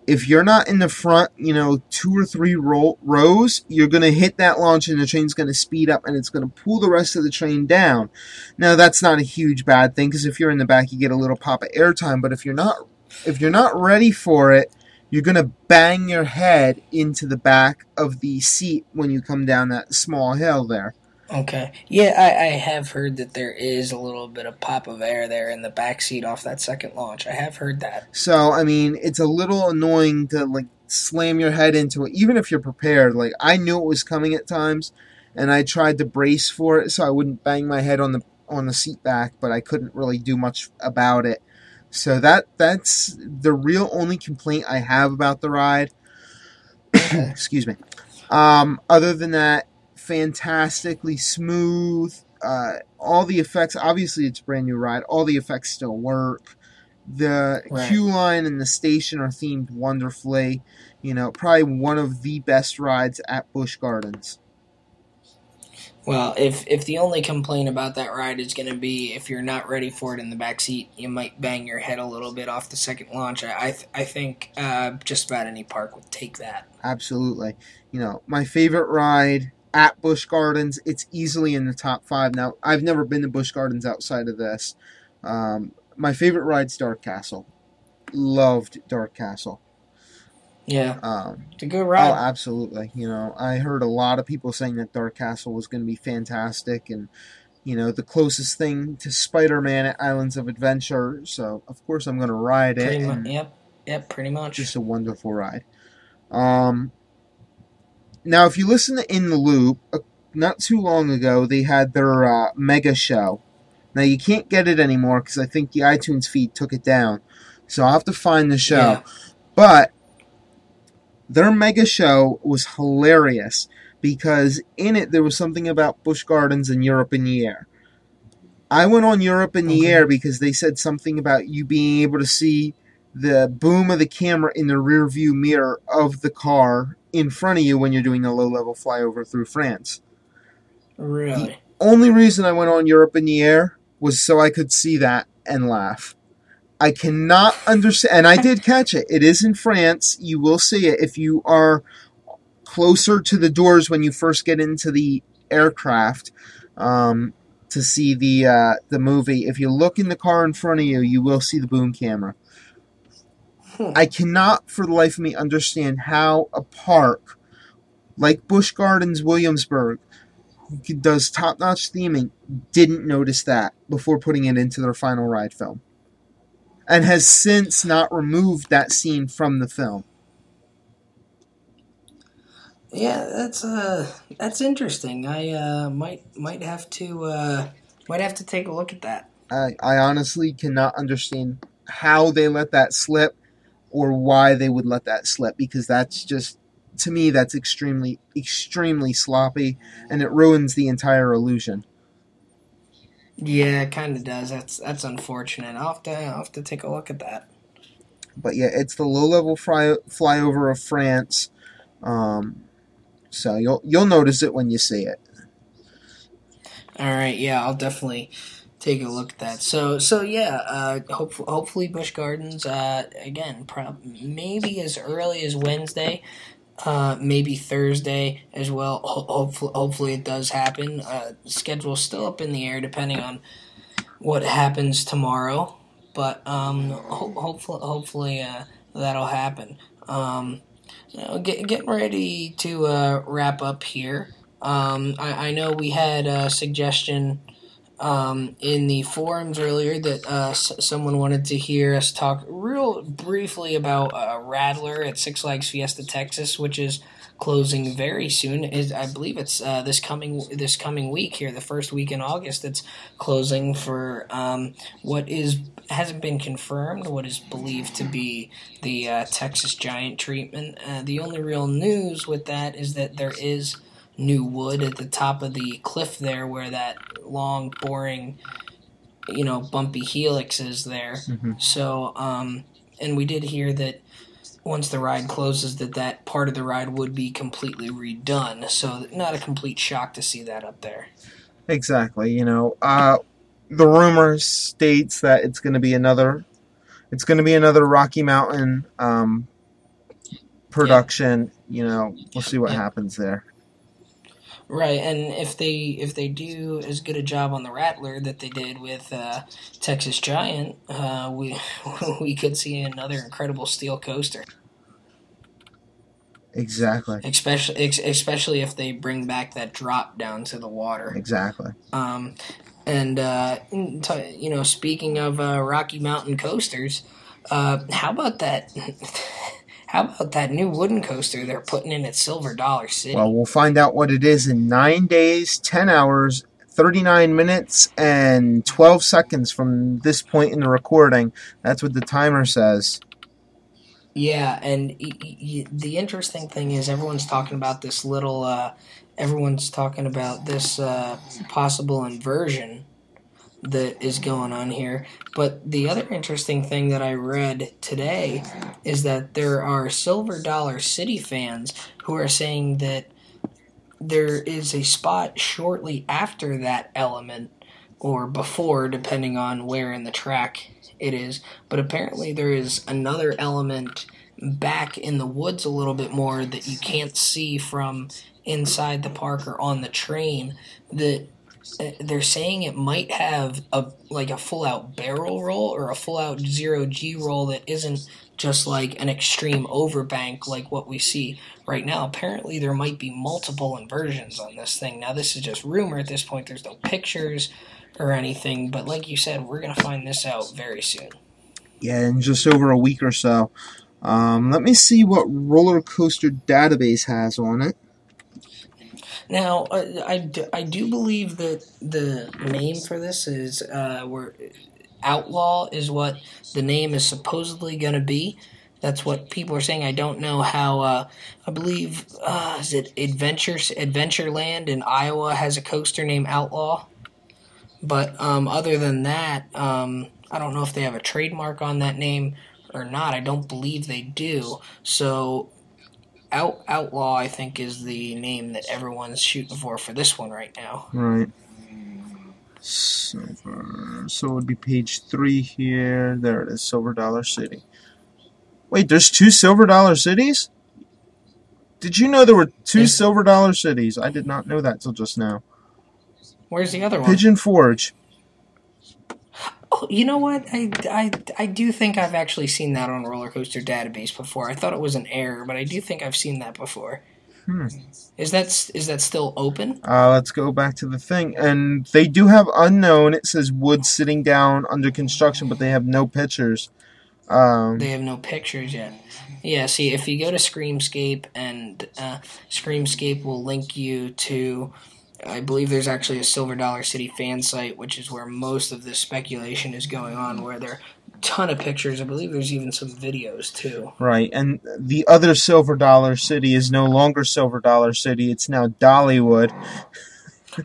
Speaker 1: if you're not in the front, you know, two or three ro- rows, you're going to hit that launch and the train's going to speed up and it's going to pull the rest of the train down. Now, that's not a huge bad thing because if you're in the back, you get a little pop of airtime. But if you're not, if you're not ready for it, you're going to bang your head into the back of the seat when you come down that small hill there.
Speaker 2: Okay. Yeah, I, I have heard that there is a little bit of pop of air there in the back seat off that second launch. I have heard that.
Speaker 1: So I mean, it's a little annoying to like slam your head into it, even if you're prepared. Like I knew it was coming at times, and I tried to brace for it so I wouldn't bang my head on the on the seat back, but I couldn't really do much about it. So that that's the real only complaint I have about the ride. (coughs) Excuse me. Um, other than that, fantastically smooth. Uh, all the effects, obviously, it's a brand new ride. All the effects still work. The
Speaker 2: Right.
Speaker 1: queue line and the station are themed wonderfully. You know, probably one of the best rides at Busch Gardens.
Speaker 2: Well, if if the only complaint about that ride is going to be if you're not ready for it in the back seat, you might bang your head a little bit off the second launch. I I, th- I think uh, just about any park would take that.
Speaker 1: Absolutely. You know, my favorite ride at Busch Gardens, it's easily in the top five. Now, I've never been to Busch Gardens outside of this. Um, my favorite ride's Dark Castle. Loved Dark Castle.
Speaker 2: Yeah,
Speaker 1: Um,
Speaker 2: it's a good ride.
Speaker 1: Oh, absolutely. You know, I heard a lot of people saying that Dark Castle was going to be fantastic and, you know, the closest thing to Spider Man at Islands of Adventure. So, of course, I'm going to ride it.
Speaker 2: pretty
Speaker 1: and
Speaker 2: much. Yep. Yep. Pretty much.
Speaker 1: Just a wonderful ride. Um, now, if you listen to In the Loop, uh, not too long ago, they had their uh, mega show. Now, you can't get it anymore because I think the iTunes feed took it down. So I'll have to find the show.
Speaker 2: Yeah.
Speaker 1: But their mega show was hilarious because in it there was something about Busch Gardens and Europe in the air. I went on Europe in the
Speaker 2: Okay.
Speaker 1: air because they said something about you being able to see the boom of the camera in the rear view mirror of the car in front of you when you're doing a low level flyover through France.
Speaker 2: Really.
Speaker 1: The Only reason I went on Europe in the air was so I could see that and laugh. I cannot understand, and I did catch it. It is in France. You will see it if you are closer to the doors when you first get into the aircraft um, to see the uh, the movie. If you look in the car in front of you, you will see the boom camera. I cannot, for the life of me, understand how a park like Busch Gardens, Williamsburg, who does top notch theming, didn't notice that before putting it into their final ride film. And has since not removed that scene from the film.
Speaker 2: Yeah, that's uh that's interesting. I uh might might have to uh might have to take a look at that.
Speaker 1: I, I honestly cannot understand how they let that slip or why they would let that slip because that's just, to me, that's extremely, extremely sloppy and it ruins the entire illusion.
Speaker 2: Yeah, it kind of does. That's that's unfortunate. I'll have to I'll have to take a look at that.
Speaker 1: But yeah, it's the low level fly, flyover of France. Um, so you'll you'll notice it when you see it.
Speaker 2: All right, yeah, I'll definitely take a look at that. So so yeah, uh, hopefully hopefully Busch Gardens uh, again, prob- maybe as early as Wednesday. Uh, maybe Thursday as well. Ho- hopefully, hopefully it does happen. Uh, still up in the air depending on what happens tomorrow, but um, ho- hopefully, hopefully uh, that'll happen. Um, get, getting ready to uh, wrap up here. Um, I, I know we had a suggestion um, in the forums earlier that uh, s- someone wanted to hear us talk real briefly about uh, Rattler at Six Flags Fiesta Texas, which is closing very soon. Is I believe it's uh, this coming this coming week here, the first week in August. It's closing for um, what is hasn't been confirmed. What is believed to be the uh, Texas Giant treatment. Uh, the only real news with that is that there is new wood at the top of the cliff there, where that long, boring, you know, bumpy helix is there.
Speaker 1: Mhm.
Speaker 2: So, um, and we did hear that once the ride closes, that that part of the ride would be completely redone. So, not a complete shock to see that up there.
Speaker 1: Exactly. You know, uh, the rumor states that it's going to be another, it's going to be another Rocky Mountain um, production. You know, we'll see what
Speaker 2: Yeah.
Speaker 1: happens there.
Speaker 2: Right, and if they if they do as good a job on the Rattler that they did with uh, Texas Giant, uh, we (laughs) we could see another incredible steel coaster.
Speaker 1: Exactly.
Speaker 2: especially especially if they bring back that drop down to the water.
Speaker 1: Exactly.
Speaker 2: Um, and uh, you know, speaking of uh, Rocky Mountain coasters, uh, how about that? (laughs) How about that new wooden coaster they're putting in at Silver Dollar City?
Speaker 1: Well, we'll find out what it is in nine days, 10 hours, 39 minutes, and 12 seconds from this point in the recording. That's what the timer says.
Speaker 2: Yeah, and y- y- the interesting thing is everyone's talking about this little. Uh, everyone's talking about this uh, possible inversion that is going on here. But the other interesting thing that I read today is that there are Silver Dollar City fans who are saying that there is a spot shortly after that element or before, depending on where in the track it is. But apparently, there is another element back in the woods a little bit more that you can't see from inside the park or on the train that they're saying it might have a like a full out barrel roll or a full out zero G roll that isn't just like an extreme overbank like what we see right now. Apparently, there might be multiple inversions on this thing. Now, this is just rumor at this point. There's no pictures or anything, but like you said, we're gonna find this out very soon.
Speaker 1: Yeah, in just over a week or so. Um, let me see what roller coaster database has on it.
Speaker 2: Now, I I, d- I do believe that the name for this is uh, where Outlaw is what the name is supposedly going to be. That's what people are saying. I don't know how. Uh, I believe uh, is it Adventure Adventureland in Iowa has a coaster named Outlaw. But um, other than that, um, I don't know if they have a trademark on that name or not. I don't believe they do. So out, Outlaw, I think, is the name that everyone's shooting for for this one right now.
Speaker 1: Right. Silver. So it would be page three here. There it is, Silver Dollar City. Wait, there's two Silver Dollar Cities? Did you know there were two
Speaker 2: Is-
Speaker 1: Silver Dollar Cities? I did not know that till just now.
Speaker 2: Where's the other one?
Speaker 1: Pigeon Forge.
Speaker 2: Oh, you know what? I, I, I do think I've actually seen that on Roller Coaster Database before. I thought it was an error, but I do think I've seen that before.
Speaker 1: Hmm.
Speaker 2: Is that is that still open?
Speaker 1: Uh, let's go back to the thing. And they do have unknown. It says wood sitting down under construction, but they have no pictures. Um,
Speaker 2: They have no pictures yet. Yeah, see, if you go to Screamscape and uh, Screamscape will link you to, I believe there's actually a Silver Dollar City fan site, which is where most of this speculation is going on, where there are a ton of pictures. I believe there's even some videos too.
Speaker 1: right. And the other Silver Dollar City is no longer Silver Dollar City. It's now Dollywood. (laughs)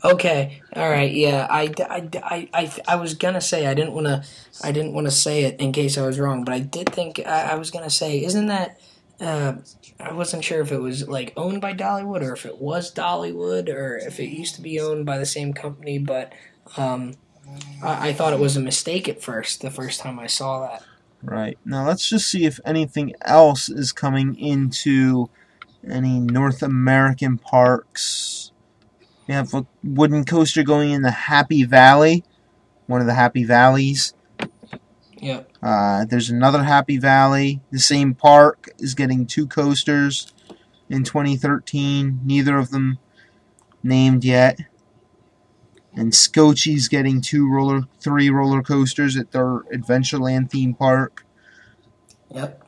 Speaker 2: Okay, all right, yeah, I, I, I, I, I was gonna say I didn't want to, I didn't want to say it in case I was wrong, but I did think I, I was gonna say, isn't that? Uh, I wasn't sure if it was like owned by Dollywood or if it was Dollywood or if it used to be owned by the same company, but um, I, I thought it was a mistake at first. The first time I saw that.
Speaker 1: Right. Now let's just see if anything else is coming into any North American parks. We have a wooden coaster going in the Happy Valley, one of the Happy Valleys.
Speaker 2: Yep.
Speaker 1: Uh, there's another Happy Valley. The same park is getting two coasters in 2013. Neither of them named yet. And Scotchy's getting two roller, three roller coasters at their Adventureland theme park.
Speaker 2: Yep.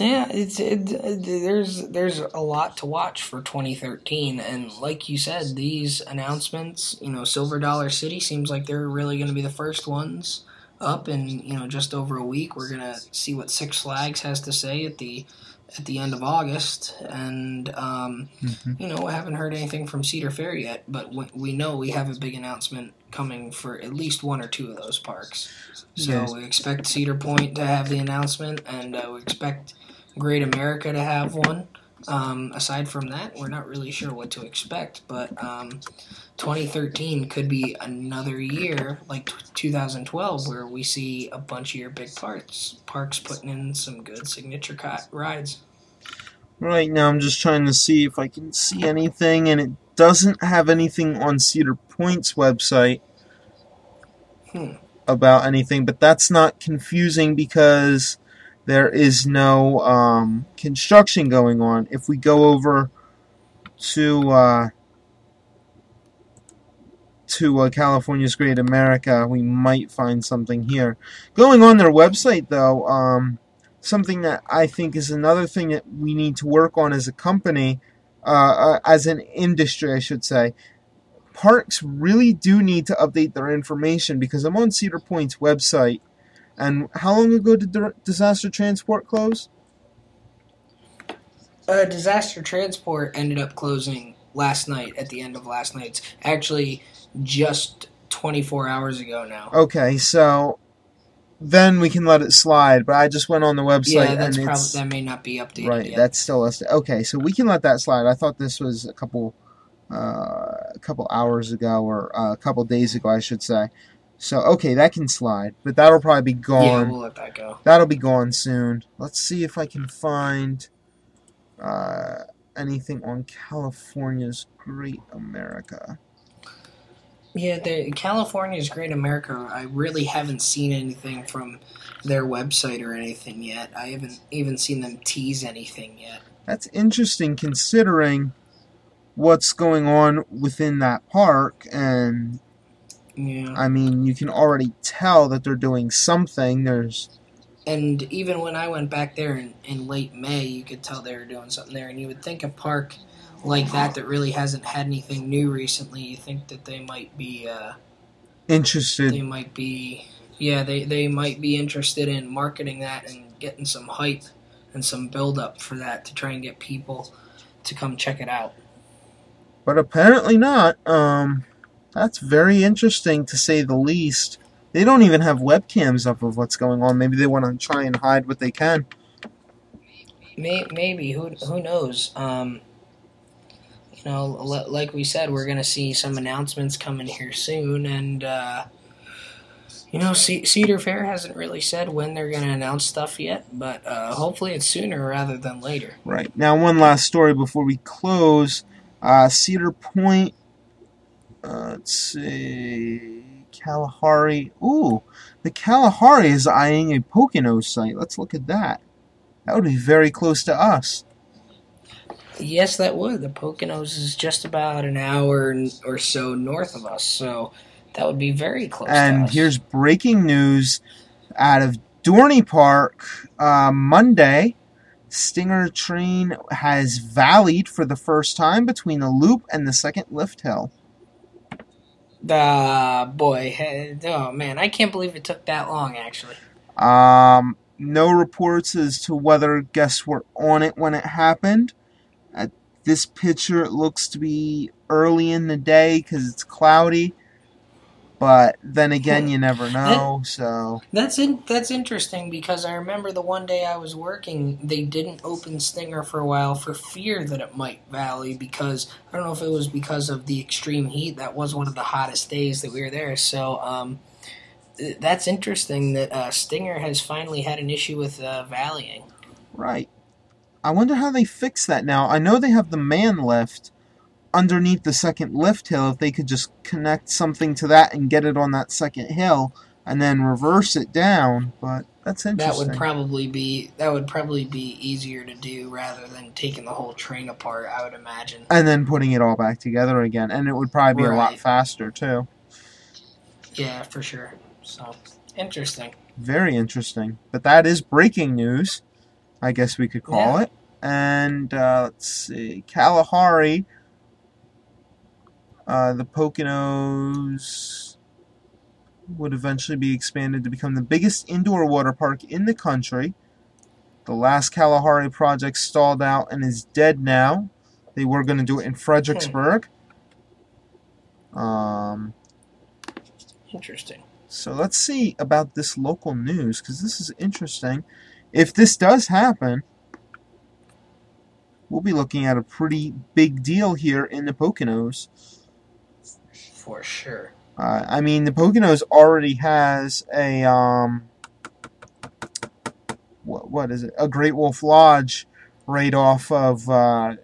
Speaker 2: Yeah, it's it, there's there's a lot to watch for 2013, and like you said, these announcements, you know, Silver Dollar City seems like they're really going to be the first ones up, and you know, just over a week, we're gonna see what Six Flags has to say at the at the end of August, and um, you know, I haven't heard anything from Cedar Fair yet, but we, we know we have a big announcement coming for at least one or two of those parks. So
Speaker 1: Yes.
Speaker 2: we expect Cedar Point to have the announcement, and uh, we expect Great America to have one. Um, aside from that, we're not really sure what to expect, but um, 2013 could be another year like t- 2012 where we see a bunch of your big parks parks putting in some good signature co- rides.
Speaker 1: Right now, I'm just trying to see if I can see anything, and it doesn't have anything on Cedar Point's website
Speaker 2: Hmm.
Speaker 1: about anything, but that's not confusing because there is no um, construction going on. If we go over to uh, to uh, California's Great America, we might find something here. Going on their website, though, um, something that I think is another thing that we need to work on as a company, uh, uh, as an industry, I should say. Parks really do need to update their information because I'm on Cedar Point's website. And how long ago did the disaster transport close?
Speaker 2: Uh, disaster transport ended up closing last night at the end of last night's actually just 24 hours ago now.
Speaker 1: Okay, so then we can let it slide. But I just went on the website
Speaker 2: yeah, that's
Speaker 1: and
Speaker 2: probably that may not be updated
Speaker 1: right.
Speaker 2: yet.
Speaker 1: That's still st- okay. So we can let that slide. I thought this was a couple, uh, a couple hours ago or uh, a couple days ago, I should say. So okay, that can slide, but that'll probably be gone.
Speaker 2: yeah, we'll let that go.
Speaker 1: That'll be gone soon. Let's see if I can find uh, anything on California's Great America.
Speaker 2: Yeah, the California's Great America. I really haven't seen anything from their website or anything yet. I haven't even seen them tease anything yet.
Speaker 1: That's interesting considering what's going on within that park and
Speaker 2: Yeah.
Speaker 1: I mean you can already tell that they're doing something. There's
Speaker 2: And even when I went back there in, in late May, you could tell they were doing something there. And you would think a park like that that really hasn't had anything new recently, you think that they might be, uh,
Speaker 1: interested.
Speaker 2: they might be, yeah, they, they might be interested in marketing that and getting some hype and some build up for that to try and get people to come check it out.
Speaker 1: But apparently not. Um that's very interesting to say the least. They don't even have webcams up of what's going on. Maybe they want to try and hide what they can.
Speaker 2: Maybe who who knows? Um, you know, like we said, we're gonna see some announcements coming here soon, and uh, you know, C- Cedar Fair hasn't really said when they're gonna announce stuff yet, but uh, hopefully it's sooner rather than later.
Speaker 1: Right. Now, one last story before we close. Uh, Cedar Point. Uh, let's see. Kalahari. Ooh, the Kalahari is eyeing a Pocono site. Let's look at that. That would be very close to us.
Speaker 2: Yes, that would. The Poconos is just about an hour or so north of us, so that would be very close. to
Speaker 1: And here's breaking news out of Dorney Park uh, Monday. Stinger train has valleyed for the first time between the loop and the second lift hill.
Speaker 2: Ah, boy, oh man, I can't believe it took that long. Actually,
Speaker 1: Um, no reports as to whether guests were on it when it happened. At this picture, it looks to be early in the day because it's cloudy. But then again, (laughs) you never know. So
Speaker 2: That's in, that's interesting because I remember the one day I was working, they didn't open Stinger for a while for fear that it might valley because I don't know if it was because of the extreme heat. That was one of the hottest days that we were there. So um, that's interesting that uh, Stinger has finally had an issue with uh, valleying.
Speaker 1: right, I wonder how they fix that now. I know they have the man lift underneath the second lift hill. If they could just connect something to that and get it on that second hill, and then reverse it down. But that's interesting.
Speaker 2: That would probably be that would probably be easier to do rather than taking the whole train apart. I would imagine.
Speaker 1: and then putting it all back together again, and it would probably be a lot faster too.
Speaker 2: Yeah, for sure. So interesting.
Speaker 1: Very interesting. But that is breaking news, I guess we could call
Speaker 2: Yeah.
Speaker 1: it. And uh, let's see, Kalahari, uh, the Poconos would eventually be expanded to become the biggest indoor water park in the country. The last Kalahari project stalled out and is dead now. They were going to do it in Fredericksburg. Um,
Speaker 2: Interesting.
Speaker 1: so let's see about this local news because this is interesting. If this does happen, we'll be looking at a pretty big deal here in the Poconos.
Speaker 2: For sure.
Speaker 1: Uh, I mean, the Poconos already has a um, what what is it? A Great Wolf Lodge right off of uh,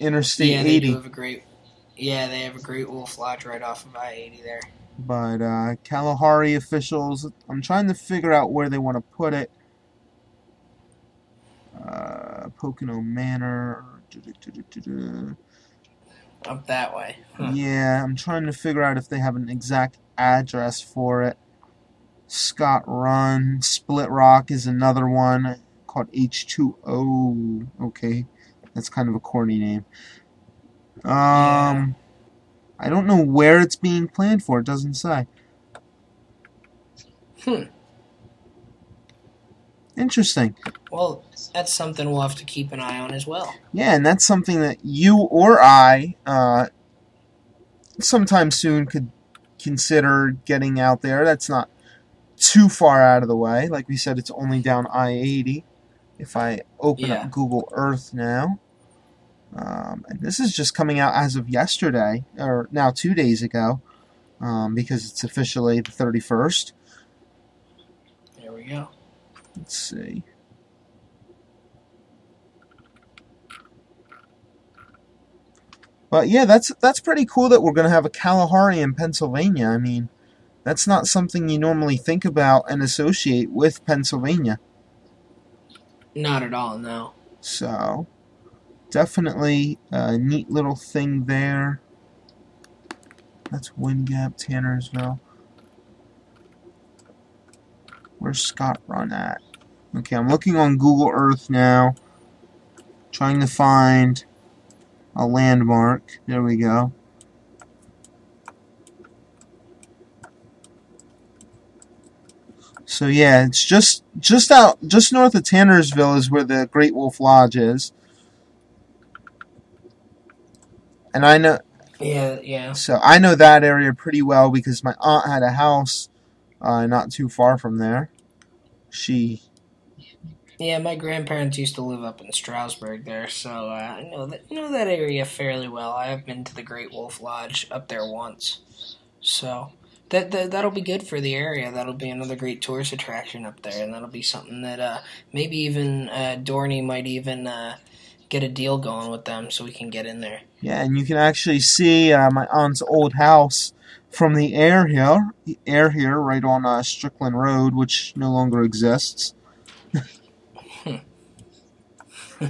Speaker 1: Interstate
Speaker 2: yeah, they
Speaker 1: 80.
Speaker 2: do have a great. Yeah, they have a great Wolf Lodge right off of I eighty there.
Speaker 1: But uh, Kalahari officials, I'm trying to figure out where they want to put it. Uh, Pocono Manor.
Speaker 2: Up that way. Huh.
Speaker 1: Yeah, I'm trying to figure out if they have an exact address for it. Scotrun. Split Rock is another one called H2O. Okay, that's kind of a corny name. Um,
Speaker 2: Yeah.
Speaker 1: I don't know where it's being planned for. It doesn't say.
Speaker 2: Hmm.
Speaker 1: Interesting.
Speaker 2: Well, that's something we'll have to keep an eye on as well.
Speaker 1: Yeah, and that's something that you or I, uh, sometime soon could consider getting out there. That's not too far out of the way. Like we said, it's only down I 80. If I open
Speaker 2: Yeah.
Speaker 1: up Google Earth now, um, and this is just coming out as of yesterday, or now two days ago, um, because it's officially the 31st.
Speaker 2: There we go.
Speaker 1: Let's see. But yeah, that's that's pretty cool that we're gonna have a Kalahari in Pennsylvania. I mean, that's not something you normally think about and associate with Pennsylvania.
Speaker 2: Not at all, no.
Speaker 1: So, definitely a neat little thing there. That's Wind Gap, Tannersville. Where's Scotrun at? Okay, I'm looking on Google Earth now, trying to find a landmark. There we go. So yeah, it's just just out just north of Tannersville is where the Great Wolf Lodge is. And I know
Speaker 2: Yeah, yeah.
Speaker 1: so I know that area pretty well because my aunt had a house uh, not too far from there. She
Speaker 2: Yeah, my grandparents used to live up in Stroudsburg there, so uh, I know that know that area fairly well. I have been to the Great Wolf Lodge up there once, so that, that that'll be good for the area. That'll be another great tourist attraction up there, and that'll be something that uh, maybe even uh, Dorney might even uh, get a deal going with them, so we can get in there.
Speaker 1: yeah, and you can actually see uh, my aunt's old house from the air here, the air here, right on uh, Strickland Road, which no longer exists.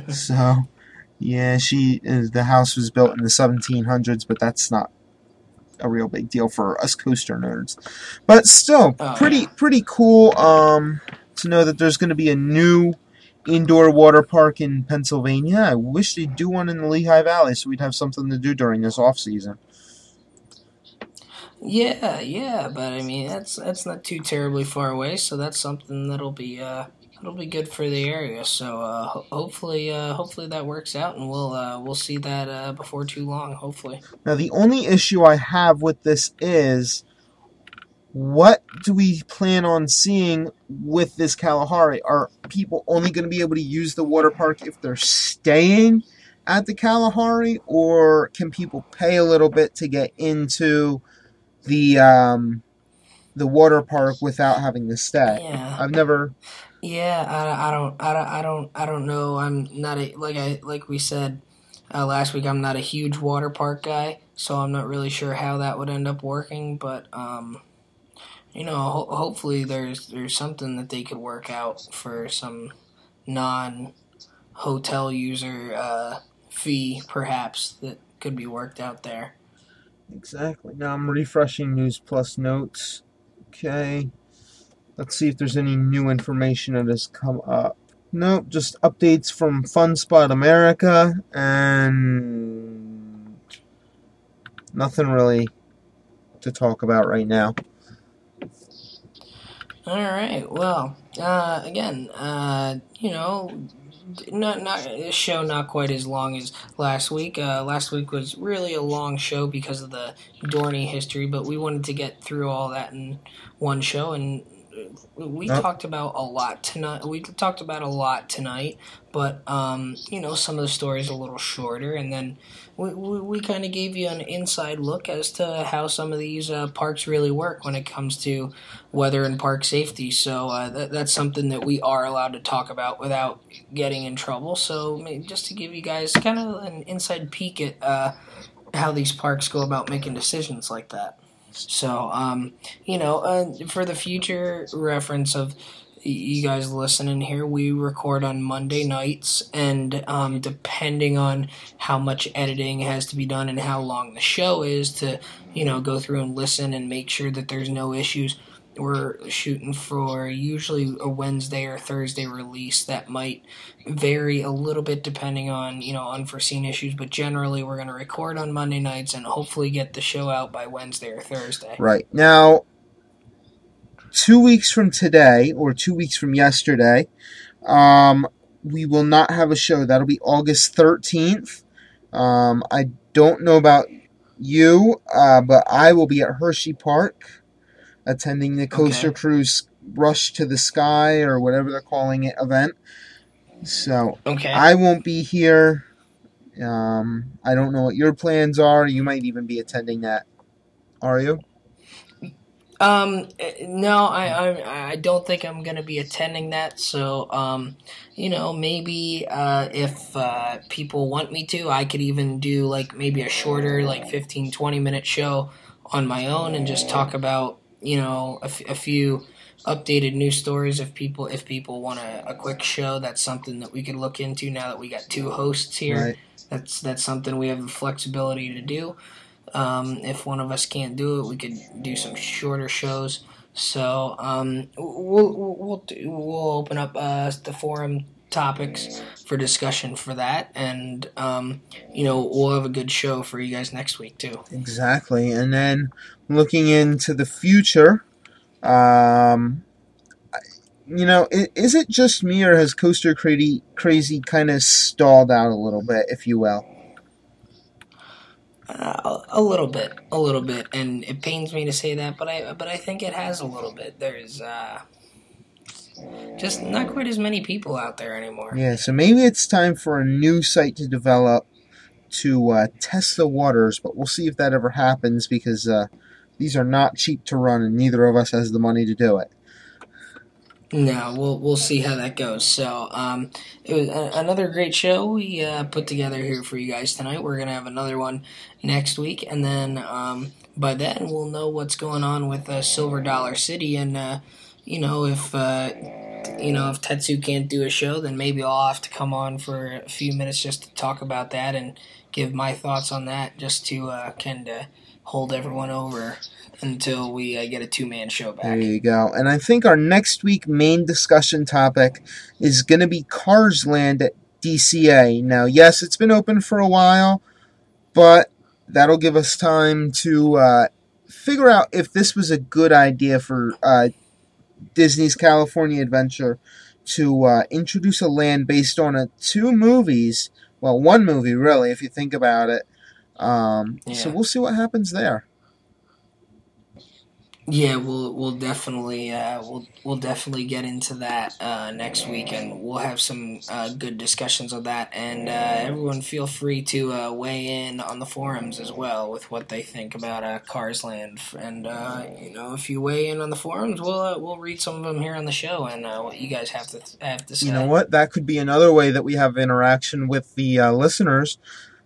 Speaker 1: So, yeah, she is, the house was built in the 1700s, but that's not a real big deal for us coaster nerds. But still,
Speaker 2: Oh,
Speaker 1: pretty
Speaker 2: yeah.
Speaker 1: pretty cool um, to know that there's going to be a new indoor water park in Pennsylvania. I wish they'd do one in the Lehigh Valley so we'd have something to do during this off season.
Speaker 2: Yeah, yeah, but I mean that's that's not too terribly far away, so that's something that'll be uh that'll be good for the area. So uh, ho- hopefully uh, hopefully that works out, and we'll uh, we'll see that uh, before too long. Hopefully.
Speaker 1: Now, the only issue I have with this is what do we plan on seeing with this Kalahari? Are people only going to be able to use the water park if they're staying at the Kalahari, or can people pay a little bit to get into the um, the water park without having to stay?
Speaker 2: Yeah.
Speaker 1: I've never.
Speaker 2: Yeah, I, I don't, I I don't, I don't know. I'm not a like I like we said uh, last week. I'm not a huge water park guy, so I'm not really sure how that would end up working. But um, you know, ho- hopefully there's there's something that they could work out for some non hotel user uh, fee, perhaps that could be worked out there.
Speaker 1: Exactly. Now I'm refreshing News Plus notes. Okay. Let's see if there's any new information that has come up. Nope, just updates from Fun Spot America and nothing really to talk about right now.
Speaker 2: All right. Well, uh, again, uh, you know, not not show not quite as long as last week. Uh, last week was really a long show because of the Dorney history, but we wanted to get through all that in one show, and we talked about a lot tonight. We talked about a lot tonight, but um, you know, some of the stories a little shorter, and then we, we, we kind of gave you an inside look as to how some of these uh, parks really work when it comes to weather and park safety. So uh, that, that's something that we are allowed to talk about without getting in trouble. So just to give you guys kind of an inside peek at uh, how these parks go about making decisions like that. So, um, you know, uh, for the future reference of you guys listening here, we record on Monday nights, and um, depending on how much editing has to be done and how long the show is, to you know go through and listen and make sure that there's no issues. We're shooting for usually a Wednesday or Thursday release that might vary a little bit depending on you know unforeseen issues, but generally we're going to record on Monday nights and hopefully get the show out by Wednesday or Thursday.
Speaker 1: Right now, two weeks from today, or two weeks from yesterday, um, we will not have a show. That'll be August 13th. Um, I don't know about you, uh, but I will be at Hershey Park attending the Coaster
Speaker 2: Okay.
Speaker 1: Cruise Rush to the Sky, or whatever they're calling it, event. So
Speaker 2: Okay.
Speaker 1: I won't be here. Um, I don't know what your plans are. You might even be attending that. Are you?
Speaker 2: Um, no, I, I, I don't think I'm gonna be attending that. So, um, you know, maybe uh, if uh, people want me to, I could even do like maybe a shorter, like 15, 20 minute show on my own and just talk about, you know, a, f- a few updated news stories. If people, if people want a, a quick show, that's something that we could look into now that we got two hosts here.
Speaker 1: Right.
Speaker 2: That's that's something we have the flexibility to do. Um, if one of us can't do it, we could do some shorter shows. So um, we'll we'll we'll open up uh, the forum topics for discussion for that, and um, you know we'll have a good show for you guys next week too.
Speaker 1: Exactly. And then looking into the future, um, you know, is it just me or has Coaster Crazy, crazy kind of stalled out a little bit, if you will?
Speaker 2: Uh, a little bit, a little bit, and it pains me to say that, but I but I think it has a little bit. There's uh, just not quite as many people out there anymore.
Speaker 1: Yeah, so maybe it's time for a new site to develop to uh, test the waters, but we'll see if that ever happens because uh, these are not cheap to run and neither of us has the money to do it.
Speaker 2: No, we'll we'll see how that goes. So, um, it was a, another great show we uh, put together here for you guys tonight. We're gonna have another one next week, and then um, by then we'll know what's going on with uh, Silver Dollar City, and uh, you know if uh, you know if Tetsu can't do a show, then maybe I'll have to come on for a few minutes just to talk about that and give my thoughts on that, just to uh, kind of hold everyone over until we uh, get a two man show back.
Speaker 1: There you go. And I think our next week main discussion topic is going to be Cars Land at DCA. Now, yes, it's been open for a while, but that'll give us time to uh, figure out if this was a good idea for uh, Disney's California Adventure to uh, introduce a land based on a two movies. Well, one movie, really, if you think about it. Um, So we'll see what happens there.
Speaker 2: Yeah, we'll we'll definitely uh, we'll we'll definitely get into that uh, next week, and we'll have some uh, good discussions of that. And uh, everyone, feel free to uh, weigh in on the forums as well with what they think about uh, Cars Land. And uh, you know, if you weigh in on the forums, we'll uh, we'll read some of them here on the show and uh, what you guys have to have to say.
Speaker 1: You know what? That could be another way that we have interaction with the uh, listeners.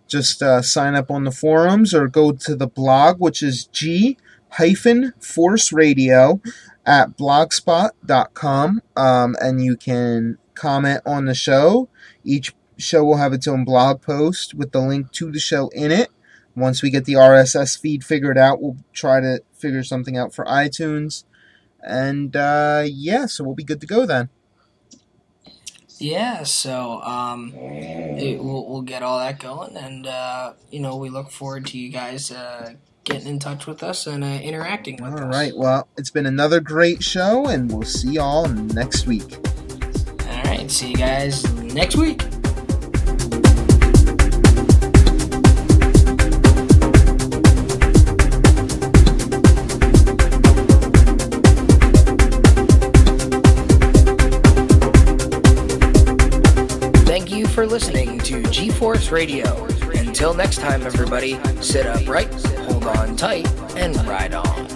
Speaker 1: Just uh, sign up on the forums or go to the blog, which is G hyphen Force Radio at blogspot.com, um, and you can comment on the show. Each show will have its own blog post with the link to the show in it. Once we get the RSS feed figured out, we'll try to figure something out for iTunes. And uh, yeah, so we'll be good to go then.
Speaker 2: Yeah, so um, it, we'll, we'll get all that going, and uh, you know we look forward to you guys uh, getting in touch with us and uh, interacting with
Speaker 1: All
Speaker 2: us.
Speaker 1: right. Well, it's been another great show, and we'll see y'all next week.
Speaker 2: All right, see you guys next week.
Speaker 3: Thank you for listening to G Force Radio. Until next time, everybody, sit upright, hold on tight, and ride on.